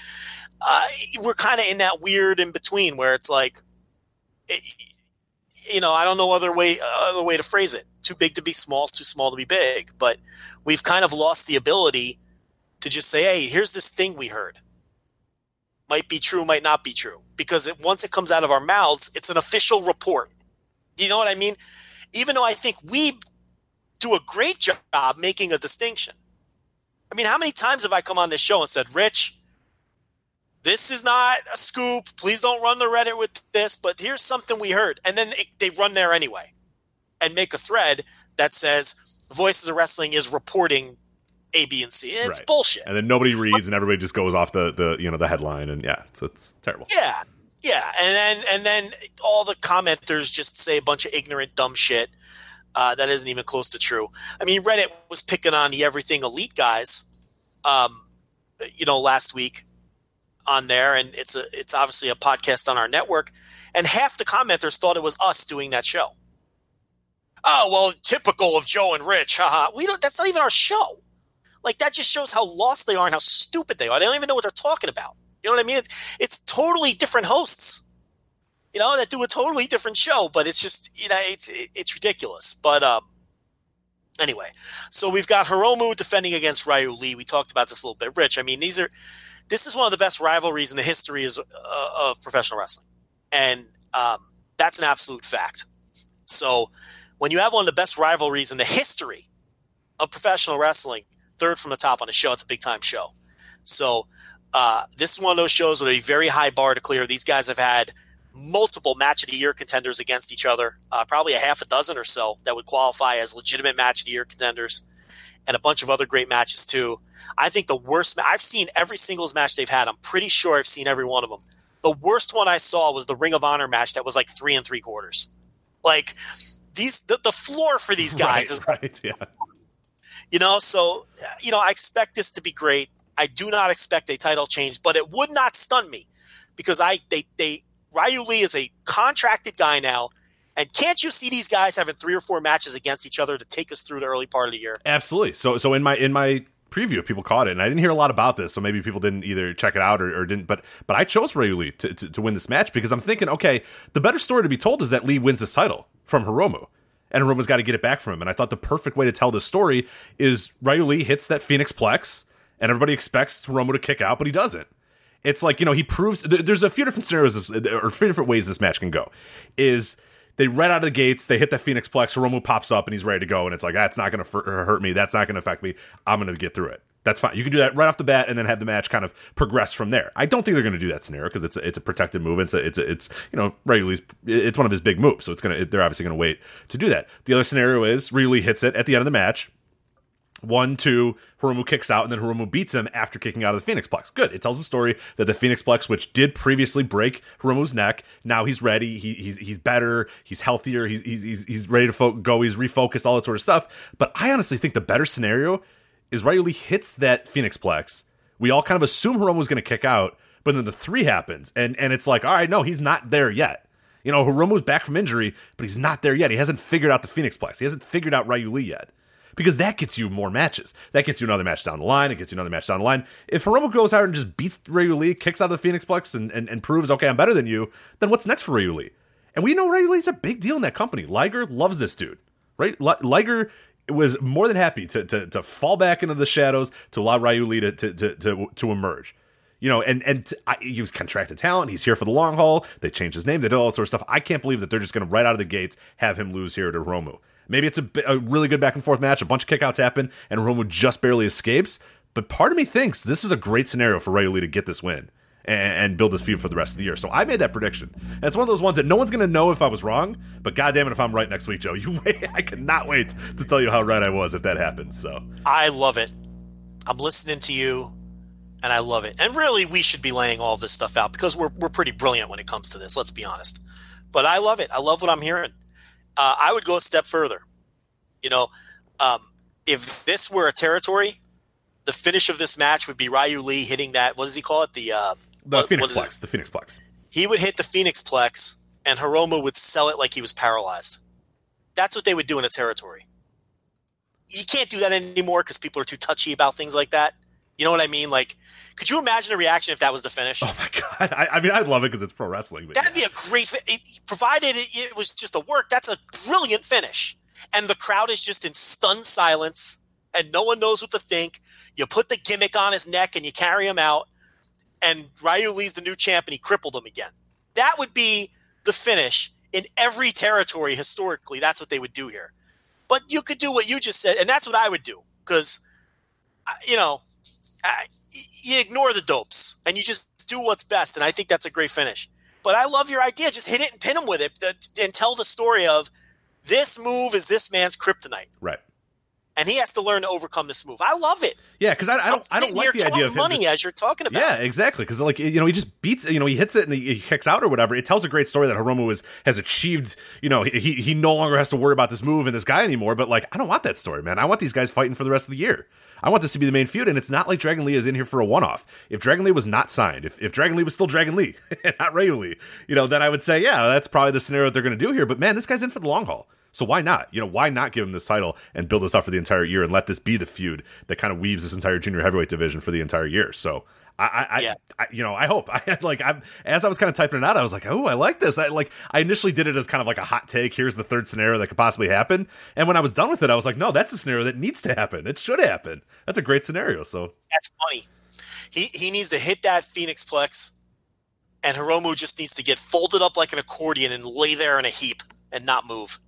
uh, we're kind of in that weird in between where it's like, it, you know, I don't know other way other way to phrase it. Too big to be small, too small to be big. But we've kind of lost the ability to just say, "Hey, here's this thing we heard." Might be true, might not be true, because it, once it comes out of our mouths, it's an official report. You know what I mean? Even though I think we do a great job making a distinction. I mean, how many times have I come on this show and said, Rich, this is not a scoop. Please don't run the Reddit with this, but here's something we heard. And then it, they run there anyway and make a thread that says Voices of Wrestling is reporting A, B, and C. It's Right. bullshit. and then nobody reads and everybody just goes off the the you know the headline and yeah, so it's terrible. Yeah, yeah, and then and then all the commenters just say a bunch of ignorant, dumb shit uh, that isn't even close to true. I mean, Reddit was picking on the Everything Elite guys, um, you know, last week on there, and it's a it's obviously a podcast on our network, and half the commenters thought it was us doing that show. Oh well, typical of Joe and Rich. Haha. We don't. That's not even our show. Like that just shows how lost they are and how stupid they are. They don't even know what they're talking about. You know what I mean? It's, it's totally different hosts. You know that do a totally different show, but it's just you know it's it's ridiculous. But um, anyway, so we've got Hiromu defending against Ryu Lee. We talked about this a little bit. Rich, I mean these are this is one of the best rivalries in the history is, uh, of professional wrestling, and um, that's an absolute fact. So when you have one of the best rivalries in the history of professional wrestling, third from the top on the show, it's a big time show. So uh, this is one of those shows with a very high bar to clear. These guys have had multiple match of the year contenders against each other, uh, probably a half a dozen or so that would qualify as legitimate match of the year contenders, and a bunch of other great matches too. I think the worst ma- I've seen every singles match they've had. I'm pretty sure I've seen every one of them. The worst one I saw was the Ring of Honor match that was like three and three quarters. Like these, the, the floor for these guys is right, right, yeah. You know, so you know, I expect this to be great. I do not expect a title change, but it would not stun me because I they they Ryu Lee is a contracted guy now, and can't you see these guys having three or four matches against each other to take us through the early part of the year? Absolutely. So so in my in my preview, if people caught it, and I didn't hear a lot about this, so maybe people didn't either check it out or, or didn't. But but I chose Ryu Lee to, to to win this match because I'm thinking, okay, the better story to be told is that Lee wins this title from Hiromu. And Hiromu's got to get it back from him. And I thought the perfect way to tell this story is Ryu Lee hits that Phoenix Plex, and everybody expects Hiromu to kick out, but he doesn't. It's like you know he proves there- there's a few different scenarios or a few different ways this match can go. Is they right out of the gates, they hit the Phoenix Plex, Hiromu pops up and he's ready to go, and it's like that's not going to uh, hurt me, that's not going to affect me. I'm going to get through it. That's fine. You can do that right off the bat, and then have the match kind of progress from there. I don't think they're going to do that scenario because it's a, it's a protected move. It's a, it's a, it's you know Ryu's it's one of his big moves, so it's gonna they're obviously going to wait to do that. The other scenario is Ryu hits it at the end of the match. One, two, Hiromu kicks out, and then Hiromu beats him after kicking out of the Phoenix Plex. Good. It tells the story that the Phoenix Plex, which did previously break Hiromu's neck, now he's ready. He, he's he's better. He's healthier. He's he's he's, ready to fo- go. He's refocused. All that sort of stuff. But I honestly think the better scenario is Ryu hits that Phoenix Plex. We all kind of assume Hiromu's going to kick out, but then the three happens, and and it's like, all right, no, he's not there yet. You know, Hiromu's back from injury, but he's not there yet. He hasn't figured out the Phoenix Plex. He hasn't figured out Ryu Lee yet because that gets you more matches. That gets you another match down the line. It gets you another match down the line. If Hiromu goes out and just beats Ryu Lee, kicks out of the Phoenix Plex, and, and, and proves, okay, I'm better than you, then what's next for Ryu Lee? And we know Ryu Lee's a big deal in that company. Liger loves this dude, right? L- Liger was more than happy to, to, to fall back into the shadows to allow Ryu Lee to, to, to, to, to emerge. You know, and and he was contracted talent. He's here for the long haul. They changed his name. They did all that sort of stuff. I can't believe that they're just going to right out of the gates have him lose here to Hiromu. Maybe it's a, a really good back and forth match. A bunch of kickouts happen, and Hiromu just barely escapes. But part of me thinks this is a great scenario for Ryu Lee to get this win and, and build this feud for the rest of the year. So I made that prediction. And it's one of those ones that no one's going to know if I was wrong. But goddamn it, if I'm right next week, Joe, you wait. I cannot wait to tell you how right I was if that happens. So I love it. I'm listening to you, and I love it. And really, we should be laying all this stuff out because we're we're pretty brilliant when it comes to this. Let's be honest. But I love it. I love what I'm hearing. Uh, I would go a step further. You know, um, if this were a territory, the finish of this match would be Ryu Lee hitting that. What does he call it? The uh, the what- Phoenix what is it? Plex, the Phoenix Plex. He would hit the Phoenix Plex, and Hiromu would sell it like he was paralyzed. That's what they would do in a territory. You can't do that anymore because people are too touchy about things like that. You know what I mean? Like, could you imagine a reaction if that was the finish? Oh my god! I, I mean, I'd love it because it's pro wrestling. That'd yeah. be a great, it, provided it, it was just a work. That's a brilliant finish, and the crowd is just in stunned silence, and no one knows what to think. You put the gimmick on his neck and you carry him out, and Ryu Lee's the new champ, and he crippled him again. That would be the finish in every territory historically. That's what they would do here. But you could do what you just said, and that's what I would do because, you know, Uh, you ignore the dopes and you just do what's best. And I think that's a great finish. But I love your idea. Just hit it and pin him with it uh, and tell the story of this move is this man's kryptonite. right. And he has to learn to overcome this move. I love it. Yeah, because I, I don't, I don't like the idea of him money just- as you're talking about. Yeah, exactly. Because like you know, he just beats. You know, he hits it and he, he kicks out or whatever. It tells a great story that Hiromu is, has achieved. You know, he he no longer has to worry about this move and this guy anymore. But like, I don't want that story, man. I want these guys fighting for the rest of the year. I want this to be the main feud, and it's not like Dragon Lee is in here for a one-off. If Dragon Lee was not signed, if, if Dragon Lee was still Dragon Lee and not Ryu Lee, you know, then I would say, yeah, that's probably the scenario that they're going to do here. But man, this guy's in for the long haul. So why not? You know, why not give him this title and build this up for the entire year and let this be the feud that kind of weaves this entire junior heavyweight division for the entire year? So I, I, I, Yeah. I you know, I hope. I had like, I'm as I was kind of typing it out, I was like, oh, I like this. I like, I initially did it as kind of like a hot take. Here's the third scenario that could possibly happen. And when I was done with it, I was like, no, that's a scenario that needs to happen. It should happen. That's a great scenario. So That's funny. He, he needs to hit that Phoenix Plex, and Hiromu just needs to get folded up like an accordion and lay there in a heap and not move.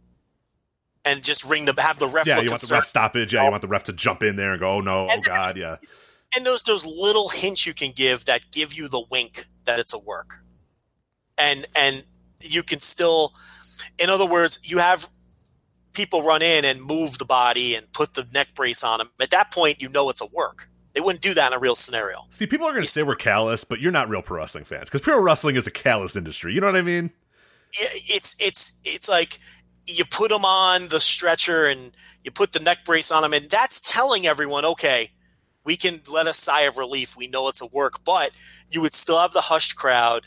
And just ring the have the ref yeah, you want the ref stoppage. Yeah, you want the ref to jump in there and go, oh no, oh god, yeah. And those those little hints you can give that give you the wink that it's a work. And and you can still in other words you have people run in and move the body and put the neck brace on them at that point you know it's a work. They wouldn't do that in a real scenario. See, people are going to say we're callous, but you're not real pro wrestling fans because pro wrestling is a callous industry. You know what I mean? It- it's it's it's like you put them on the stretcher and you put the neck brace on them and that's telling everyone okay we can let a sigh of relief. We know it's a work but you would still have the hushed crowd.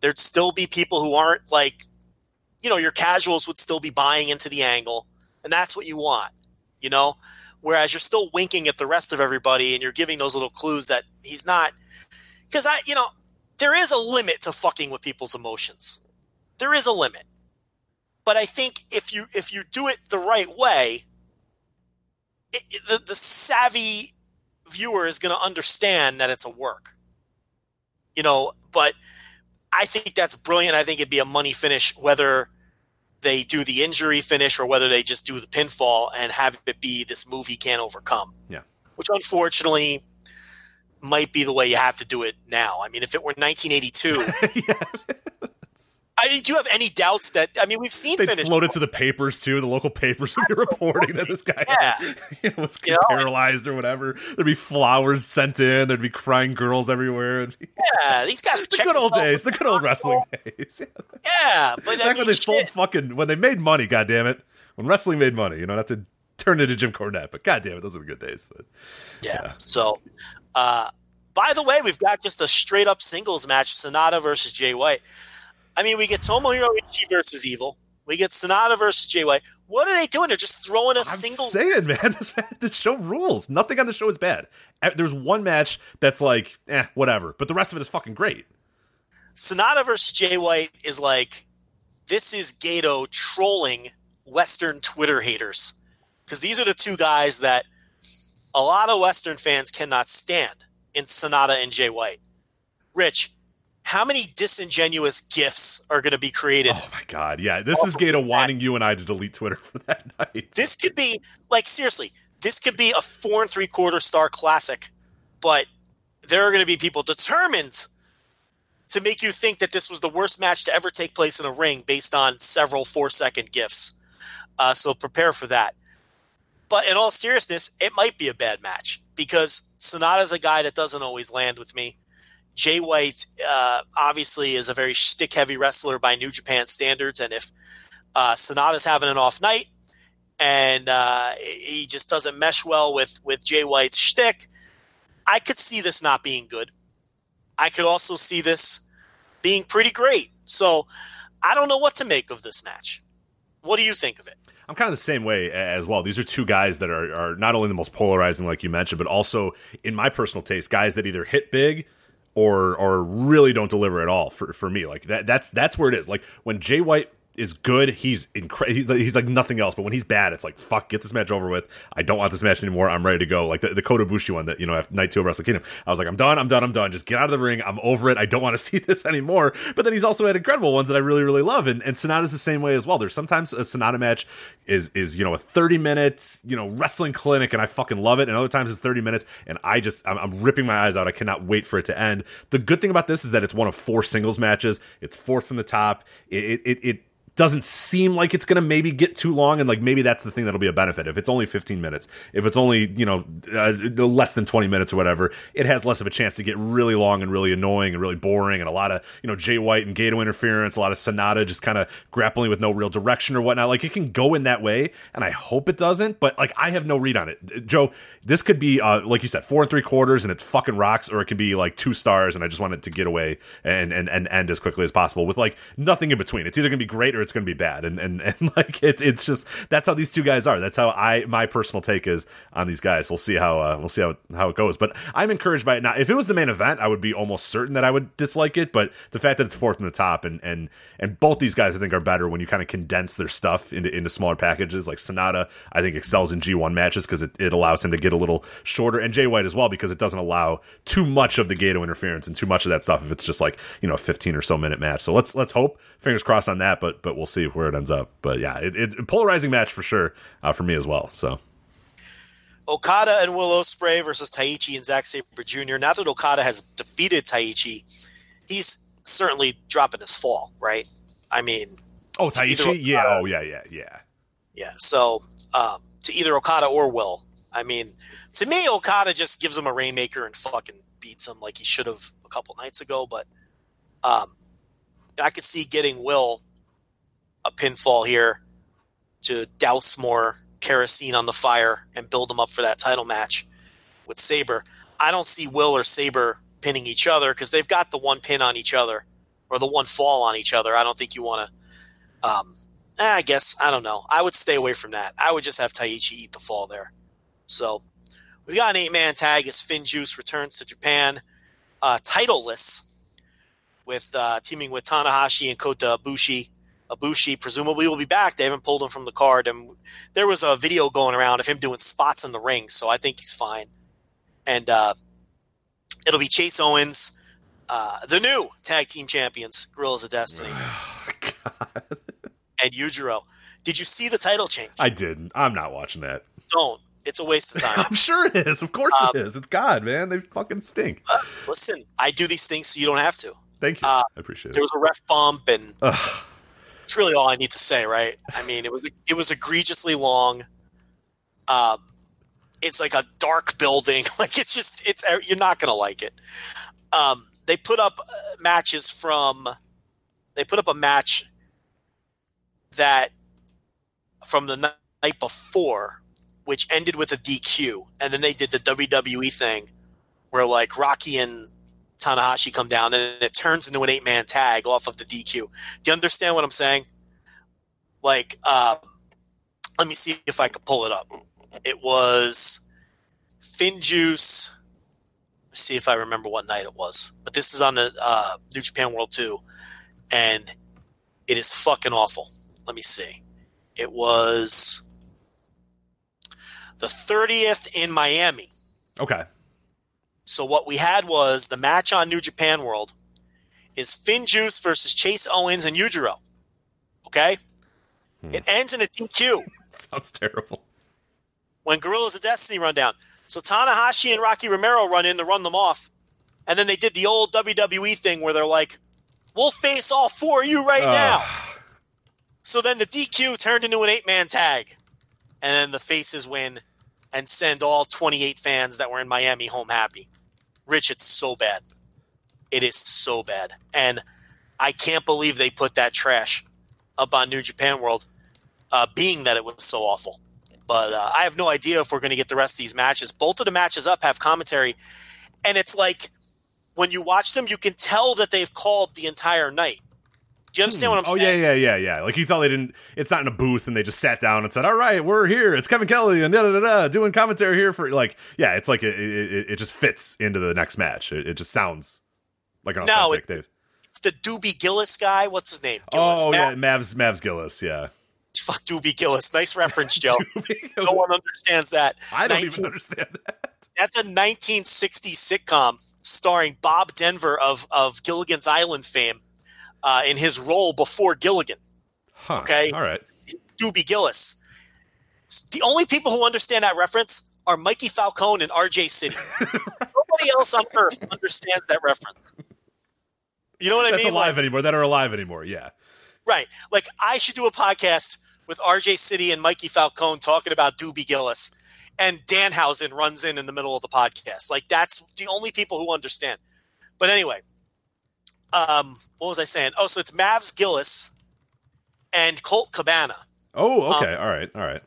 There'd still be people who aren't like you know your casuals would still be buying into the angle and that's what you want you know? Whereas you're still winking at the rest of everybody and you're giving those little clues that he's not. Because i you know there is a limit to fucking with people's emotions. There is a limit. But i think if you if you do it the right way it, the, the savvy viewer is going to understand that it's a work you know, but I think that's brilliant. I think it'd be a money finish whether they do the injury finish or whether they just do the pinfall and have it be this move he can't overcome. Yeah. Which unfortunately might be the way you have to do it now. I mean, if it were 1982, I mean, do you have any doubts that? I mean, we've seen They'd finish. float it to the papers too. The local papers would be reporting that this guy Yeah. you know, was You know? paralyzed or whatever. There'd be flowers sent in. There'd be crying girls everywhere. Yeah, these guys the good old days. The good old wrestling days. Yeah, but I Back mean, when they sold fucking when they made money. God damn it! When wrestling made money, you know, not to turn into Jim Cornette, but god damn it, those are the good days. But Yeah. So, uh, by the way, we've got just a straight up singles match: Sanada versus Jay White. I mean, we get Tomohiro Ishii versus Evil. We get Sanada versus Jay White. What are they doing? They're just throwing a I'm single. saying, man, this, this show rules. Nothing on the show is bad. Eh, There's one match that's like, eh, whatever, but the rest of it is fucking great. Sanada versus Jay White is like this is Gedo trolling Western Twitter haters because these are the two guys that a lot of Western fans cannot stand in Sanada and Jay White. Rich, how many disingenuous gifs are going to be created? Oh my god, yeah, this is Gedo wanting you and I to delete Twitter for that night. This could be like seriously, this could be a four and three quarter star classic, but there are going to be people determined to make you think that this was the worst match to ever take place in a ring based on several four second gifs. Uh, so prepare for that. But in all seriousness, it might be a bad match because Sanada's a guy that doesn't always land with me. Jay White uh, obviously is a very stick heavy wrestler by New Japan standards, and if uh, Sanada's having an off night and uh, he just doesn't mesh well with with Jay White's shtick, I could see this not being good. I could also see this being pretty great. So I don't know what to make of this match. What do you think of it? I'm kind of the same way as well. These are two guys that are, are not only the most polarizing, like you mentioned, but also, in my personal taste, guys that either hit big or or really don't deliver at all. For for me, like that that's that's where it is. Like when Jay White is good, he's incredible. He's, he's like nothing else. But when he's bad, it's like fuck, get this match over with. I don't want this match anymore. I'm ready to go. Like the, the Kota Ibushi one that you know after night two of Wrestle Kingdom, I was like, I'm done, I'm done, I'm done. Just get out of the ring. I'm over it. I don't want to see this anymore. But then he's also had incredible ones that I really really love. And and Sanada's the same way as well. There's sometimes a Sanada match is is you know a 30 minutes you know wrestling clinic and I fucking love it. And other times it's 30 minutes and I just I'm, I'm ripping my eyes out. I cannot wait for it to end. The good thing about this is that it's one of four singles matches. It's fourth from the top. It it it. it doesn't seem like it's going to maybe get too long and like maybe that's the thing that'll be a benefit. If it's only 15 minutes if it's only you know uh, less than 20 minutes or whatever it has less of a chance to get really long and really annoying and really boring and a lot of you know jay white and gedo interference a lot of sanada just kind of grappling with no real direction or whatnot. Like it can go in that way and i hope it doesn't but like i have no read on it. Joe this could be uh, like you said four and three quarters and it's fucking rocks or it could be like two stars and i just want it to get away and and, and end as quickly as possible with like nothing in between. It's either going to be great or it's going to be bad. And and, and like it, it's just that's how these two guys are. That's how i my personal take is on these guys. We'll see how uh, we'll see how, how it goes. But i'm encouraged by it. Now if it was the main event i would be almost certain that i would dislike it. But the fact that it's fourth from the top and and and both these guys i think are better when you kind of condense their stuff into into smaller packages. Like sanada i think excels in g1 matches because it, it allows him to get a little shorter. And jay white as well because it doesn't allow too much of the gedo interference and too much of that stuff if it's just like you know a 15 or so minute match. So let's let's hope fingers crossed on that. But but we'll see where it ends up but yeah it, it a polarizing match for sure uh, for me as well so Okada and Will Ospreay versus Taichi and Zack Sabre Jr. Now that Okada has defeated Taichi, he's certainly dropping his fall, right? I mean, oh taichi yeah oh yeah yeah yeah yeah. So um, to either Okada or Will, I mean, to me, Okada just gives him a rainmaker and fucking beats him like he should have a couple nights ago. But um, I could see getting Will a pinfall here to douse more kerosene on the fire and build them up for that title match with Sabre. I don't see Will or Sabre pinning each other because they've got the one pin on each other or the one fall on each other. I don't think you want to. Um, eh, I guess I don't know. I would stay away from that. I would just have Taichi eat the fall there. So we got an eight man tag as FinJuice returns to Japan, uh, titleless, with uh, teaming with Tanahashi and Kota Ibushi. Ibushi presumably will be back. They haven't pulled him from the card, and there was a video going around of him doing spots in the ring, so I think he's fine. And uh, it'll be Chase Owens, uh, the new tag team champions, Guerrillas of Destiny, and Yujiro. Did you see the title change? I didn't. I'm not watching that. don't. It's a waste of time. I'm sure it is. Of course Um, it is. It's God, man. They fucking stink. Listen, I do these things so you don't have to. Thank you. uh, I appreciate There it. There was a ref bump, and Ugh. it's really all I need to say, right? I mean, it was it was egregiously long. Um, it's like a dark building. Like it's just it's you're not gonna like it. Um, they put up uh, matches from. They put up a match that from the night before, which ended with a DQ, and then they did the WWE thing, where like Rocky and Tanahashi come down, and it turns into an eight man tag off of the DQ. Do you understand what I'm saying? Like, um, let me see if I can pull it up. It was Finjuice. See if I remember what night it was. But this is on the uh, New Japan World 2, and it is fucking awful. Let me see. It was the 30th in Miami. Okay. So what we had was the match on New Japan World is FinJuice versus Chase Owens and Yujiro. Okay? Hmm. It ends in a DQ Sounds terrible. when Guerrillas of Destiny run down. So Tanahashi and Rocky Romero run in to run them off. And then they did the old WWE thing where they're like, we'll face all four of you right now. So then the DQ turned into an eight man tag. And then the faces win and send all 28 fans that were in Miami home happy. Rich, it's so bad. It is so bad. And I can't believe they put that trash up on New Japan World, uh, being that it was so awful. But uh, I have no idea if we're going to get the rest of these matches. Both of the matches up have commentary. And it's like when you watch them, you can tell that they've called the entire night. Do you understand what I'm saying? Oh saying? yeah, yeah, yeah, yeah. Like you tell they didn't. It's not in a booth, and they just sat down and said, "All right, we're here. It's Kevin Kelly and da da da da doing commentary here for like yeah." It's like it, it, it just fits into the next match. It, it just sounds like an No, authentic. Dave. It's the Doobie Gillis guy. What's his name? Gillis. Oh Matt- yeah, Mavs Mavs Gillis. Yeah, Fuck Doobie Gillis. Nice reference, Joe. no one understands that. I don't 19 even understand that. That's a 1960 sitcom starring Bob Denver of, of Gilligan's Island fame uh, in his role before Gilligan. Huh. Okay. all right. Doobie Gillis. The only people who understand that reference are Mikey Falcone and RJ City. Nobody else on earth understands that reference. You know what I mean? alive Like, anymore. That are alive anymore. Yeah. right. Like I should do a podcast with RJ City and Mikey Falcone talking about Doobie Gillis, and Danhausen runs in in the middle of the podcast. Like that's the only people who understand. But anyway, um, what was I saying? Oh, so it's Mavs Gillis and Colt Cabana. Oh, Um, okay. all right. All right.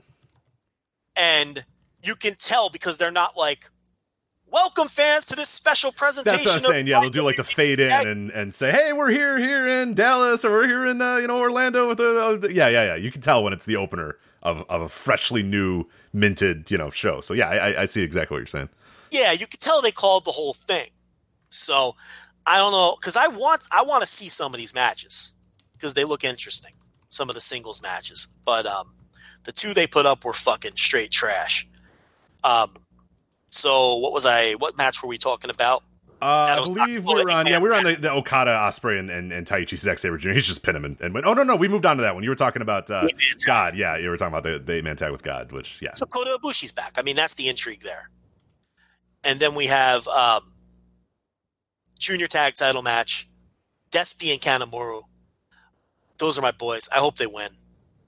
and you can tell because they're not like welcome fans to this special presentation That's what I'm saying. Yeah, they'll do like the fade in and, and say, "Hey, we're here here in Dallas, or we're here in uh, you know Orlando with the, uh, the yeah yeah yeah." You can tell when it's the opener of, of a freshly new minted you know show. So yeah, I- I see exactly what you're saying. yeah you can tell they called the whole thing so i don't know because i want i want to see some of these matches because they look interesting some of the singles matches but um the two they put up were fucking straight trash um so what was i what match were we talking about Uh, I believe we were on. Yeah, we were on the, the Okada, Ospreay, and, and, and Taichi Zack Sabre Jr. He's just pin him and, and went. Oh no, no, we moved on to that one. You were talking about uh. God. Yeah, you were talking about the, the eight man tag with God, which yeah. So Kota Ibushi's back. I mean, that's the intrigue there. And then we have um, junior tag title match, Despi and Kanemaru. Those are my boys. I hope they win.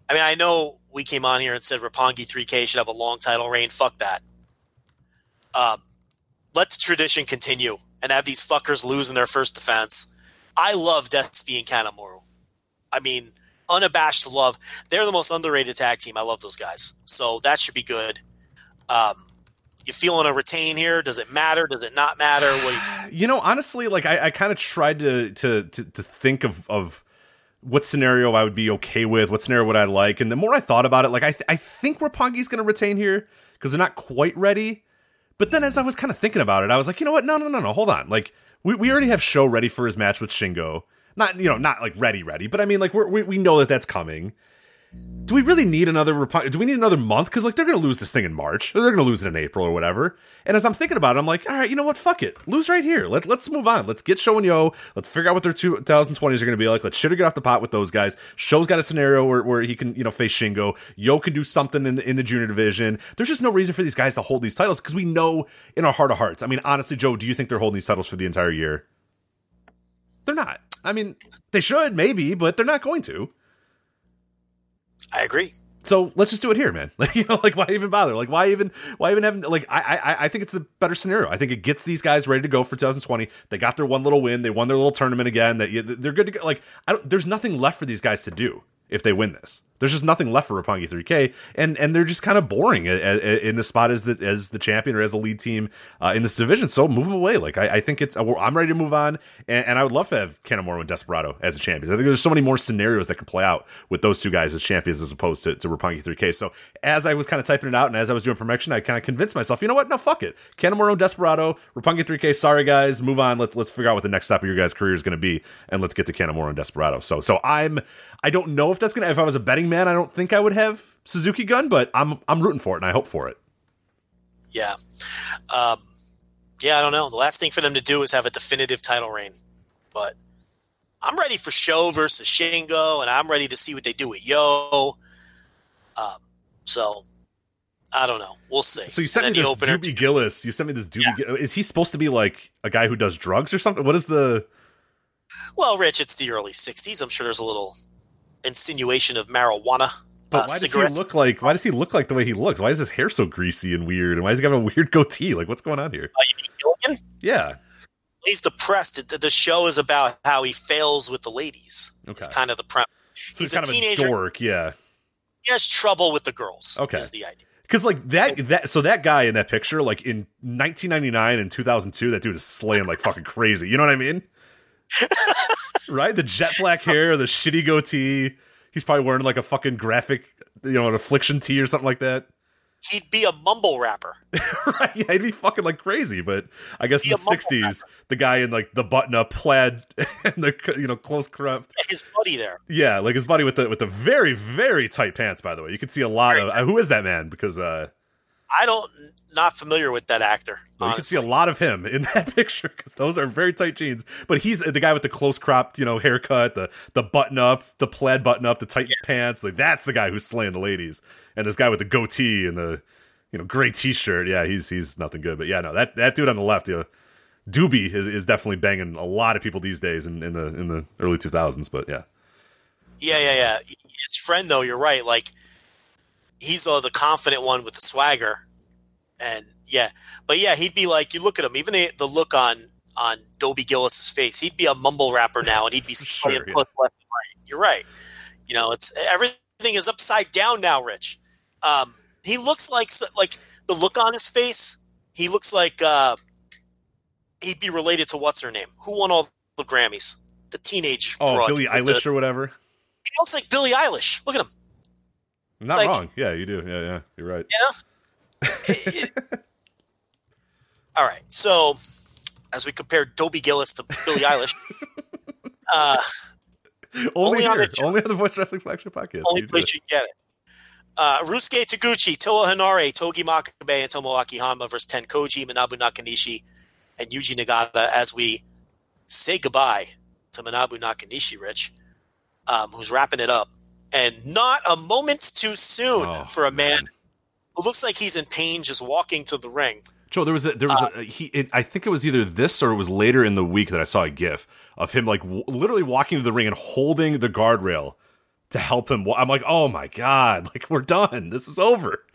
I mean, I know we came on here and said Roppongi 3K should have a long title reign. Fuck that. Um, let the tradition continue and have these fuckers lose in their first defense. I love Despi and Kanemaru. I mean, unabashed love. They're the most underrated tag team. I love those guys. So that should be good. Um, you feeling a retain here? Does it matter? Does it not matter? You, You know, honestly, like I, I kind of tried to, to to to think of of what scenario I would be okay with, what scenario would I like, and the more I thought about it, like I th- I think Roppongi's going to retain here because they're not quite ready. But then as I was kind of thinking about it, I was like, you know what? No, no, no, no. Hold on. Like we we already have Sho ready for his match with Shingo. Not you know not like ready ready, but I mean like we we know that that's coming. Do we really need another? Do we need another month? Because like they're to lose this thing in March, they're to lose it in April or whatever. And as I'm thinking about it, I'm like, all right, you know what? Fuck it, lose right here. Let let's move on. Let's get Sho and Yo. Let's figure out what their 2020s are to be like. Let's shit or get off the pot with those guys. Sho's got a scenario where, where he can you know face Shingo. Yo can do something in in the junior division. There's just no reason for these guys to hold these titles because we know in our heart of hearts. I mean, honestly, Joe, do you think they're holding these titles for the entire year? They're not. I mean, they should maybe, but they're not going to. I agree. So let's just do it here, man. Like you know, like why even bother? Like why even why even have like I I I think it's the better scenario. I think it gets these guys ready to go for 2020. They got their one little win. They won their little tournament again. That they're good to go. Like I don't, there's nothing left for these guys to do if they win this. There's just nothing left for Roppongi 3K, and and they're just kind of boring in the spot as the as the champion or as the lead team uh, in this division. So move them away. Like I, I think it's I'm ready to move on, and, and, I would love to have Kanemaru and Desperado as the champions. I think there's so many more scenarios that could play out with those two guys as champions as opposed to, to Roppongi 3K. So as I was kind of typing it out and as I was doing promotion, I kind of convinced myself, you know what? No, fuck it. And Desperado, Roppongi 3K. Sorry guys, move on. Let's let's figure out what the next step of your guys' career is going to be, and let's get to Kanemaru and Desperado. So so I'm I don't know if that's gonna. If I was a betting man, I don't think I would have Suzuki Gun, but I'm I'm rooting for it and I hope for it. Yeah, um, yeah. I don't know. The last thing for them to do is have a definitive title reign, but I'm ready for Sho versus Shingo, and I'm ready to see what they do with Yo. Um, so I don't know. We'll see. So you sent me this opener Doobie Gillis. You sent me this Doobie. Yeah. Is he supposed to be like a guy who does drugs or something? What is the? Well, Rich, it's the early '60s. I'm sure there's a little insinuation of marijuana. But uh, why does he look like? Why does he look like the way he looks? Why is his hair so greasy and weird? And why does he have a weird goatee? Like, what's going on here? Uh, yeah, he's depressed. The show is about how he fails with the ladies. Okay, it's kind of the premise. So he's, he's, a teenager. A dork, yeah. He has trouble with the girls. Okay, is the idea. Because like that that so that guy in that picture, like in 1999 and 2002, that dude is slaying like fucking crazy. You know what I mean? right? The jet black hair, the shitty goatee. He's probably wearing like a fucking graphic, you know, an affliction tee or something like that. He'd be a mumble rapper. right? Yeah, he'd be fucking like crazy. But I guess in the '60s, rapper. the guy in like the button-up plaid and the you know close cropped. His buddy there. Yeah, like his buddy with the with the very very tight pants. By the way, you can see a lot very of uh, who is that man because uh I don't not familiar with that actor. Well, you can see a lot of him in that picture because those are very tight jeans. But he's the guy with the close cropped, you know, haircut, the the button up, the plaid button up, the tight yeah. pants. Like that's the guy who's slaying the ladies. And this guy with the goatee and the you know gray t shirt. Yeah, he's he's nothing good. But yeah, no, that that dude on the left, yeah, Dobie is, is definitely banging a lot of people these days in, in the in the early two thousands. But yeah, yeah, yeah, yeah. His friend though, you're right. Like he's uh, the confident one with the swagger, and yeah, but yeah, he'd be like, you look at him, even the, the look on on Dobie Gillis's face, he'd be a mumble rapper now, and he'd be sure, yeah. left and right. You're right. You know, it's everything is upside down now, Rich. Um, he looks like like the look on his face. He looks like uh, he'd be related to what's her name? Who won all the Grammys? The teenage. Oh, Billie Eilish the, or whatever. He looks like Billie Eilish. Look at him. I'm not like, wrong. Yeah, you do. Yeah, yeah, you're right. Yeah. all right. So, as we compare Dobie Gillis to Billie Eilish, uh, only, only here, on the, only on the Voice Wrestling Flagship Podcast. Only place you get it. Uh, Ryusuke Taguchi, Toa Henare, Togi Makabe, and Tomoaki Honma versus Ten Koji, Manabu Nakanishi, and Yuji Nagata as we say goodbye to Manabu Nakanishi, Rich, um, who's wrapping it up and not a moment too soon oh, for a man man. who looks like he's in pain just walking to the ring. Joe, there was a, there was uh, a, he. It, I think it was either this or it was later in the week that I saw a GIF of him like w- literally walking to the ring and holding the guardrail to help him. I'm like, oh my god, like we're done. This is over.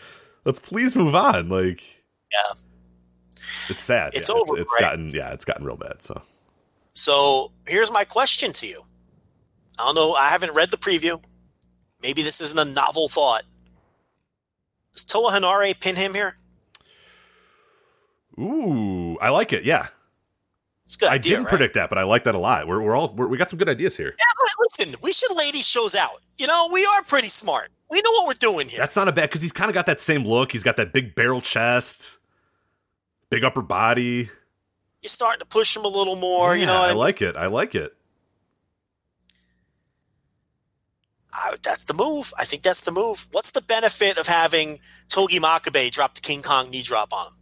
Let's please move on. Like, yeah, it's sad. It's yeah, over. It's, it's right? gotten yeah, it's gotten real bad. So, so here's my question to you. I don't know. I haven't read the preview. Maybe this isn't a novel thought. Does Toa Henare pin him here? Ooh, I like it. Yeah. It's good. I idea, didn't right? predict that, but I like that a lot. We're, we're all we're, we got some good ideas here. Yeah, listen, we should lay these shows out. You know, we are pretty smart. We know what we're doing here. That's not a bad because he's kind of got that same look. He's got that big barrel chest, big upper body. You're starting to push him a little more. Yeah, you know, I, I like it. I like it. I, that's the move. I think that's the move. What's the benefit of having Togi Makabe drop the King Kong knee drop on him?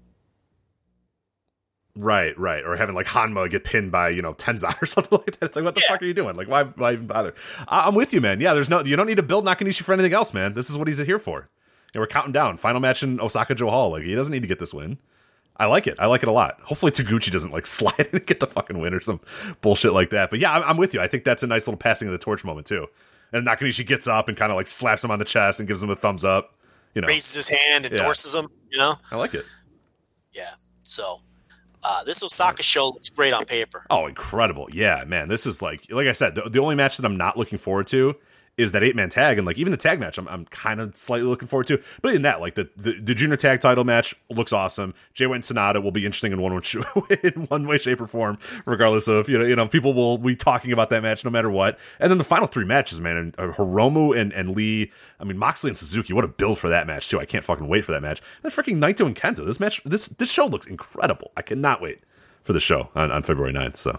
Right, right. Or having like Honma get pinned by, you know, Tenzan or something like that. It's like, what the Yeah. fuck are you doing? Like, why, why even bother? I- I'm with you, man. Yeah, there's no, you don't need to build Nakanishi for anything else, man. This is what he's here for. And we're counting down. Final match in Osaka-jo Hall. Like, he doesn't need to get this win. I like it. I like it a lot. Hopefully Taguchi doesn't like slide and get the fucking win or some bullshit like that. But yeah, I'm, I'm with you. I think that's a nice little passing of the torch moment too. And Nakanishi gets up and kind of like slaps him on the chest and gives him a thumbs up. You know, Raises his hand, Yeah. endorses him. You know, I like it. yeah. So uh, this Osaka show looks great on paper. Oh, incredible! Yeah, man, this is like, like I said, the, the only match that I'm not looking forward to is that eight man tag, and like even the tag match, I'm, I'm kind of slightly looking forward to. But in that, like the, the the junior tag title match looks awesome. Jay White and Sanada will be interesting in one way, in one way, shape, or form, regardless of you know, you know, people will be talking about that match no matter what. And then the final three matches, man, and uh, Hiromu and and Lee. I mean, Moxley and Suzuki. What a build for that match too! I can't fucking wait for that match. And freaking Naito and Kenta. This match, this this show looks incredible. I cannot wait for the show on, on February 9th. So.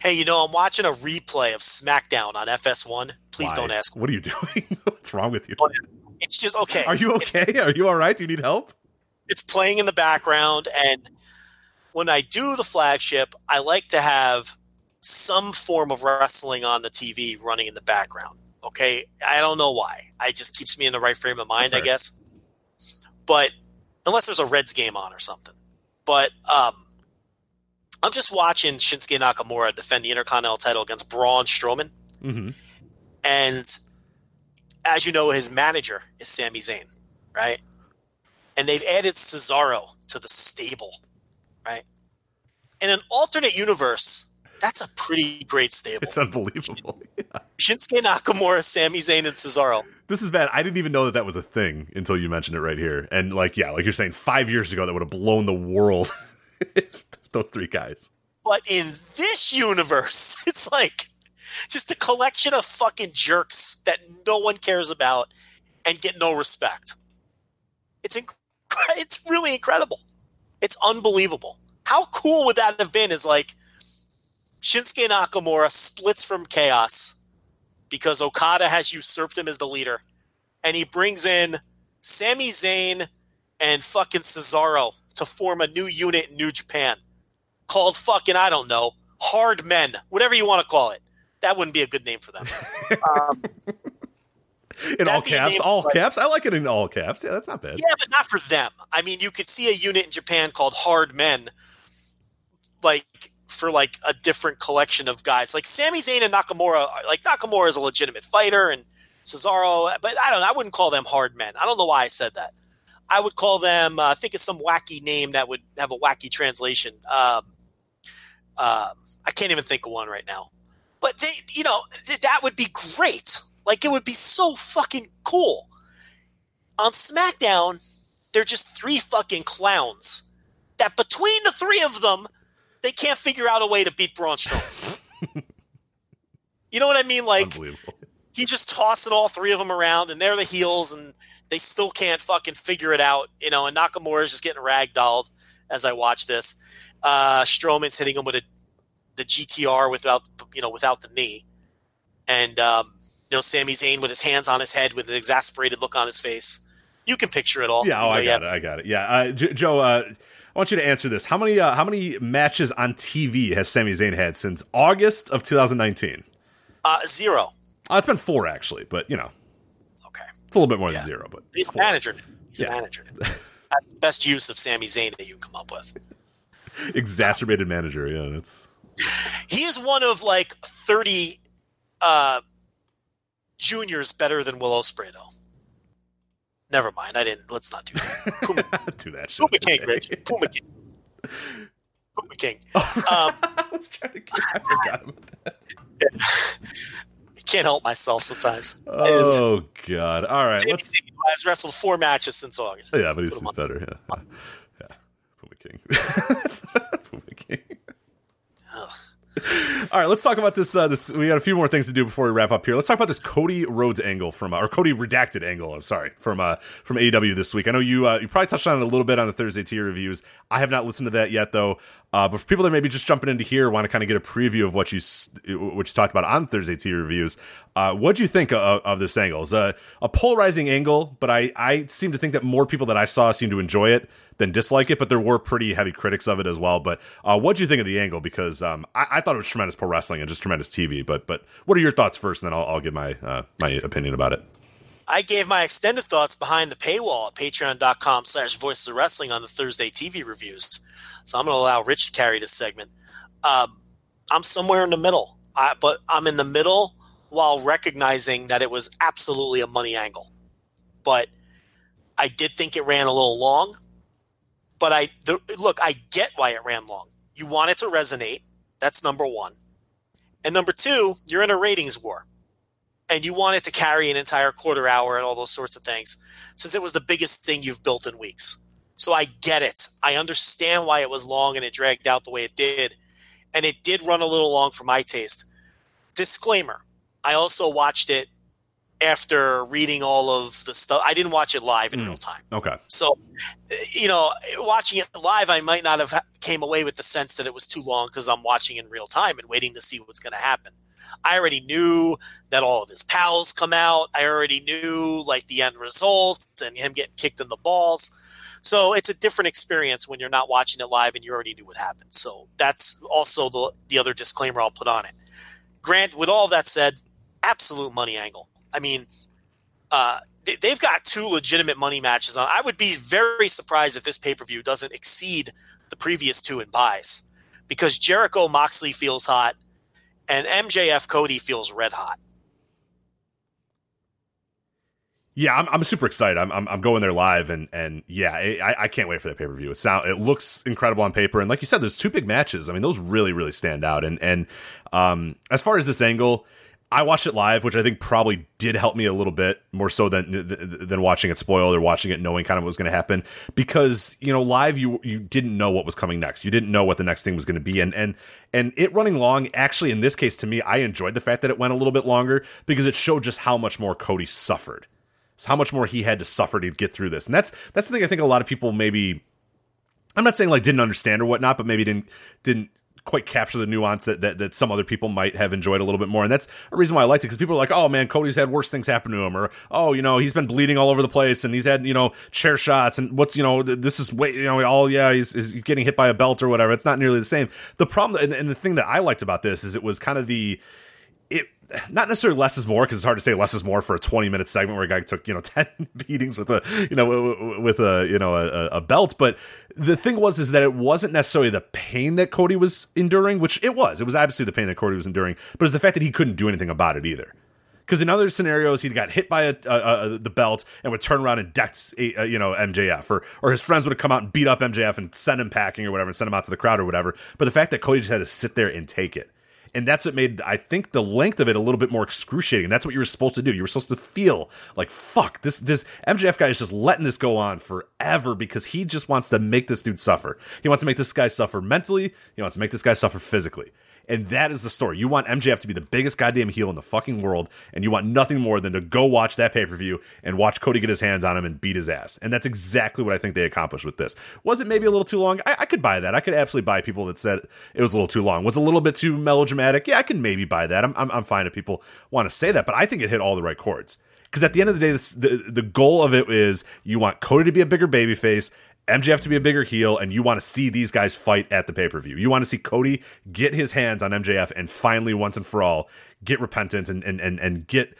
Hey, you know, I'm watching a replay of SmackDown on FS1. Please Why? don't ask. What are you doing? What's wrong with you? It's just okay. Are you okay? Are you all right? Do you need help? it's playing in the background and when i do the flagship i like to have some form of wrestling on the tv running in the background okay i don't know why it just keeps me in the right frame of mind i guess but unless there's a reds game on or something but um i'm just watching shinsuke nakamura defend the intercontinental title against braun strowman Mm-hmm. And as you know, his manager is Sami Zayn, right? And they've added Cesaro to the stable, right? In an alternate universe, that's a pretty great stable. It's unbelievable. Yeah. Shinsuke Nakamura, Sami Zayn, and Cesaro. This is bad. I didn't even know that that was a thing until you mentioned it right here. And like, yeah, like you're saying, five years ago, that would have blown the world. Those three guys. But in this universe, it's like just a collection of fucking jerks that no one cares about and get no respect. It's inc- it's really incredible. It's unbelievable. How cool would that have been? Is like Shinsuke Nakamura splits from Chaos because Okada has usurped him as the leader, and he brings in Sami Zayn and fucking Cesaro to form a new unit in New Japan called fucking I don't know hard men, whatever you want to call it. That wouldn't be a good name for them. um, In all That'd be a caps, all like- caps. I like it in all caps. Yeah, that's not bad. yeah, but not for them. I mean, you could see a unit in Japan called Hard Men, like for like a different collection of guys. Like Sami Zayn and Nakamura. Like Nakamura is a legitimate fighter, and Cesaro. But I don't. I wouldn't call them hard men. I don't know why I said that. I would call them. Uh, think of some wacky name that would have a wacky translation. Um, um, I can't even think of one right now. But they, you know, th- that would be great. Like it would be so fucking cool. On SmackDown, they're just three fucking clowns. That between the three of them, they can't figure out a way to beat Braun Strowman. you know what I mean? Like he just tossing all three of them around, and they're the heels, and they still can't fucking figure it out. You know, and Nakamura is just getting ragdolled as I watch this. Uh, Strowman's hitting him with a the GTR without you know without the knee, and um, you know Sami Zayn with his hands on his head with an exasperated look on his face. You can picture it all. Yeah, oh, I got have- it. I got it. Yeah, uh, J- Joe. Uh, I want you to answer this. How many uh, how many matches on TV has Sami Zayn had since August of 2019? Uh, zero. Uh, it's been four actually, but you know, Okay. it's a little bit more Yeah. than zero. But He's a manager. He's Yeah. a manager. That's the best use of Sami Zayn that you can come up with. exacerbated manager. Yeah, that's He is one of like 30 uh, juniors better than Will Ospreay, though. Never mind. I didn't. Let's not do that. Puma, do that shit. Puma King, Rich. Puma King. Puma King. Um, I was trying to. Get, I forgot about that. I can't help myself sometimes. Oh God! All right, let's. Has wrestled four matches since August. Yeah, but he's, he's better. Yeah, yeah. Puma King. Puma King. All right, let's talk about this. Uh, this we got a few more things to do before we wrap up here. Let's talk about this Cody Rhodes angle from, uh, or Cody redacted angle. I'm sorry from uh, from AEW this week. I know you uh, you probably touched on it a little bit on the Thursday tier reviews. I have not listened to that yet though. Uh, but for people that may be just jumping into here, want to kind of get a preview of what you what you talked about on Thursday tier reviews. Uh, what do you think of, of this angle? It's a, a polarizing angle, but I I seem to think that more people that I saw seem to enjoy it than dislike it, but there were pretty heavy critics of it as well. But uh, what do you think of the angle? Because um, I, I, thought it was tremendous pro wrestling and just tremendous TV. But but what are your thoughts first, and then I'll, I'll give my uh, my opinion about it. I gave my extended thoughts behind the paywall at patreon.com slash voices of wrestling on the Thursday TV reviews. So I'm going to allow Rich to carry this segment. Um, I'm somewhere in the middle, I, but I'm in the middle while recognizing that it was absolutely a money angle. But I did think it ran a little long. But I the, look, I get why it ran long. You want it to resonate. That's number one. And number two, you're in a ratings war and you want it to carry an entire quarter hour and all those sorts of things since it was the biggest thing you've built in weeks. So I get it. I understand why it was long and it dragged out the way it did. And it did run a little long for my taste. Disclaimer I also watched it after reading all of the stuff. I didn't watch it live in Mm. real time. Okay. So, you know, watching it live, I might not have came away with the sense that it was too long because I'm watching in real time and waiting to see what's going to happen. I already knew that all of his pals come out. I already knew like the end result and him getting kicked in the balls. So it's a different experience when you're not watching it live and you already knew what happened. So that's also the the other disclaimer I'll put on it. Grant, with all that said, absolute money angle. I mean, uh, they- they've got two legitimate money matches on. I would be very surprised if this pay per view doesn't exceed the previous two in buys because Jericho Moxley feels hot and MJF Cody feels red hot. Yeah, I'm, I'm super excited. I'm, I'm, I'm going there live, and and yeah, I, I can't wait for that pay per view. It sound it looks incredible on paper, and like you said, there's two big matches. I mean, those really really stand out. And and um, as far as this angle, I watched it live, which I think probably did help me a little bit more so than than watching it spoiled or watching it knowing kind of what was going to happen. Because you know, live you you didn't know what was coming next. You didn't know what the next thing was going to be, and and and it running long. Actually, in this case, to me, I enjoyed the fact that it went a little bit longer because it showed just how much more Cody suffered how much more he had to suffer to get through this. And that's that's the thing I think a lot of people maybe I'm not saying like didn't understand or whatnot, but maybe didn't didn't quite capture the nuance that, that that some other people might have enjoyed a little bit more. And that's a reason why I liked it because people are like, oh man, Cody's had worse things happen to him, or oh, you know, he's been bleeding all over the place and he's had you know chair shots and what's you know this is way you know all yeah he's, he's getting hit by a belt or whatever. It's not nearly the same. The problem and, and the thing that I liked about this is it was kind of the not necessarily less is more because it's hard to say less is more for a 20 minute segment where a guy took you know 10 beatings with a you know with a you know a, a belt. But the thing was is that it wasn't necessarily the pain that cody was enduring which it was. It was obviously the pain that cody was enduring but it's the fact that he couldn't do anything about it either. Because in other scenarios he'd got hit by a, a, a, the belt and would turn around and deck uh, you know MJF or or his friends would have come out and beat up MJF and send him packing or whatever and send him out to the crowd or whatever. But the fact that Cody just had to sit there and take it and that's what made I think the length of it a little bit more excruciating. That's what you were supposed to do. You were supposed to feel like fuck this this MJF guy is just letting this go on forever because he just wants to make this dude suffer. He wants to make this guy suffer mentally. He wants to make this guy suffer physically. And that is the story. You want MJF to be the biggest goddamn heel in the fucking world, and you want nothing more than to go watch that pay per view and watch Cody get his hands on him and beat his ass. And that's exactly what I think they accomplished with this. Was it maybe a little too long? I, I could buy that. I could absolutely buy people that said it was a little too long. Was a little bit too melodramatic? Yeah, I can maybe buy that. I'm, I'm, I'm fine if people want to say that, but I think it hit all the right chords. Because at the end of the day, this, the the goal of it is you want Cody to be a bigger babyface, MJF to be a bigger heel, and you want to see these guys fight at the pay per view. You want to see Cody get his hands on MJF and finally, once and for all, get repentance and and and, and get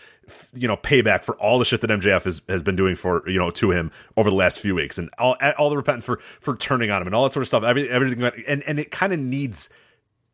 you know payback for all the shit that MJF has, has been doing for you know to him over the last few weeks and all all the repentance for for turning on him and all that sort of stuff. Every, everything and and it kind of needs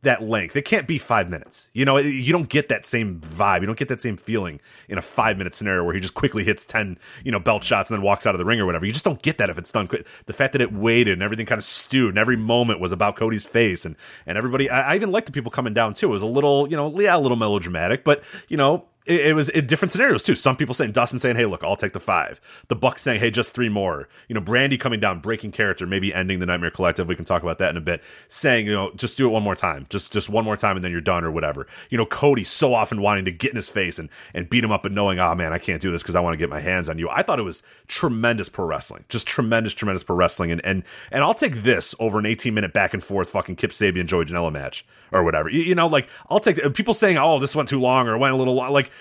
that length. It can't be five minutes. You know, you don't get that same vibe. You don't get that same feeling in a five minute scenario where he just quickly hits 10, you know, belt shots and then walks out of the ring or whatever. You just don't get that if it's done quick. The fact that it waited and everything kind of stewed and every moment was about Cody's face and, and everybody, I, I even liked the people coming down too. It was a little, you know, yeah, a little melodramatic, but, you know, it, it was in different scenarios too. Some people saying Dustin saying, "Hey, look, I'll take the five. The Bucks saying, "Hey, just three more." You know, Brandy coming down, breaking character, maybe ending the Nightmare Collective. We can talk about that in a bit. Saying, you know, just do it one more time, just just one more time, and then you're done or whatever. You know, Cody so often wanting to get in his face and and beat him up, and knowing, oh man, I can't do this because I want to get my hands on you. I thought it was tremendous pro wrestling, just tremendous, tremendous pro wrestling, and and and I'll take this over an 18 minute back and forth fucking Kip Sabian Joey Janela match or whatever. You, you know, like I'll take people saying, oh, this went too long or went a little long, like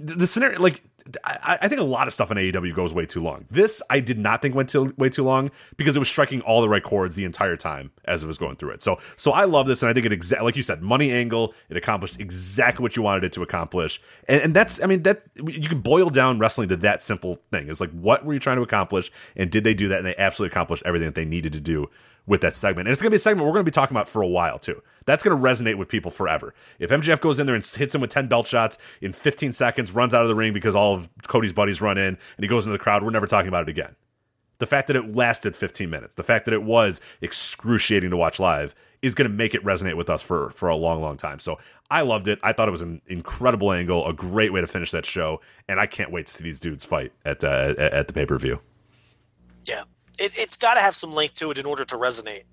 the, scenario like I, I, think a lot of stuff in AEW goes way too long. This I did not think went too way too long because it was striking all the right chords the entire time as it was going through it. So so I love this and I think it exactly like you said, money angle. It accomplished exactly what you wanted it to accomplish, and, and that's I mean that you can boil down wrestling to that simple thing. It's like what were you trying to accomplish, and did they do that? And they absolutely accomplished everything that they needed to do with that segment. And it's going to be a segment we're going to be talking about for a while too. That's going to resonate with people forever. If MJF goes in there and hits him with 10 belt shots in 15 seconds, runs out of the ring because all of Cody's buddies run in and he goes into the crowd, we're never talking about it again. The fact that it lasted 15 minutes, the fact that it was excruciating to watch live is going to make it resonate with us for for a long long time. So I loved it. I thought it was an incredible angle, a great way to finish that show, and I can't wait to see these dudes fight at uh, at the pay-per-view. Yeah it, has got to have some length to it in order to resonate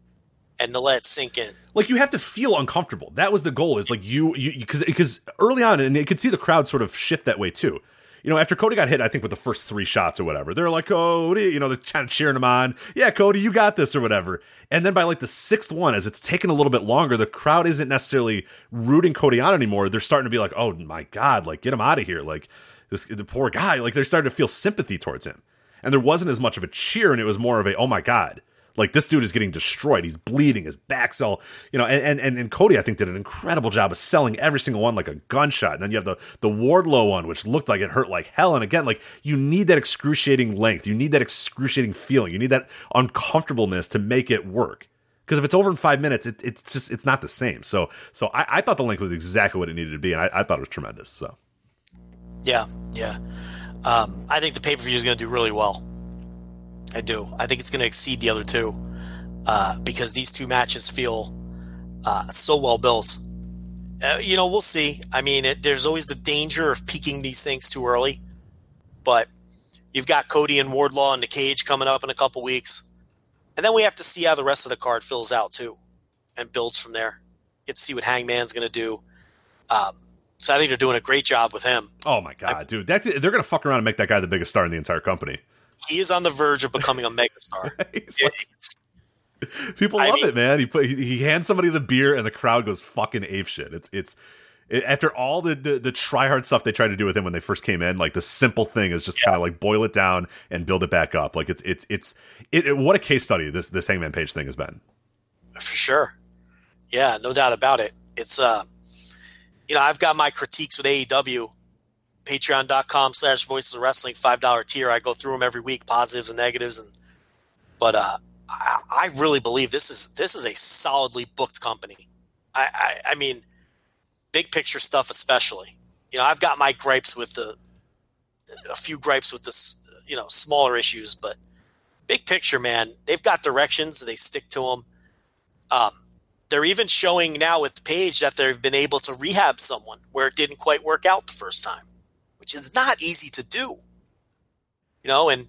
and to let it sink in. Like you have to feel uncomfortable. That was the goal. Is like you you because because early on, and you could see the crowd sort of shift that way too. You know, after Cody got hit, I think with the first three shots or whatever, they're like, Cody, you know, they're kind of cheering him on. Yeah, Cody, you got this or whatever. And then by like the sixth one, as it's taken a little bit longer, the crowd isn't necessarily rooting Cody on anymore. They're starting to be like, oh my God, like get him out of here. Like this, the poor guy, like they're starting to feel sympathy towards him and there wasn't as much of a cheer, and it was more of a oh my god, like this dude is getting destroyed. He's bleeding. His back's all you know. And and and Cody, I think, did an incredible job of selling every single one like a gunshot. And then you have the the Wardlow one, which looked like it hurt like hell. And again, like you need that excruciating length. You need that excruciating feeling. You need that uncomfortableness to make it work. Because if it's over in five minutes, it, it's just it's not the same. So so I, I, thought the length was exactly what it needed to be, and I, I thought it was tremendous. So yeah, yeah. Um, I think the pay per view is going to do really well. I do. I think it's going to exceed the other two uh, because these two matches feel uh, so well built. Uh, you know, we'll see. I mean, it, there's always the danger of peaking these things too early, but you've got Cody and Wardlow in the cage coming up in a couple weeks, and then we have to see how the rest of the card fills out too, and builds from there. Get to see what Hangman's going to do. Um, so I think they're doing a great job with him. Oh my god, I, dude! That, they're going to fuck around and make that guy the biggest star in the entire company. He is on the verge of becoming a megastar. like, people love mean, it, man. He put he, he, hands somebody the beer, and the crowd goes fucking ape shit. It's it's it, after all the, the the try hard stuff they tried to do with him when they first came in. Like the simple thing is just yeah. kind of like boil it down and build it back up. Like it's it's it's it, it, what a case study this this Hangman Page thing has been. For sure, yeah, no doubt about it. It's uh you know, I've got my critiques with AEW, patreon.com slash voices of wrestling, $5 tier. I go through them every week, positives and negatives. And, but, uh, I, I really believe this is, this is a solidly booked company. I, I, I mean, big picture stuff, especially, you know, I've got my gripes with the, a few gripes with this, you know, smaller issues, but big picture, man, they've got directions. They stick to them. Um, they're even showing now with Page that they've been able to rehab someone where it didn't quite work out the first time, which is not easy to do. You know, and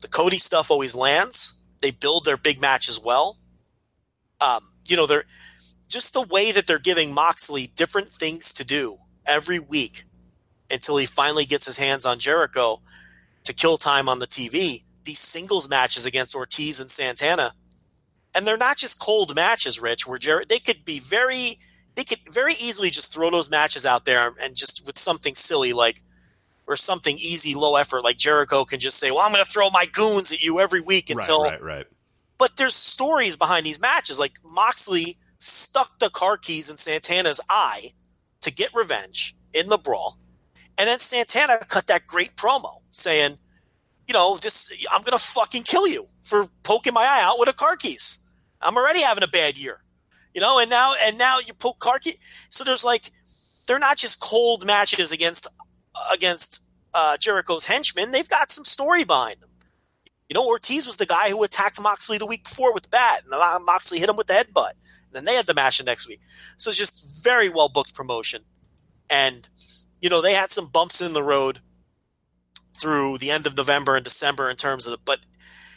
the Cody stuff always lands. They build their big match as well. Um, you know, they're just the way that they're giving Moxley different things to do every week until he finally gets his hands on Jericho to kill time on the TV. These singles matches against Ortiz and Santana – and they're not just cold matches, Rich. Where Jer- they could be very, they could very easily just throw those matches out there and just with something silly like or something easy, low effort, like Jericho can just say, "Well, I'm going to throw my goons at you every week until." Right, right, right. But there's stories behind these matches. Like Moxley stuck the car keys in Santana's eye to get revenge in the brawl, and then Santana cut that great promo saying, "You know, this I'm going to fucking kill you for poking my eye out with a car keys." I'm already having a bad year, you know, and now and now you put Karki. So there's like they're not just cold matches against against uh, Jericho's henchmen. They've got some story behind them. You know, Ortiz was the guy who attacked Moxley the week before with the bat, and Moxley hit him with the headbutt. And then they had the match the next week. So it's just very well booked promotion. And you know, they had some bumps in the road through the end of November and December in terms of the, but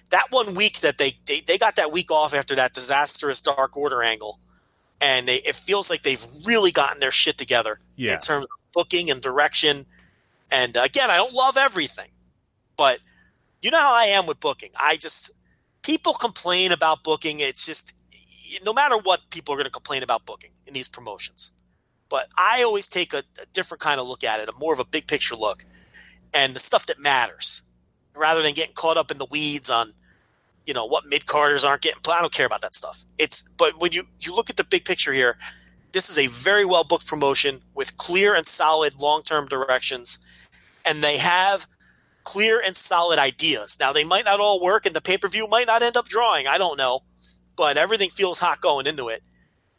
that one week that they, they, they got that week off after that disastrous Dark Order angle. And they, it feels like they've really gotten their shit together Yeah. in terms of booking and direction. And uh, again, I don't love everything, but you know how I am with booking. I just, people complain about booking. It's just, no matter what, people are going to complain about booking in these promotions. But I always take a, a different kind of look at it, a more of a big picture look, and the stuff that matters, rather than getting caught up in the weeds on, you know, what mid carders aren't getting. I don't care about that stuff. It's but when you you look at the big picture here, this is a very well booked promotion with clear and solid long term directions, and they have clear and solid ideas. Now they might not all work, and the pay per view might not end up drawing. I don't know, but everything feels hot going into it.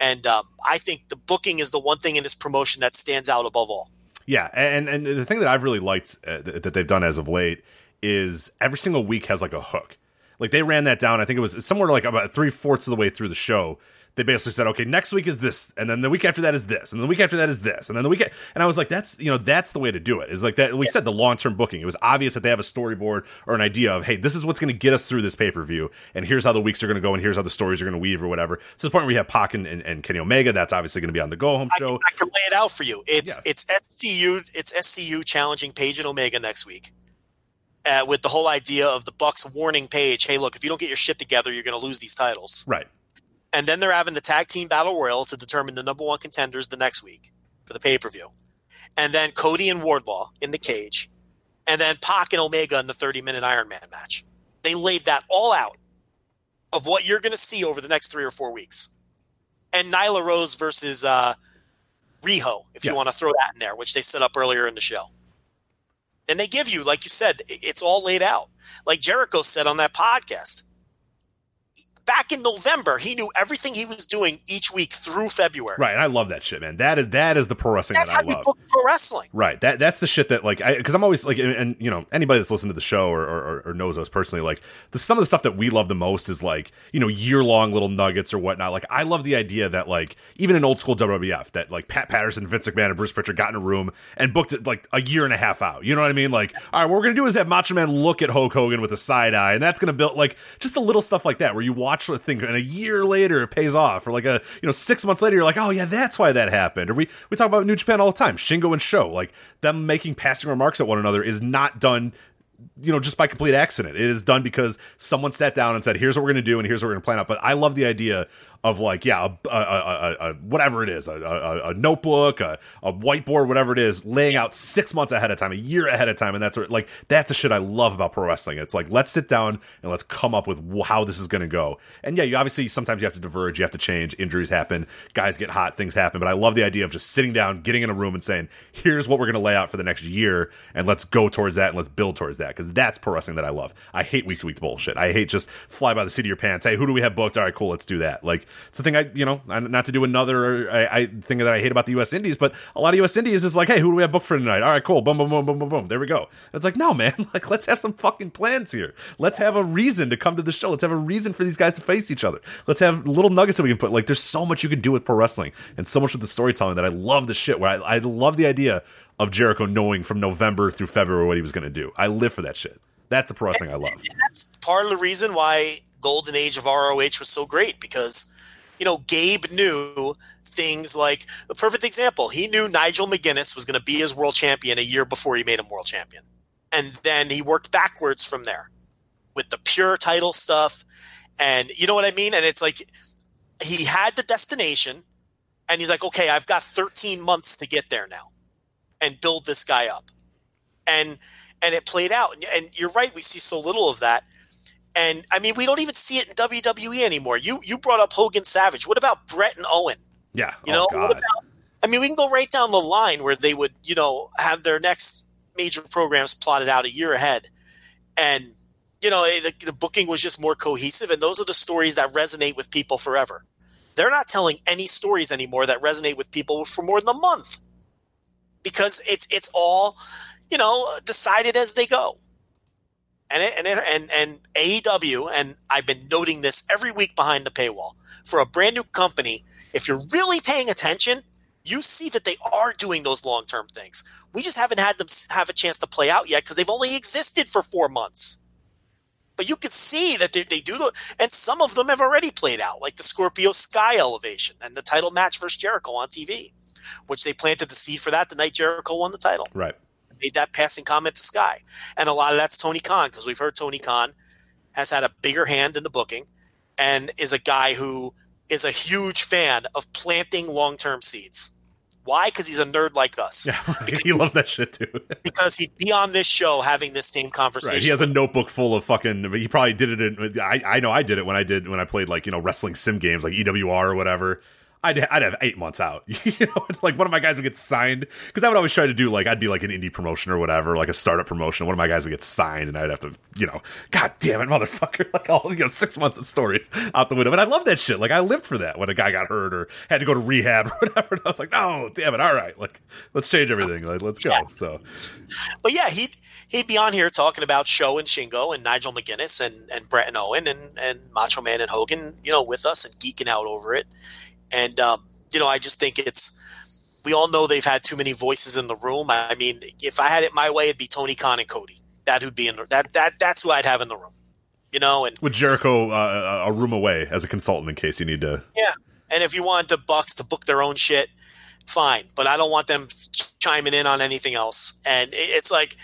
And um, I think the booking is the one thing in this promotion that stands out above all. Yeah, and and the thing that I've really liked uh, th- that they've done as of late is every single week has like a hook. Like they ran that down. I think it was somewhere like about three fourths of the way through the show. They basically said, okay, next week is this, and then the week after that is this, and then the week after that is this, and then the week. And I was like, that's you know that's the way to do it. Is like that. We said the long term booking. It was obvious that they have a storyboard or an idea of, hey, this is what's going to get us through this pay per view, and here's how the weeks are going to go, and here's how the stories are going to weave or whatever. To the point where we have Pac and, and, and Kenny Omega. That's obviously going to be on the go home I, show. I can lay it out for you. It's Yeah. it's SCU it's SCU challenging Page and Omega next week, uh, with the whole idea of the Bucks warning Page, hey, look, if you don't get your shit together, you're going to lose these titles. Right. And then they're having the tag team battle royal to determine the number one contenders the next week for the pay per view, and then Cody and Wardlow in the cage, and then Pac and Omega in the 30 minute Iron Man match. They laid that all out of what you're going to see over the next three or four weeks. And Nyla Rose versus uh, Riho, if you want to throw that in there, which they set up earlier in the show. And they give you, like you said, it's all laid out. Like Jericho said on that podcast. Back in November, he knew everything he was doing each week through February. Right, and I love that shit, man. That is that is the pro wrestling That's that how I love. book pro wrestling. Right. That that's the shit that like I because I'm always like and, and, you know anybody that's listened to the show or, or, or knows us personally like the some of the stuff that we love the most is like you know year long little nuggets or whatnot. Like I love the idea that like even in old school WWF that like Pat Patterson, Vince McMahon, and Bruce Pritchard got in a room and booked it like a year and a half out. You know what I mean? Like all right, what we're gonna do is have Macho Man look at Hulk Hogan with a side eye, and that's gonna build like just the little stuff like that where you watch a thing. And a year later it pays off, or like a you know six months later you're like oh yeah that's why that happened. Or we we talk about New Japan all the time, Shingo and Sho like them making passing remarks at one another is not done you know just by complete accident. It is done because someone sat down and said here's what we're going to do and here's what we're going to plan out. But i love the idea of like yeah a, a, a, a, whatever it is a, notebook a, whiteboard whatever it is laying out six months ahead of time a year ahead of time and that's what, like that's the shit i love about pro wrestling. It's like let's sit down and let's come up with how this is going to go. And yeah you obviously sometimes you have to diverge you have to change injuries happen guys get hot things happen but i love the idea of just sitting down getting in a room and saying here's what we're going to lay out for the next year and let's go towards that and let's build towards that because that's pro wrestling that i love. I hate week to week bullshit. I hate just fly by the seat of your pants hey who do we have booked? All right cool let's do that. Like it's the thing i you know not to do another I, I thing that i hate about the us indies but a lot of us indies is like hey who do we have booked for tonight? All right cool. Boom boom boom boom boom boom. There we go. It's like no man. Like let's have some fucking plans here. Let's have a reason to come to the show. Let's have a reason for these guys to face each other. Let's have little nuggets that we can put. Like there's so much you can do with pro wrestling and so much with the storytelling that i love the shit. Where i, I love the idea of jericho knowing from november through february what he was going to do. I live for that shit. That's the pro wrestling i love. And that's part of the reason why golden age of ROH was so great because you know Gabe knew things like the perfect example. He knew Nigel McGuinness was going to be his world champion a year before he made him world champion, and then he worked backwards from there with the pure title stuff, and you know what I mean. And it's like he had the destination, and he's like, okay, I've got 13 months to get there now, and build this guy up, and and it played out. And, and you're right, we see so little of that. And I mean, we don't even see it in WWE anymore. You you brought up Hogan Savage. What about Brett and Owen? yeah You oh know, god what about? I mean, we can go right down the line where they would, you know, have their next major programs plotted out a year ahead, and you know, eh, the, the booking was just more cohesive. And those are the stories that resonate with people forever. They're not telling any stories anymore that resonate with people for more than a month because it's it's all, you know, decided as they go. And it, and it, and and AEW and I've been noting this every week behind the paywall for a brand new company. If you're really paying attention, you see that they are doing those long term things. We just haven't had them have a chance to play out yet because they've only existed for four months. But you can see that they, they do, the, and some of them have already played out, like the Scorpio Sky elevation and the title match versus Jericho on TV, which they planted the seed for that the night Jericho won the title. Right. Made that passing comment to Sky. And a lot of that's Tony Khan because we've heard Tony Khan has had a bigger hand in the booking and is a guy who is a huge fan of planting long term seeds. Why? Because he's a nerd like us. Yeah, right. he loves that shit too. because he'd be on this show having this same conversation. Right. He has a notebook full of fucking. He probably did it. In, I I know I did it when I did when I played like you know wrestling sim games like EWR or whatever. I'd, I'd have eight months out. you know, like one of my guys would get signed because I would always try to do like I'd be like an indie promotion or whatever, like a startup promotion. One of my guys would get signed, and I'd have to, you know, God damn it, motherfucker! Like all you know, six months of stories out the window. And I love that shit. Like I lived for that when a guy got hurt or had to go to rehab or whatever. And I was like, oh damn it, all right, like let's change everything. Like let's go. Yeah. So, but yeah, he he'd be on here talking about Sho and Shingo and Nigel McGuinness and and Brett and Owen and and Macho Man and Hogan, you know, with us and geeking out over it. And um, you know, I just think it's. We all know they've had too many voices in the room. I mean, if I had it my way, it'd be Tony Khan and Cody. That would be in the, that that that's who I'd have in the room. You know, and with Jericho uh, a room away as a consultant in case you need to. Yeah, and if you want the Bucks to book their own shit, fine. But I don't want them ch- chiming in on anything else. And it, it's like,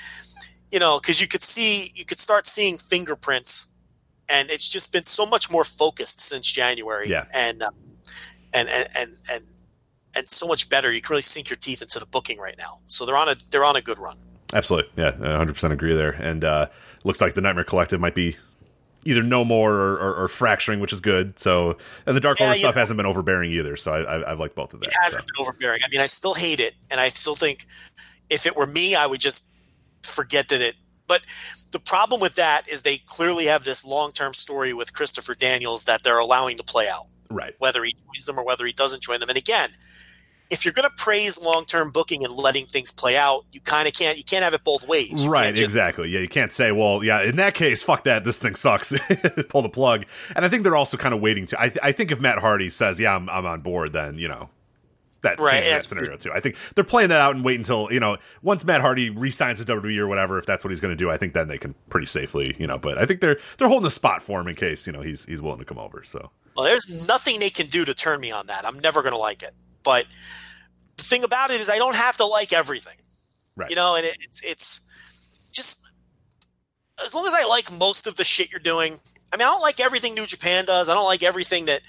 you know, because you could see, you could start seeing fingerprints, and it's just been so much more focused since January. Yeah. and uh, and and and and and so much better. You can really sink your teeth into the booking right now. So they're on a they're on a good run. Absolutely, yeah, 100 percent agree there. And uh, looks like the Nightmare Collective might be either no more or, or, or fracturing, which is good. So, and the Dark Order stuff know- hasn't been overbearing either. So I, I, I've liked both of them. It hasn't so. been overbearing. I mean, I still hate it, and I still think if it were me, I would just forget that it. But the problem with that is they clearly have this long term story with Christopher Daniels that they're allowing to play out. Right. whether he joins them or whether he doesn't join them. And again, if you're going to praise long term booking and letting things play out, you kind of can't. You can't have it both ways. You Right, just- exactly. Yeah, you can't say, well, yeah, in that case, fuck that, this thing sucks. Pull the plug. And I think they're also kind of waiting to. I, th- I think if Matt Hardy says, yeah, I'm, I'm on board, then, you know, that Right, changes that scenario too. I think they're playing that out and wait until, you know, once Matt Hardy re-signs with WWE or whatever, if that's what he's going to do, I think then they can pretty safely, you know, but I think they're they're holding a spot for him in case, you know, he's he's willing to come over. So, Well, there's nothing they can do to turn me on that. I'm never going to like it. But the thing about it is, I don't have to like everything. right. You know, and it, it's it's just as long as I like most of the shit you're doing. I mean, I don't like everything New Japan does. I don't like everything that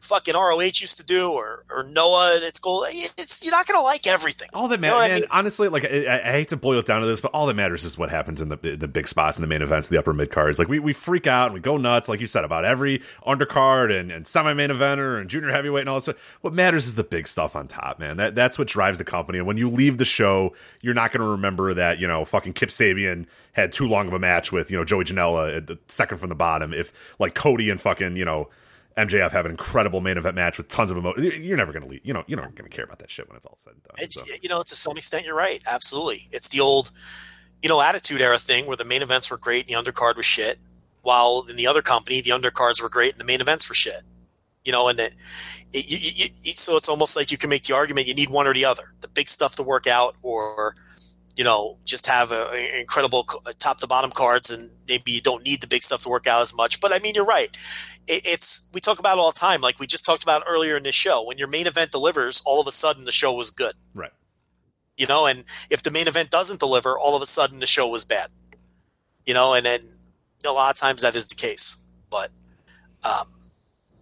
fucking ROH used to do or or Noah and its goal. It's you're not going to like everything. All that You know matters, I mean? Honestly, like I, I hate to boil it down to this, but all that matters is what happens in the the big spots and the main events, the upper mid cards. Like we, we freak out and we go nuts, like you said, about every undercard and, and semi main eventer and junior heavyweight and all that stuff. What matters is the big stuff on top, man. That that's what drives the company. And when you leave the show, you're not going to remember that you know fucking Kip Sabian had too long of a match with you know Joey Janela at the second from the bottom. If like Cody and fucking you know. MJF have an incredible main event match with tons of emotion. You're never going to leave. You know, you're not going to care about that shit when it's all said and done. It's so. you know to some extent you're right. Absolutely, it's the old you know attitude era thing where the main events were great and the undercard was shit, while in the other company the undercards were great and the main events were shit. You know, and it, it, you, you, you, so it's almost like you can make the argument you need one or the other: the big stuff to work out, or you know, just have a, a incredible top to bottom cards, and maybe you don't need the big stuff to work out as much. But I mean, you're right. It, it's we talk about it all the time, like we just talked about earlier in this show. When your main event delivers, all of a sudden the show was good Right. you know and if the main event doesn't deliver all of a sudden the show was bad you know and then a lot of times that is the case but um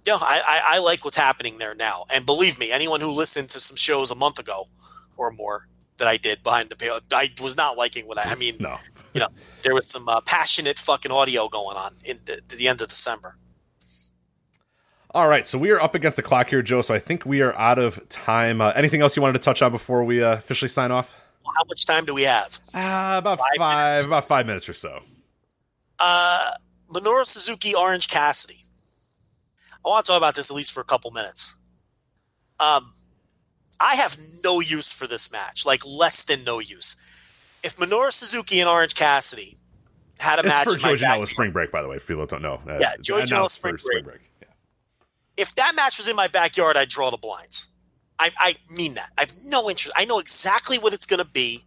you know, I, I, I like what's happening there now and believe me anyone who listened to some shows a month ago or more that i did behind the pale i was not liking what i i mean No. you know there was some uh, passionate fucking audio going on in the, the end of december All right, so we are up against the clock here, Joe. So I think we are out of time. Uh, anything else you wanted to touch on before we uh, officially sign off? how much time do we have Uh, about Five five, minutes. about five minutes or so. Uh, Minoru Suzuki, Orange Cassidy. I want to talk about this at least for a couple minutes. Um, I have no use for this match, like less than no use. If Minoru Suzuki and Orange Cassidy had a It's match, for Joe Janela backyard- Spring Break, by the way, for people don't know. Uh, Yeah, Joey Janela announced Spring Break. Yeah. if that match was in my backyard, I'd draw the blinds. I, I mean that. I have no interest. I know exactly what it's going to be.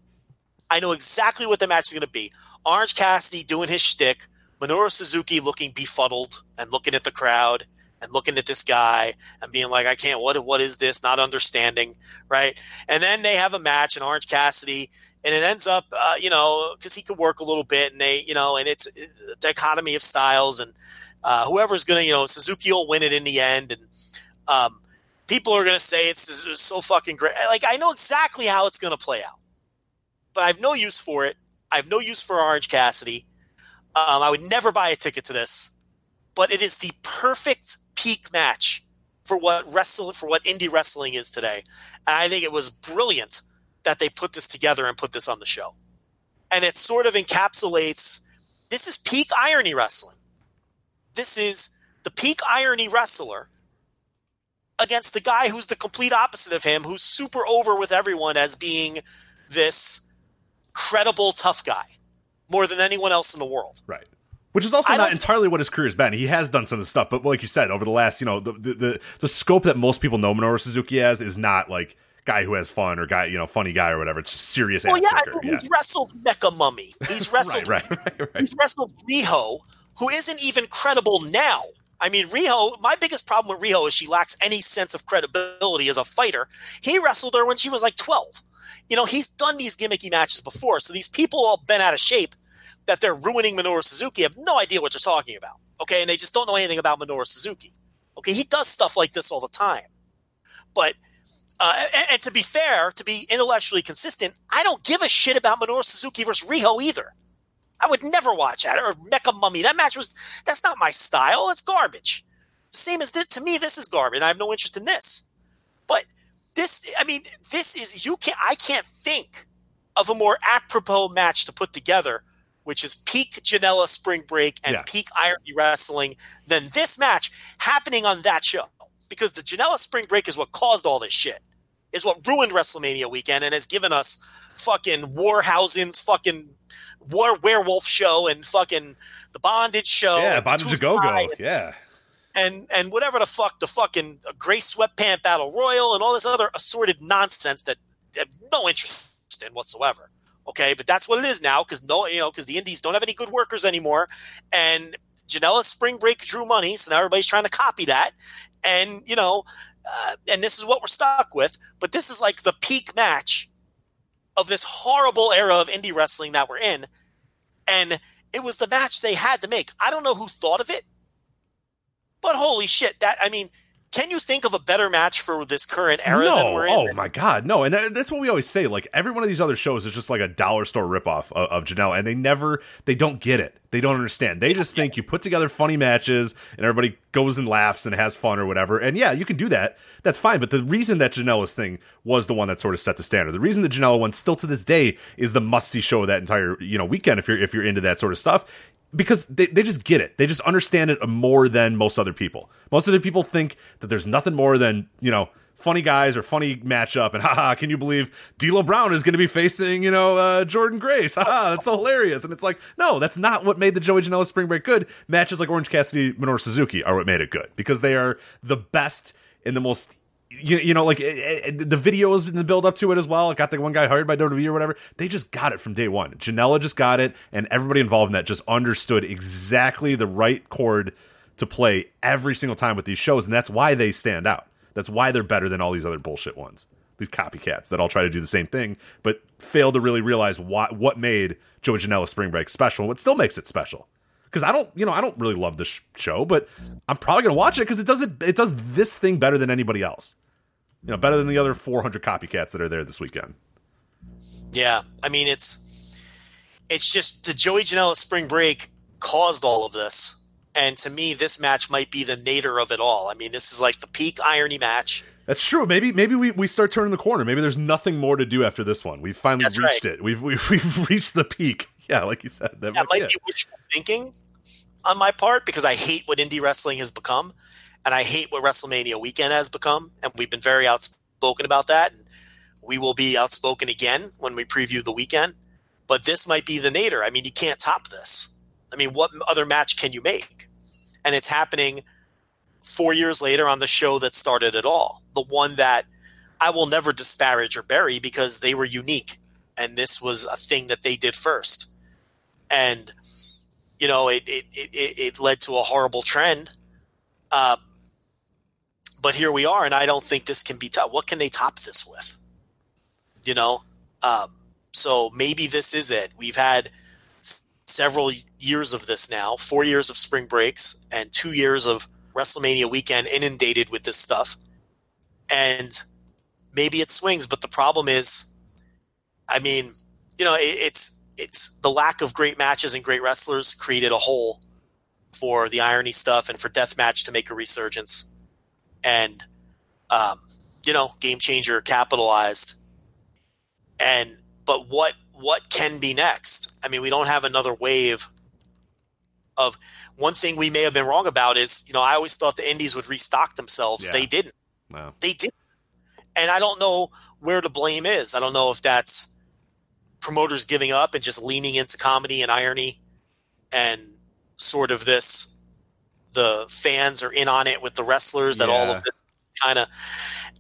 I know exactly what the match is going to be. Orange Cassidy doing his shtick, Minoru Suzuki looking befuddled and looking at the crowd and looking at this guy and being like, I can't, what, what is this? Not understanding, right? And then they have a match and Orange Cassidy, and it ends up, uh, you know, because he could work a little bit and they, you know, and it's a dichotomy of styles and uh, whoever's going to, you know, Suzuki will win it in the end. And um, people are going to say it's, it's so fucking great. Like, I know exactly how it's going to play out, but I have no use for it. I have no use for Orange Cassidy. Um, I would never buy a ticket to this, but it is the perfect peak match for what wrestle for what indie wrestling is today. And I think it was brilliant that they put this together and put this on the show. And it sort of encapsulates this is peak irony wrestling. This is the peak irony wrestler against the guy who's the complete opposite of him, who's super over with everyone as being this credible tough guy more than anyone else in the world. Right. Which is also I not entirely what his career's been. He has done some of the stuff, but like you said, over the last, you know, the the, the, the scope that most people know Minoru Suzuki as is not like guy who has fun or guy, you know, funny guy or whatever. It's just serious Well, yeah, mean, he's wrestled Mecha Mummy. He's wrestled right, right, right, right. He's wrestled Riho, who isn't even credible now. I mean, Riho, my biggest problem with Riho is she lacks any sense of credibility as a fighter. He wrestled her when she was like 12. You know, he's done these gimmicky matches before. So these people all bent out of shape that they're ruining Minoru Suzuki have no idea what they're talking about. Okay. And they just don't know anything about Minoru Suzuki. Okay. He does stuff like this all the time. But, uh, and, and to be fair, to be intellectually consistent, I don't give a shit about Minoru Suzuki versus Riho either. I would never watch that or Mecha Mummy. That match was that's not my style. It's garbage. Same as this, to me, this is garbage. I have no interest in this. But this, I mean, this is you can not I can't think of a more apropos match to put together, which is peak Janela Spring Break and Yeah. peak Irony Wrestling, than this match happening on that show. Because the Janela Spring Break is what caused all this shit. Is what ruined WrestleMania weekend and has given us fucking Warhausen's fucking War Werewolf show and fucking the Bondage show. yeah, Bondage Go Go. Yeah. and and whatever the fuck the fucking Grace Sweatpant Battle Royal and all this other assorted nonsense that have no interest in whatsoever. Okay, but that's what it is now because no, you know, because the Indies don't have any good workers anymore, and Janela's Spring Break drew money, so now everybody's trying to copy that, and you know, uh, and this is what we're stuck with. But this is like the peak match of this horrible era of indie wrestling that we're in, and it was the match they had to make. I don't know who thought of it. But holy shit, that I mean, can you think of a better match for this current era than no, we're in? oh my god, no, and that, that's what we always say. Like every one of these other shows is just like a dollar store ripoff of, of Janela, and they never, they don't get it. They don't understand. They just think you put together funny matches and everybody goes and laughs and has fun or whatever. And yeah, you can do that. That's fine. But the reason that Janela's thing was the one that sort of set the standard. The reason the Janela one still to this day is the must see show of that entire you know weekend if you're if you're into that sort of stuff because they, they just get it. They just understand it more than most other people. Most other people think that there's nothing more than, you know, funny guys or funny matchup and haha, can you believe D'Lo Brown is going to be facing, you know, uh, Jordynne Grace? Haha, that's hilarious. And it's like, no, that's not what made the Joey Janela Spring Break good. Matches like Orange Cassidy, Minoru Suzuki are what made it good because they are the best in the most you, you know, like eh, eh, the videos and the build up to it as well. It got the one guy hired by WWE or whatever. They just got it from day one. Janela just got it, and everybody involved in that just understood exactly the right chord to play every single time with these shows, and that's why they stand out. That's why they're better than all these other bullshit ones. These copycats that all try to do the same thing, but fail to really realize what what made Joey Janela Spring Break special, what still makes it special because I don't, you know, I don't really love this show, but I'm probably gonna watch it because it does it. It does this thing better than anybody else. You know, better than the other 400 copycats that are there this weekend. Yeah, I mean it's it's just the Joey Janela Spring Break caused all of this, and to me, this match might be the nadir of it all. I mean, this is like the peak irony match. That's true. Maybe maybe we, we start turning the corner. Maybe there's nothing more to do after this one. We've finally That's reached right. it. We've, we've we've reached the peak. Yeah, like you said. That, That might yeah. be wishful thinking on my part because I hate what indie wrestling has become, and I hate what WrestleMania weekend has become, and we've been very outspoken about that. And we will be outspoken again when we preview the weekend. But this might be the nadir. I mean, you can't top this. I mean, what other match can you make? And it's happening four years later on the show that started it all, the one that I will never disparage or bury because they were unique, and this was a thing that they did first, and you know it it it, it led to a horrible trend. Um, but here we are, and I don't think this can be top. What can they top this with? You know, um, so maybe this is it. We've had s- several years of this now, four years of spring breaks and two years of WrestleMania weekend inundated with this stuff, and maybe it swings. But the problem is, I mean, you know, it, it's it's the lack of great matches and great wrestlers created a hole for the irony stuff and for deathmatch to make a resurgence and um, you know game changer capitalized. And but what what can be next? I mean we don't have another wave of one thing we may have been wrong about is you know i always thought the indies would restock themselves. Yeah. they didn't. Wow. they didn't. And i don't know where the blame is. I don't know if that's promoters giving up and just leaning into comedy and irony and sort of this the fans are in on it with the wrestlers that all of this kind of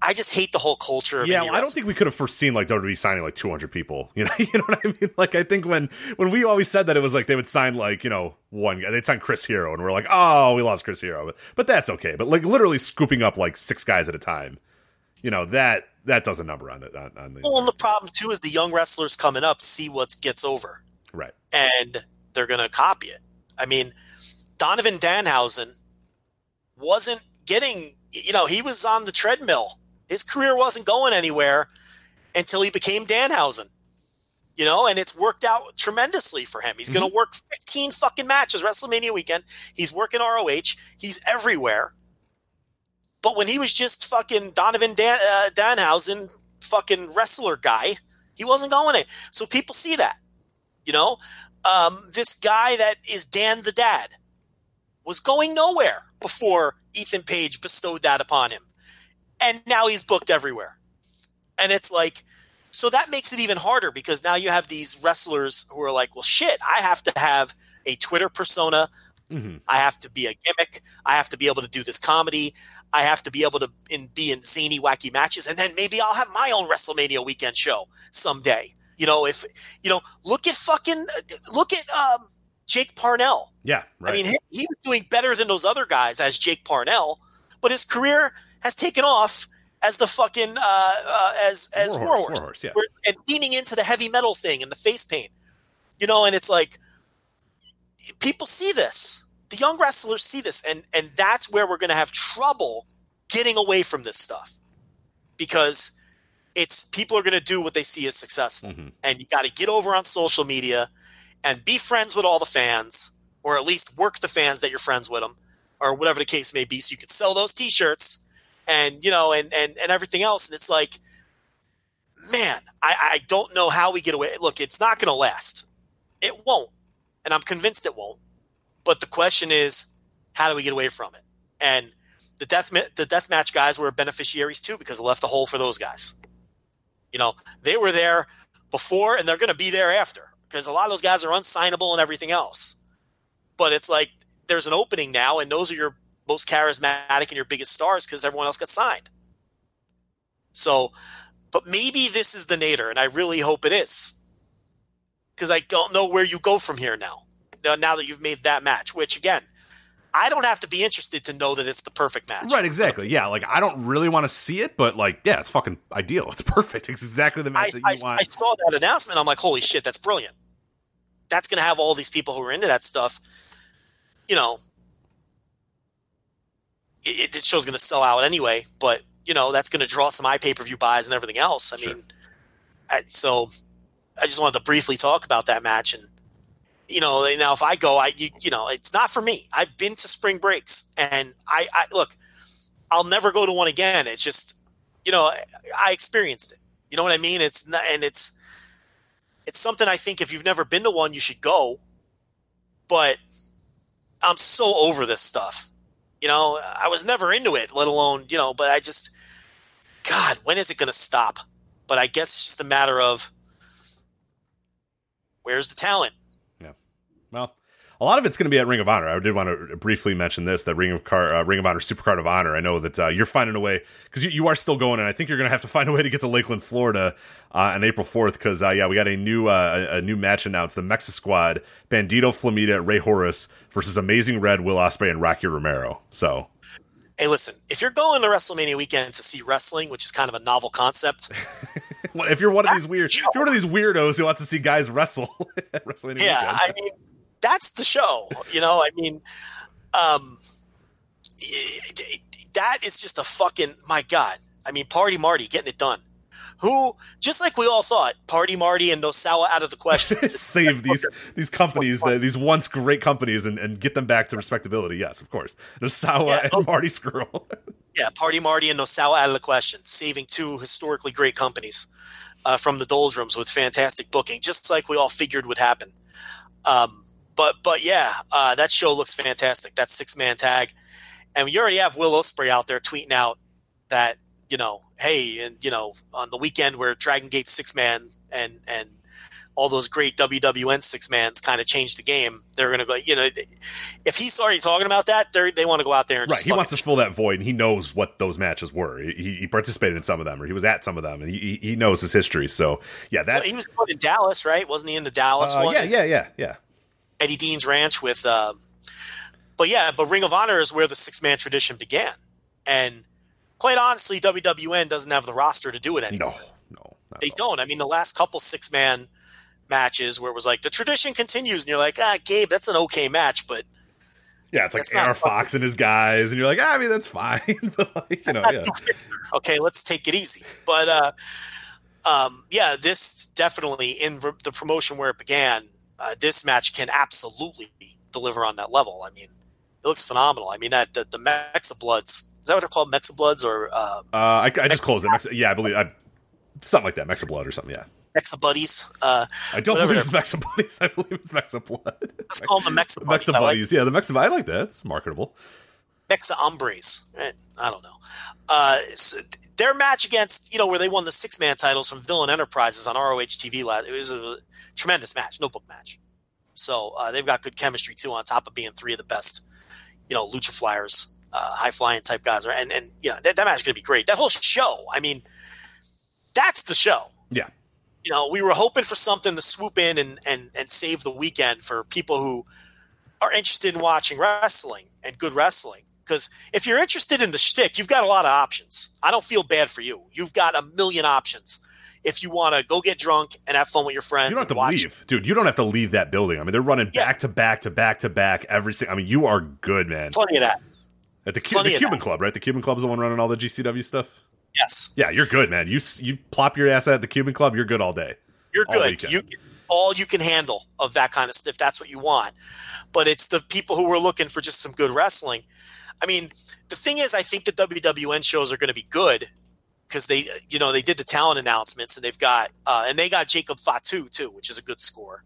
I just hate the whole culture of Yeah, indie I don't think we could have foreseen like WWE signing like 200 people. You know, you know what I mean? Like I think when when we always said that it was like they would sign like you know one guy, they'd sign Chris Hero, and we're like, oh, we lost Chris Hero, but, but that's okay. But like literally scooping up like six guys at a time, you know that that does a number on it on, on the well, and the problem too is the young wrestlers coming up see what gets over right. and they're going to copy it. I mean, Donovan Danhausen wasn't getting, you know, he was on the treadmill. His career wasn't going anywhere until he became Danhausen. You know, and it's worked out tremendously for him. He's going to work 15 fucking matches WrestleMania weekend. He's working ROH. He's everywhere. But when he was just fucking Donovan Dan, uh, Danhausen, fucking wrestler guy, he wasn't going it. So people see that. You know, um, this guy that is Dan the Dad was going nowhere before Ethan Page bestowed that upon him. And now he's booked everywhere. And it's like, so that makes it even harder because now you have these wrestlers who are like, well, shit, I have to have a Twitter persona. hmm I have to be a gimmick. I have to be able to do this comedy. I have to be able to in, be in zany, wacky matches. And then maybe I'll have my own WrestleMania weekend show someday. You know, if, you know, look at fucking, look at um, Jake Parnell. Yeah, right. I mean, he, he was doing better than those other guys as Jake Parnell, but his career has taken off as the fucking uh, uh, as as Warhorse, Warhorse, Warhorse, yeah. We're- and leaning into the heavy metal thing and the face paint, you know. And it's like people see this, the young wrestlers see this, and and that's where we're going to have trouble getting away from this stuff because it's people are going to do what they see as successful, Mhm. and you got to get over on social media and be friends with all the fans, or at least work the fans that you're friends with them, or whatever the case may be, so you can sell those T-shirts and you know and and and everything else. And it's like, man, I, I don't know how we get away. Look, it's not going to last. It won't, and I'm convinced it won't. But the question is, how do we get away from it? And the death the death match guys were beneficiaries too because it left a hole for those guys. You know, they were there before, and they're going to be there after because a lot of those guys are unsignable and everything else. But it's like there's an opening now, and those are your most charismatic and your biggest stars because everyone else got signed. So, but maybe this is the nadir, and I really hope it is because I don't know where you go from here now. Now, that you've made that match, which again, I don't have to be interested to know that it's the perfect match. Right, exactly. Yeah, like I don't really want to see it, but like, yeah, it's fucking ideal. It's perfect. It's exactly the I, match that you I, want. I saw that announcement. I'm like, holy shit, that's brilliant. That's going to have all these people who are into that stuff. You know, it, it, show's going to sell out anyway, but you know that's going to draw some eye pay per view buys and everything else. I Sure. mean, I, so I just wanted to briefly talk about that match and. You know, now if I go, I you, you know, it's not for me. I've been to spring breaks, and I, I look, I'll never go to one again. It's just, you know, I, I experienced it. You know what I mean? It's not, and it's it's something I think if you've never been to one, you should go. But I'm so over this stuff. You know, I was never into it, let alone you know. But I just, God, when is it going to stop? But I guess it's just a matter of where's the talent. Yeah. Well, a lot of it's going to be at Ring of Honor. I did want to briefly mention this: that Ring of Car, uh, Ring of Honor Supercard of Honor. I know that uh, you're finding a way because you, you are still going, and I think you're going to have to find a way to get to Lakeland, Florida, uh, on April 4th. Because uh, yeah, we got a new uh, a, a new match announced: the Mexa Squad, Bandido Flamita, Rey Horus versus Amazing Red, Will Ospreay, and Rocky Romero. So Hey, listen, if you're going to WrestleMania weekend to see wrestling, which is kind of a novel concept, if you're one of these weird, if you're one of these weirdos who wants to see guys wrestle WrestleMania yeah, weekend. I mean, that's the show. You know, I mean, um, it- it- that is just a fucking my god. I mean, Party Marty getting it done. Who, just like we all thought, Party Marty and Nosawa out of the question. save these these companies, that, these once great companies, and, and get them back to respectability. Yes, of course. There's Sawa Yeah, oh. and Marty Scurll. yeah, Party Marty and Nosawa out of the question, saving two historically great companies uh, from the doldrums with fantastic booking, just like we all figured would happen. Um, but but yeah, uh, that show looks fantastic. That six man tag, and you already have Will Ospreay out there tweeting out that you know, hey, and you know, on the weekend where Dragon Gate six man and and all those great WWN six mans kind of changed the game. They're going to go, you know, if he's already talking about that, they they want to go out there and right. He wants to fill that void, and he knows what those matches were. He, he participated in some of them, or he was at some of them, and he, he knows his history. So yeah, that's he was going in Dallas, right? Wasn't he in the Dallas uh, one? yeah, yeah, yeah, yeah. Eddie Deen's Ranch with. Um, but yeah, but Ring of Honor is where the six man tradition began, and quite honestly, WWN doesn't have the roster to do it anymore. No, no, they don't. I mean, the last couple six man matches where it was like the tradition continues, and you're like, ah, Gabe, that's an okay match, but Yeah, it's like not Fox and his guys, and you're like, ah, I mean, that's fine, but like, you know, yeah. Okay, let's take it easy. But uh, um, yeah, this definitely in the promotion where it began, uh, this match can absolutely deliver on that level. I mean, it looks phenomenal. I mean, that the, the Mexa Bloods is that what they're called, Mexa Bloods or uh, Uh, I, I just closed it. Mex- yeah, I believe I, something like that, Mexa Blood or something. Yeah, Mexa Buddies? Uh, I don't believe it's Mexa Buddies. I believe it's Mexa Blood. let's call them the Mexa Buddies. Mexa I like Buddies. Yeah, the Mexa. I like that. It's marketable. Mexa Hombres. I don't know. Uh, so their match against, you know, where they won the six man titles from Villain Enterprises on ROH TV last, it was a tremendous match, notebook match. So uh, they've got good chemistry too, on top of being three of the best, you know, lucha flyers, uh, high flying type guys. And, and, you know, that, that match is going to be great. That whole show, I mean, that's the show Yeah, you know, we were hoping for something to swoop in and, and, and save the weekend for people who are interested in watching wrestling and good wrestling. Because if you're interested in the shtick, you've got a lot of options. I don't feel bad for you. You've got a million options. If you want to go get drunk and have fun with your friends, you don't have to leave, dude. You don't have to leave that building. I mean, they're running Yeah. back to back to back to back every single. I mean, you are good, man. plenty of that. At the, Cu- the Cuban that. Club, right? The Cuban Club is the one running all the GCW stuff. Yes, Yeah, you're good, man. You you plop your ass at the Cuban Club, you're good all day. you're All good. weekend. You all you can handle of that kind of stuff. If that's what you want, but it's the people who are looking for just some good wrestling. I mean, the thing is, I think the WWN shows are going to be good because they, you know, they did the talent announcements and they've got uh, and they got Jacob Fatu too, which is a good score.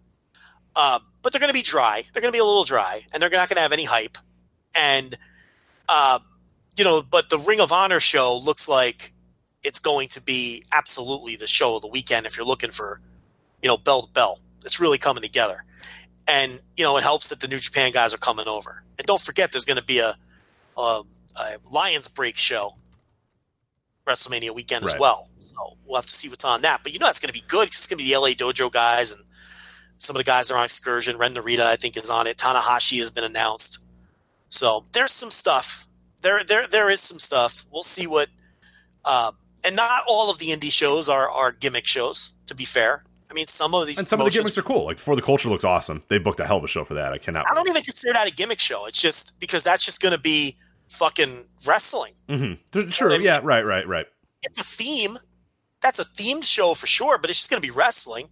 Um, but they're going to be dry. They're going to be a little dry, and they're not going to have any hype. And um, you know, but the Ring of Honor show looks like it's going to be absolutely the show of the weekend if you're looking for, you know, bell to bell. It's really coming together. And, you know, it helps that the New Japan guys are coming over. And don't forget, there's going to be a, a, a Lions Break show WrestleMania weekend as well. So we'll have to see what's on that. But you know, it's going to be good 'cause it's going to be the LA Dojo guys and some of the guys are on excursion. Ren Narita, I think, is on it. Tanahashi has been announced. So there's some stuff. There, there, there is some stuff. We'll see what. Um, and not all of the indie shows are are gimmick shows. To be fair, I mean some of these And some of the gimmicks are cool. Like For the Culture looks awesome. They booked a hell of a show for that. I cannot. I don't even consider that a gimmick show. It's just because that's just going to be fucking wrestling. Mm-hmm. Sure. Yeah. Right. Right. Right. It's a theme. That's a themed show for sure, but it's just going to be wrestling.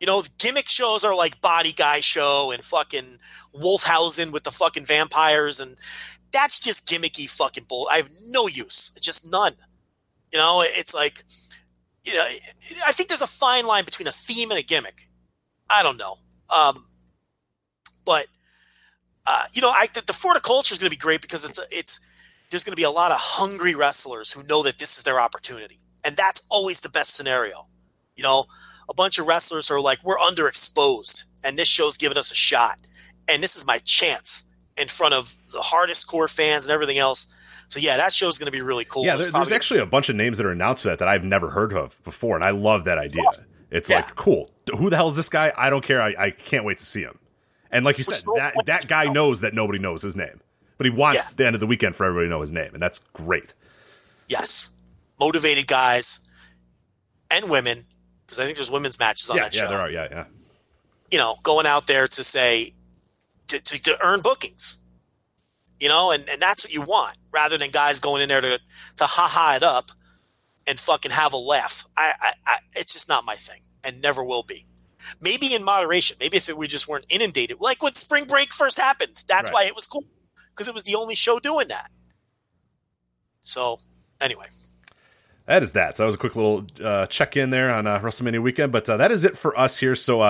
You know, gimmick shows are like Body Guy Show and fucking Wolfhausen with the fucking vampires, and that's just gimmicky fucking bull. I have no use, just none. You know, it's like, you know, I think there's a fine line between a theme and a gimmick. I don't know, um, but uh, you know, I the, the Culture is going to be great because it's a, it's there's going to be a lot of hungry wrestlers who know that this is their opportunity, and that's always the best scenario. You know, a bunch of wrestlers are like, we're underexposed, and this show's giving us a shot. and this is my chance in front of the hardest core fans and everything else. So yeah, that show's going to be really cool. Yeah, It's there, there's actually a bunch of names that are announced that that I've never heard of before, and I love that idea. awesome. It's Yeah. like cool. Who the hell is this guy? I don't care. I, I can't wait to see him. And like you said, that that guy knows. knows that nobody knows his name, but he wants Yeah. the end of the weekend for everybody to know his name, and that's great. yes, motivated guys and women because I think there's women's matches on yeah, that yeah, show. Yeah, there are. Yeah, yeah. you know, going out there to say to, to, to earn bookings. You know, and, and that's what you want, rather than guys going in there to to ha ha it up and fucking have a laugh. I, I, I it's just not my thing, and never will be. Maybe in moderation. Maybe if it, we just weren't inundated, like when spring break first happened. That's Right. why it was cool because it was the only show doing that. So, anyway, That is that. So that was a quick little uh, check in there on uh, WrestleMania weekend. But uh, that is it for us here. So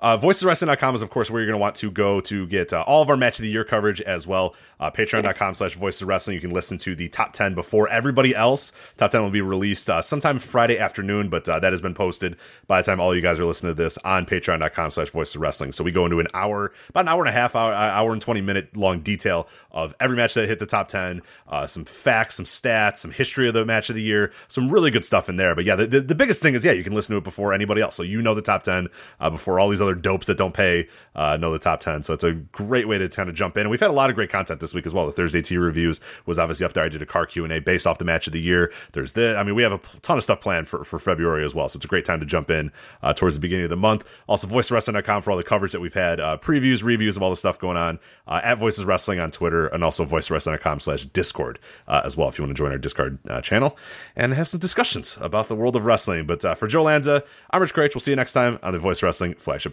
uh, voiceswrestling.com is, of course, where you're going to want to go to get uh, all of our match of the year coverage as well. Uh, Patreon.com slash voices of wrestling. You can listen to the top 10 before everybody else. Top 10 will be released uh, sometime Friday afternoon, but uh, that has been posted by the time all you guys are listening to this on patreon.com slash voices of wrestling. So we go into an hour, about an hour and a half, hour, hour and 20 minute long detail of every match that hit the top 10, uh, some facts, some stats, some history of the match of the year, some really good stuff in there. But yeah, the, the, the biggest thing is, yeah, you can listen to it before anybody else. So you know the top 10 uh, before all these other dopes that don't pay uh, know the top 10. So it's a great way to kind of jump in. And we've had a lot of great content this week as well. The Thursday T reviews was obviously up there. I did a car Q&A based off the match of the year. There's this. I mean, we have a ton of stuff planned for, for February as well. So it's a great time to jump in uh, towards the beginning of the month. Also, voicewrestling.com for all the coverage that we've had, uh, previews, reviews of all the stuff going on uh, at Voices Wrestling on Twitter and also voicewrestling.com slash Discord uh, as well if you want to join our Discord uh, channel and have some discussions about the world of wrestling. But for Joe Lanza, I'm Rich Kraetsch. We'll see you next time on the Voice Wrestling Flagship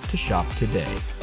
to shop today.